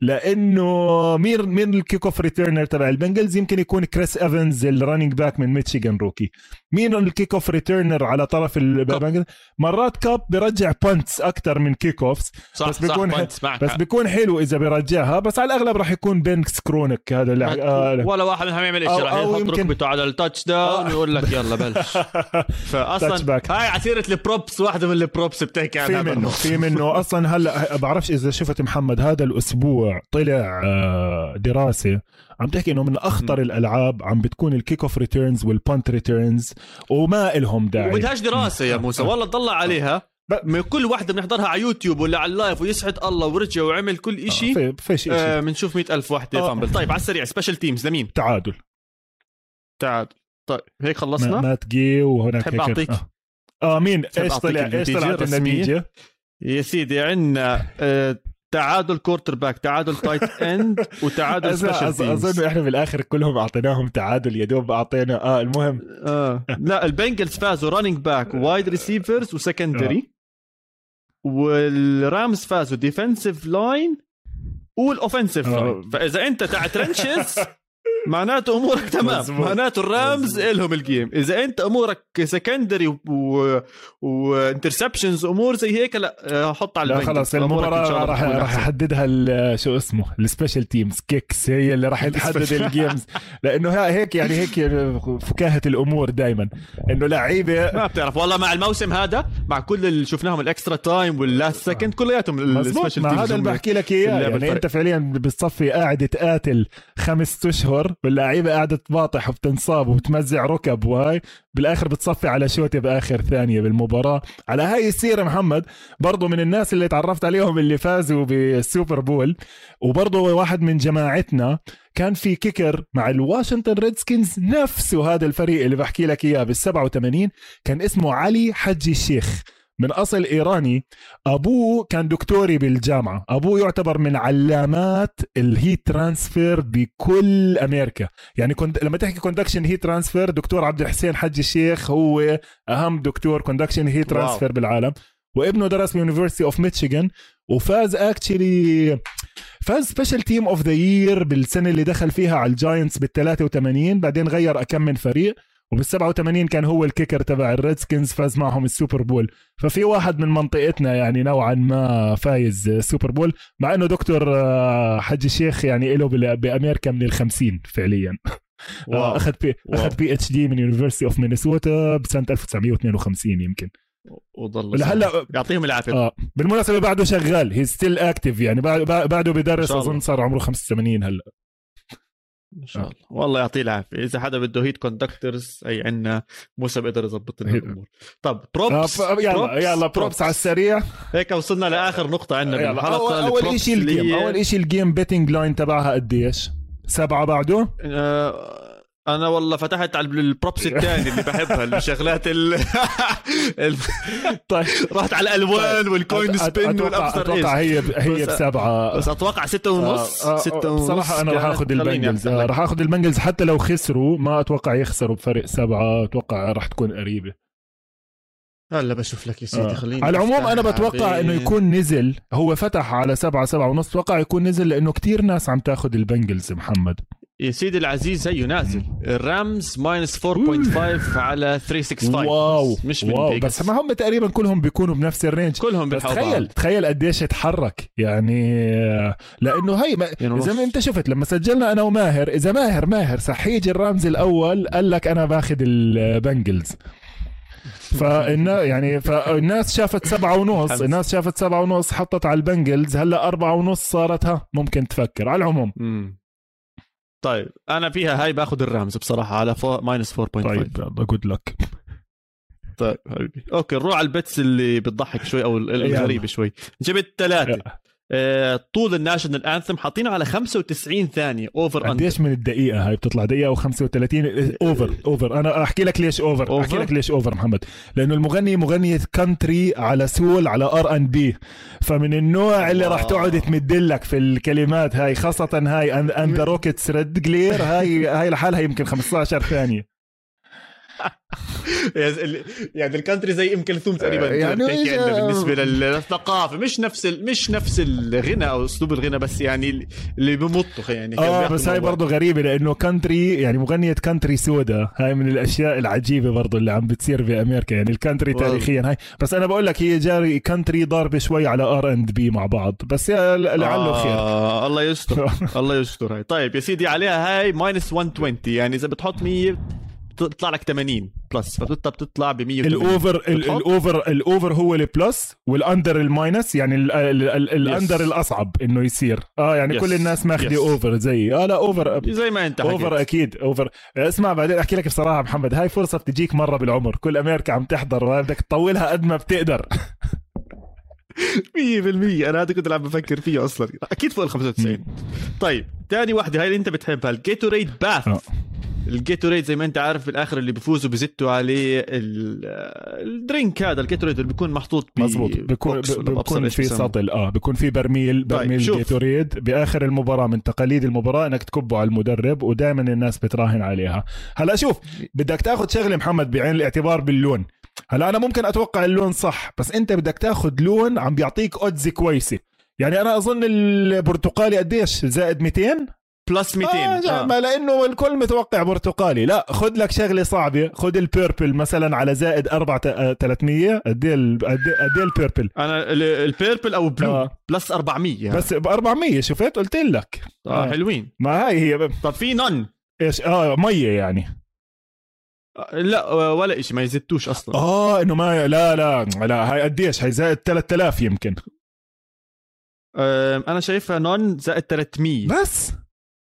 لأنه مين مين ال kickoff returner تبع البنجلز؟ يمكن يكون كريس إيفنز ال running back من ميتشيغان روكي. مين ال kickoff returner على طرف البنجلز مرات كاب بيرجع punts أكثر من kickoffs صح بس صح بيكون معك. بس حق. بيكون حلو إذا بيرجعها بس على الأغلب راح يكون بين كرونك هذا اللي آه ولا واحد منهم يعمل شيء راح يحط يمكن- ركبته على ال touchdown. ويقول لك يلا بلش. فأصلا هاي ع سيرة ال props واحدة من ال props بتحكي في عنها. منه في منه. أصلا هلأ بعرفش إذا شفت محمد هذا الأسبوع طلع آه، دراسة عم تحكي إنه من أخطر الألعاب عم بتكون ال kickoff returns وال punt returns وما إلهم داعي. وبدهاش دراسة يا موسى. والله طلع عليها. من كل واحدة بنحضرها على يوتيوب ولا على ال live ويسعد الله ورجع وعمل كل إشي. في فيش شيء آه بنشوف مئة ألف وحدة آه. fumble. طيب على السريع special teams لمين تعادل. تعال طيب هيك خلصنا؟ ما تجي وهناك تحب أعطيك؟ آه. آه مين؟ إيش طلع إيش النتيجة طلعت؟ النتيجة؟ يا سيدي عندنا آه تعادل quarterback تعادل tight end وتعادل special teams اظن إحنا بالآخر كلهم أعطيناهم تعادل يا دوب اعطينا آه المهم. آه. لا البنجلز فازوا running back wide receivers و secondary. والرامز فازوا defensive line وال offensive آه. line فإذا أنت تاع trenches معناته أمورك تمام. مزبوط. معناته الرامز. إلهم ال game. إذا أنت أمورك secondary و... و interceptions أمور زي هيك لا آه، حط على لا المباراة الله راح راح ال- شو اسمه؟ ال special teams kicks هي اللي راح تحدد. ال games لأنه هيك يعني هيك فكاهة الأمور دائما إنه لعيبة ما بتعرف. والله مع الموسم هذا مع كل اللي شفناهم ال extra time وال last second كلياتهم ال special teams هذا اللي بحكي لك إياه. يعني. أنت فعليا بتصفي قاعد تقاتل خمس أشهر. واللعيبه قاعدة تباطح وبتنصاب وبتمزع ركب وهاي بالآخر بتصفي على شوتة بآخر ثانية بالمباراة. على هاي السيره محمد برضو من الناس اللي تعرفت عليهم اللي فازوا بال Super Bowl وبرضو واحد من جماعتنا كان في kicker مع ال Washington Redskins نفسه هذا الفريق اللي بحكي لك إياه بال 87 كان اسمه علي حجي الشيخ. من أصل إيراني أبوه كان دكتوري بالجامعة. أبوه يعتبر من علامات ال heat transfer بكل أمريكا. يعني كنت لما تحكي conduction heat transfer دكتور عبد الحسين حج الشيخ هو أهم دكتور conduction heat. transfer بالعالم. وابنه درس ب University of Michigan وفاز actually فاز special team of the year بالسنة اللي دخل فيها على ال Giants بال 83 بعدين غير أكم من فريق. وبال 87 كان هو ال kicker تبع ال Redskins فاز معهم ال Super Bowl. ففي واحد من منطقتنا يعني نوعا ما فايز Super Bowl مع إنه دكتور آه، حج الشيخ يعني له بأمريكا من الخمسين فعليا. wow. آه، أخذ بي wow. أخذ PhD من University of Minnesota بسنة 1952 يمكن. وضل لهلا يعطيهم العافية. آه بالمناسبة بعده شغال. he's still active يعني. بعد- بعد- بعده بدرس. أظن صار عمره 85 هلأ. إن شاء الله. والله يعطيه العافية. إذا حدا بده heat conductors أي عندنا موسى بيقدر يظبط لنا هي- الأمور. طب آه، props ف- يلا يلا props على السريع. هيك وصلنا لآخر نقطة عندنا بالحلقة. اول, أول شيء ال game أول شيء ال game betting line تبعها قديش؟ سبعة بعده؟ آه، أنا والله فتحت على ال props الثاني اللي بحبها الشغلات ال... طيب. رحت على الألوان وال coin أت- أت- spin أتوقع والابصر أتوقع هي هي بس- بسبعة. بس أتوقع ستة ونص آه، آه، ستة ونص. بصراحة أنا راح. آخذ خليني البنجلز آه،. راح آخذ البنجلز حتى لو خسروا ما أتوقع يخسروا بفرق سبعة. أتوقع راح تكون قريبة. هلا بشوف لك يا سيدي آه. خليني على العموم أنا أفتح بتوقع إنه بين- يكون نزل. هو فتح على سبعة سبعة ونص. أتوقع يكون نزل لأنه كتير ناس عم تاخذ البنجلز محمد. يا سيدي العزيز هيو نازل الرامز minus 4.5 على 365 wow. مش من wow. بس ما هم تقريبا كلهم بيكونوا بنفس ال range. كلهم بس تخيل تخيل قديش اتحرك. يعني لأنه هي ما يعني إذا. ما أنت شفت لما سجلنا أنا وماهر إذا ماهر ماهر صح يجي الرامز الأول قال لك أنا باخذ البنجلز. فالنا يعني فالناس شافت سبعة ونص. الناس شافت سبعة ونص حطت على البنجلز هلا أربعة ونص صارت ها ممكن تفكر على العموم. طيب أنا فيها هاي باخذ الرامز بصراحة على minus 4.5 طيب يلا good luck طيب حبيبي. okay نروح على ال bets اللي بتضحك شوي أو ال- الغريبه شوي. جبت ثلاثة. طول ال national anthem حاطينه على 95 ثانية over قديش من الدقيقة هاي بتطلع؟ دقيقة و35 over over أنا أحكي لك ليش over أحكي؟ لك ليش over محمد. لأنه المغني مغنية country على soul على R&B فمن النوع اللي راح. تقعد تمدلك في الكلمات هاي خاصة هاي and the rocket's red glare هاي هاي لحالها يمكن 15 ثانية. يعني ال country زي أم كلثوم تقريبا. يعني يعني بالنسبة للثقافة؟ مش نفس ال... مش نفس الغنى أو أسلوب الغنى بس يعني اللي بمطه يعني. آه بس هاي. برضه غريبة لأنه country يعني مغنية country سودا هاي من الأشياء العجيبة برضه اللي عم بتصير في أمريكا يعني ال country. تاريخيا. هاي بس أنا بقول لك هي جاري country ضاربة شوي على R&B مع بعض بس لعله خير. آه الله يستر الله يستر هاي. طيب يا سيدي عليها هاي minus 120 يعني إذا بتحط 100 بتطلع لك 80 plus فبتطلع بتطلع ب 180 ال over؟ ال over الاوفر هو ال plus وال under ال minus يعني ال- ال- ال- ال under Yes. الاصعب إنه يصير. آه يعني Yes. كل الناس ماخذه Yes. over زي. آه لا over زي ما انت حكيت. over أكيد over اسمع بعدين أحكي لك بصراحة محمد هاي فرصة بتجيك مرة بالعمر. كل أمريكا عم تحضر بدك تطولها قد ما بتقدر. 100% أنا هذا كنت عم بفكر فيه أصلا. أكيد فوق ال 95 طيب ثاني وحده هاي اللي أنت بتحبها ال Gatorade bath. ال Gatorade زي ما انت عارف بالاخر اللي بيفوزوا بزتوا عليه ال- ال drink هذا ال Gatorade اللي بيكون محطوط ب مزبوط بيكون بيكون في. سطل. آه بيكون في برميل طيب، برميل شوف. Gatorade بآخر المباراة من تقاليد المباراة إنك تكبه على المدرب ودائما الناس بتراهن عليها. هلا شوف بدك تاخذ شغلة محمد بعين الاعتبار باللون. هلا أنا ممكن أتوقع اللون صح بس أنت بدك تاخذ لون عم بيعطيك odds كويسة. يعني أنا أظن البرتقالي قديش؟ زائد 200 plus 200 آه آه. ما لأنه الكل متوقع برتقالي. لا خذ لك شغلة صعبة. خذ ال purple مثلا على زائد 4 300 قد إيه قد إيه البيربل أنا ال- البيربل أو بلو آه. plus 400 بس ب 400 شفت؟ قلت لك. آه آه. حلوين. ما هاي هي. طب في none إيش؟ آه مية يعني. لا آه، ولا شيء ما يزتوش أصلا. آه إنه ما لا لا. لا هاي قديش هاي زائد 3000 يمكن. آه، أنا شايفها none زائد 300 بس.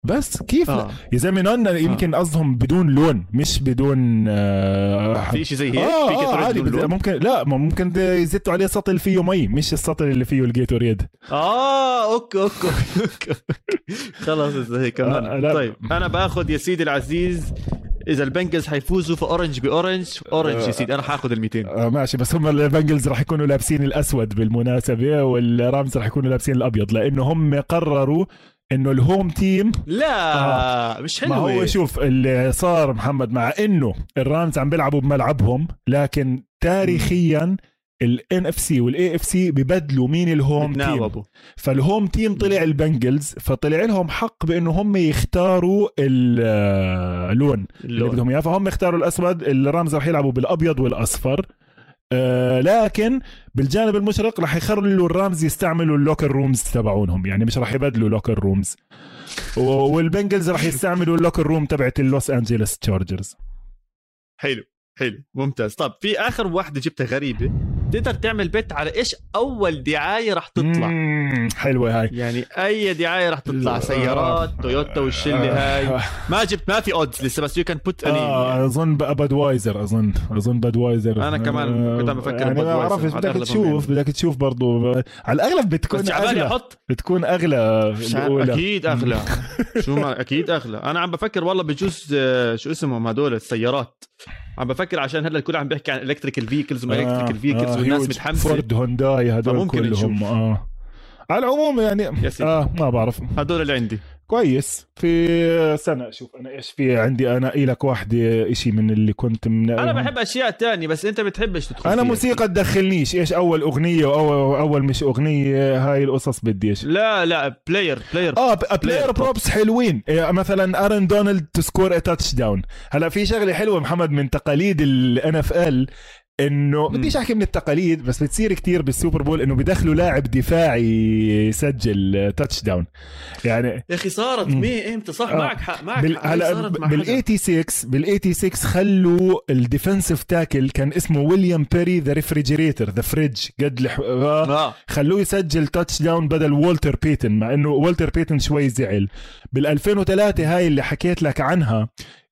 بس كيف؟ آه. يا زلمة none يمكن قصدهم بدون لون مش بدون آه في شيء زي هيك؟ آه, في آه عادي بدون بد- لون؟ ممكن لا ممكن يزتوا عليه سطل فيه مي مش السطل اللي فيه ال Gatorade آه okay okay okay. خلاص إذا هيك آه، كمان. لا. طيب أنا بآخذ يا سيدي العزيز إذا ال Bengals حيفوزوا ف orange ب orange orange يا سيدي أنا حاخذ ال 200 آه ماشي بس هم ال Bengals راح يكونوا لابسين الأسود بالمناسبة وال Rams راح يكونوا لابسين الأبيض لأنه هم قرروا إنه ال home team لا مش ما حلوة. هو شوف اللي صار محمد مع إنه ال Rams عم بيلعبوا بملعبهم لكن تاريخيا ال NFC وال AFC ببدلوا مين ال home team. فال home team طلع ال Bengals فطلع لهم حق بإنه هم يختاروا اللون اللي. بدهم إياه. فهم اختاروا الأسود ال Rams رح يلعبوا بالأبيض والأصفر. آه لكن بالجانب المشرق رح يخلوا ال Rams يستعملوا ال locker rooms تبعونهم. يعني مش رح يبدلوا locker rooms. وال Bengals رح يستعملوا ال locker room تبعت ال Los Angeles Chargers. حلو حلو ممتاز. طب في آخر واحدة جبتها غريبة. تقدر تعمل bet على إيش أول دعاية راح تطلع؟ مم، حلوة هاي. يعني أي دعاية راح تطلع؟ سيارات تويوتا والشلة هاي. آه، ما جبت ما في odds لسه بس you can bet آه اظن Budweiser اظن اظن Budweiser أنا كمان كنت عم بفكر يعني ما. بعرفش بدك تشوف بدك تشوف برضو. على الأغلب بتكون بس أغلى. أحط. بتكون أغلى الأولى. أكيد أغلى. شو ما أكيد أغلى. أنا عم بفكر والله بجوز آه، شو اسمهم هدول؟ السيارات. عم بفكر عشان هلا الكل عم بيحكي عن ال electrical vehicles وما ال electrical vehicles والناس. متحمسة. فورد هونداي هدول كلهم. نشوف. آه. على العموم يعني يا سيدي. آه ما بعرف. هدول اللي عندي. كويس. في سنة شوف أنا إيش في عندي؟ أنا لك واحدة إشي من اللي كنت من أنا بحب أشياء تانية بس أنت بتحبش تدخل أنا. موسيقى تدخلنيش. إيش أول أغنية واول أول مش أغنية؟ هاي القصص بديش لا لا player player آه player props. props حلوين. إيه، مثلا Aaron Donald to score touchdown هلأ في شغلة حلوة محمد من تقاليد ال NFL إنه. بديش أحكي من التقاليد بس بتصير كتير بال Super Bowl إنه بدخلوا لاعب دفاعي يسجل touchdown يعني يا أخي صارت. مي إمتى صح آه. معك حق معك بال هلا صارت مع بال حدا. 86 بال 86 خلوا ال defensive tackle كان اسمه William Perry the refrigerator the fridge قد لح... آه آه خلوه يسجل touchdown بدل Walter Payton مع إنه Walter Payton شوي زعل بال 2003 هاي اللي حكيت لك عنها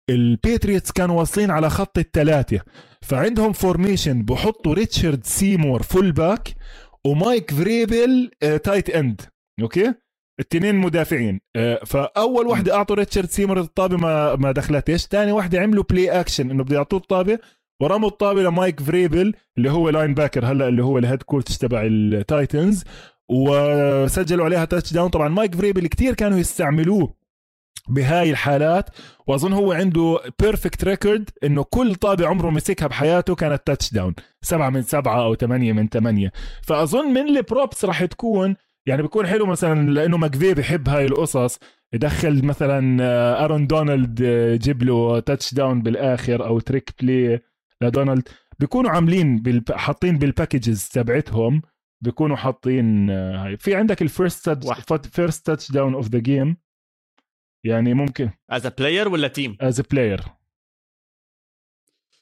ال Patriots كانوا واصلين على خط الثلاثه فعندهم formation بحطوا Richard Seymour fullback و Mike Vrabel آه، tight end okay؟ التنين مدافعين. آه، فأول وحده أعطوا Richard Seymour الطابة ما ما دخلتش. ثاني وحده عملوا play action إنه بده يعطوه الطابة. ورموا الطابة ل Mike Vrabel اللي هو linebacker هلأ اللي هو ال head coach تبع ال Titans وسجلوا عليها touchdown طبعا Mike Vrabel كتير كانوا يستعملوه. بهاي الحالات وأظن هو عنده perfect record إنه كل طابه عمره مسكها بحياته كانت touchdown سبعة من سبعة أو ثمانية من ثمانية فأظن من ال props راح تكون يعني بيكون حلو مثلا لأنه McVay بحب هاي القصص يدخل مثلا Aaron Donald جيب له touchdown بالآخر أو trick play ل Donald. بيكونوا عاملين بالب... حاطين بال packages تبعتهم بيكونوا حاطين آه، هاي. في عندك ال first first touchdown of the game يعني ممكن. as a player ولا team as a player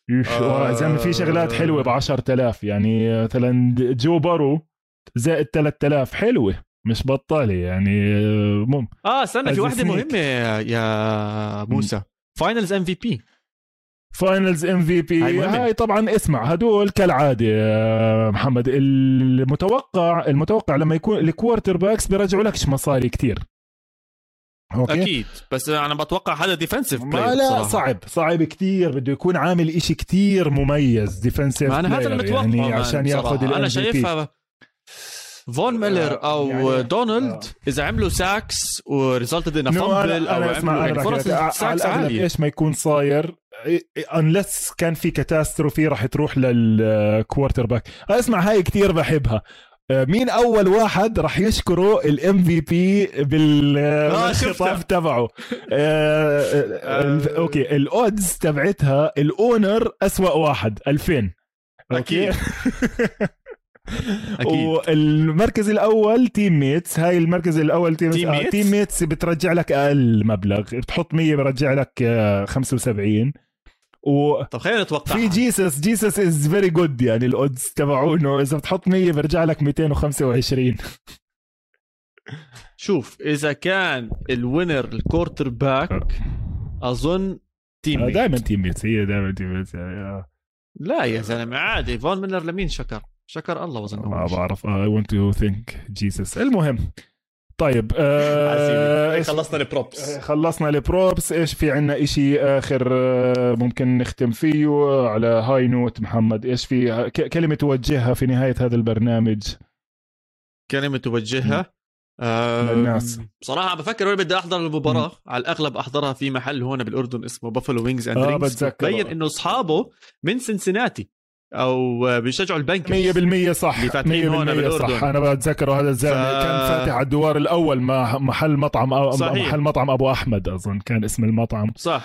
يا زلمه في شغلات حلوة ب 10000 يعني مثلا Joe Burrow زائد 3000 حلوة مش بطالة يعني مم. آه استنى في واحدة مهمة يا موسى. فاينلز ام في بي فاينلز ام في بي هاي طبعا اسمع هدول كالعادة محمد. المتوقع المتوقع لما يكون ال quarterbacks بيرجعوا لكش مصاري كتير. okay. أكيد. بس أنا بتوقع هذا defensive ما لا بصراحة. صعب صعب كثير بده يكون عامل إشي كثير مميز defensive أنا هذا اللي متوقع يعني عشان ياخذ أنا شايفها Von Miller أو يعني Donald آه. إذا عملوا sacks و resulted in fumble أو عملوا فرص sacks عالية. إيش ما يكون صاير unless كان في catastrophe راح تروح لل quarterback أسمع هاي كثير بحبها. آه، مين أول واحد راح يشكره ال MVP بالخطاب تبعه؟ آه، آه، okay ال odds تبعتها ال owner أسوأ واحد 2000 أكيد. أكيد. والمركز الأول team mates هاي المركز الأول team, team mates, team mates بترجع لك أقل مبلغ. بتحط 100 برجع لك 75 و طب خلينا نتوقع. في Jesus Jesus is very good يعني ال odds تبعه انه إذا بتحط 100 برجع لك 225 شوف إذا كان ال winner ال quarterback أظن team mate دائما team mates هي دائما team mates آه. لا يا زلمة عادي. Von Miller لمين شكر؟ شكر الله وزن ما بعرف I want to thank Jesus المهم طيب آه خلصنا ال props آه، خلصنا البروبس إيش في عنا إشي آخر آه ممكن نختم فيه على هاي note محمد؟ إيش في كلمة توجهها في نهاية هذا البرنامج؟ كلمة توجهها؟ آه للناس بصراحة بفكر وين بدي أحضر المباراة. م. على الأغلب أحضرها في محل هون بالأردن اسمه Buffalo Wings and آه بتذكر بين إنه أصحابه من سنسناتي أو بيشجعوا ال Bengals 100% صح. 100% صح. أنا بتذكر هذا الزلمة ف... كان فاتح على الدوار الأول مع محل مطعم أو صحيح. محل مطعم أبو أحمد أظن كان اسم المطعم. صح.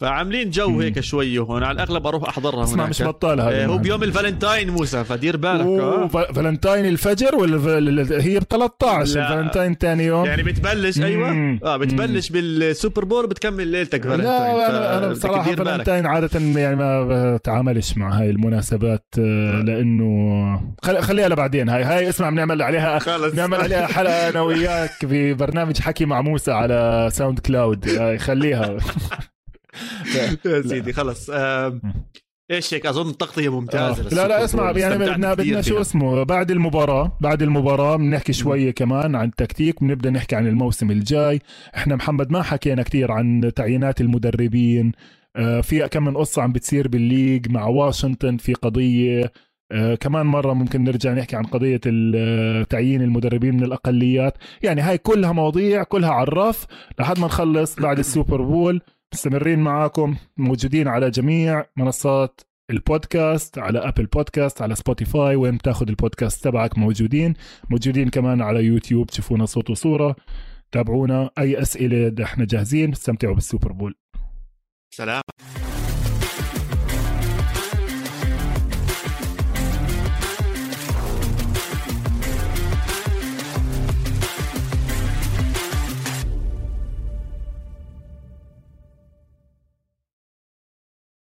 فعاملين جو هيك شوي هون على الأغلب أروح أحضرها اسمع مش بطال هذا آه هو بيوم الفالنتاين موسى فدير بالك آه. فالنتاين الفجر ولا هي ب 13 الفالنتاين ثاني يوم. يعني بتبلش أيوه. آه بتبلش بال Super Bowl بتكمل ليلتك فالنتاين. لا أنا أنا بصراحة فالنتاين عادة يعني ما بتعاملش مع هاي المناسبات آه، آه. لأنه خليها لبعدين هاي هاي اسمع بنعمل عليها بنعمل عليها حلقة أنا وياك في برنامج حكي مع موسى على SoundCloud خليها. يا سيدي خلص إيش هيك؟ أظن تغطيه ممتازة آه. لا لا اسمع يعني بدنا بدنا شو اسمه بعد المباراة بعد المباراة بنحكي شوية كمان عن التكتيك بنبدأ نحكي عن الموسم الجاي. إحنا محمد ما حكينا كثير عن تعيينات المدربين. آه في كم من قصة عم بتصير بال league مع واشنطن في قضية. آه كمان مرة ممكن نرجع نحكي عن قضية آه، تعيين المدربين من الأقليات. يعني هاي كلها مواضيع كلها على الرف لحد ما نخلص بعد ال Super Bowl. مستمرين معاكم موجودين على جميع منصات البودكاست على Apple Podcasts على Spotify وين بتاخذ البودكاست تبعك موجودين. موجودين كمان على يوتيوب تشوفونا صوت وصورة تابعونا. أي أسئلة إحنا جاهزين استمتعوا بال Super Bowl. سلام.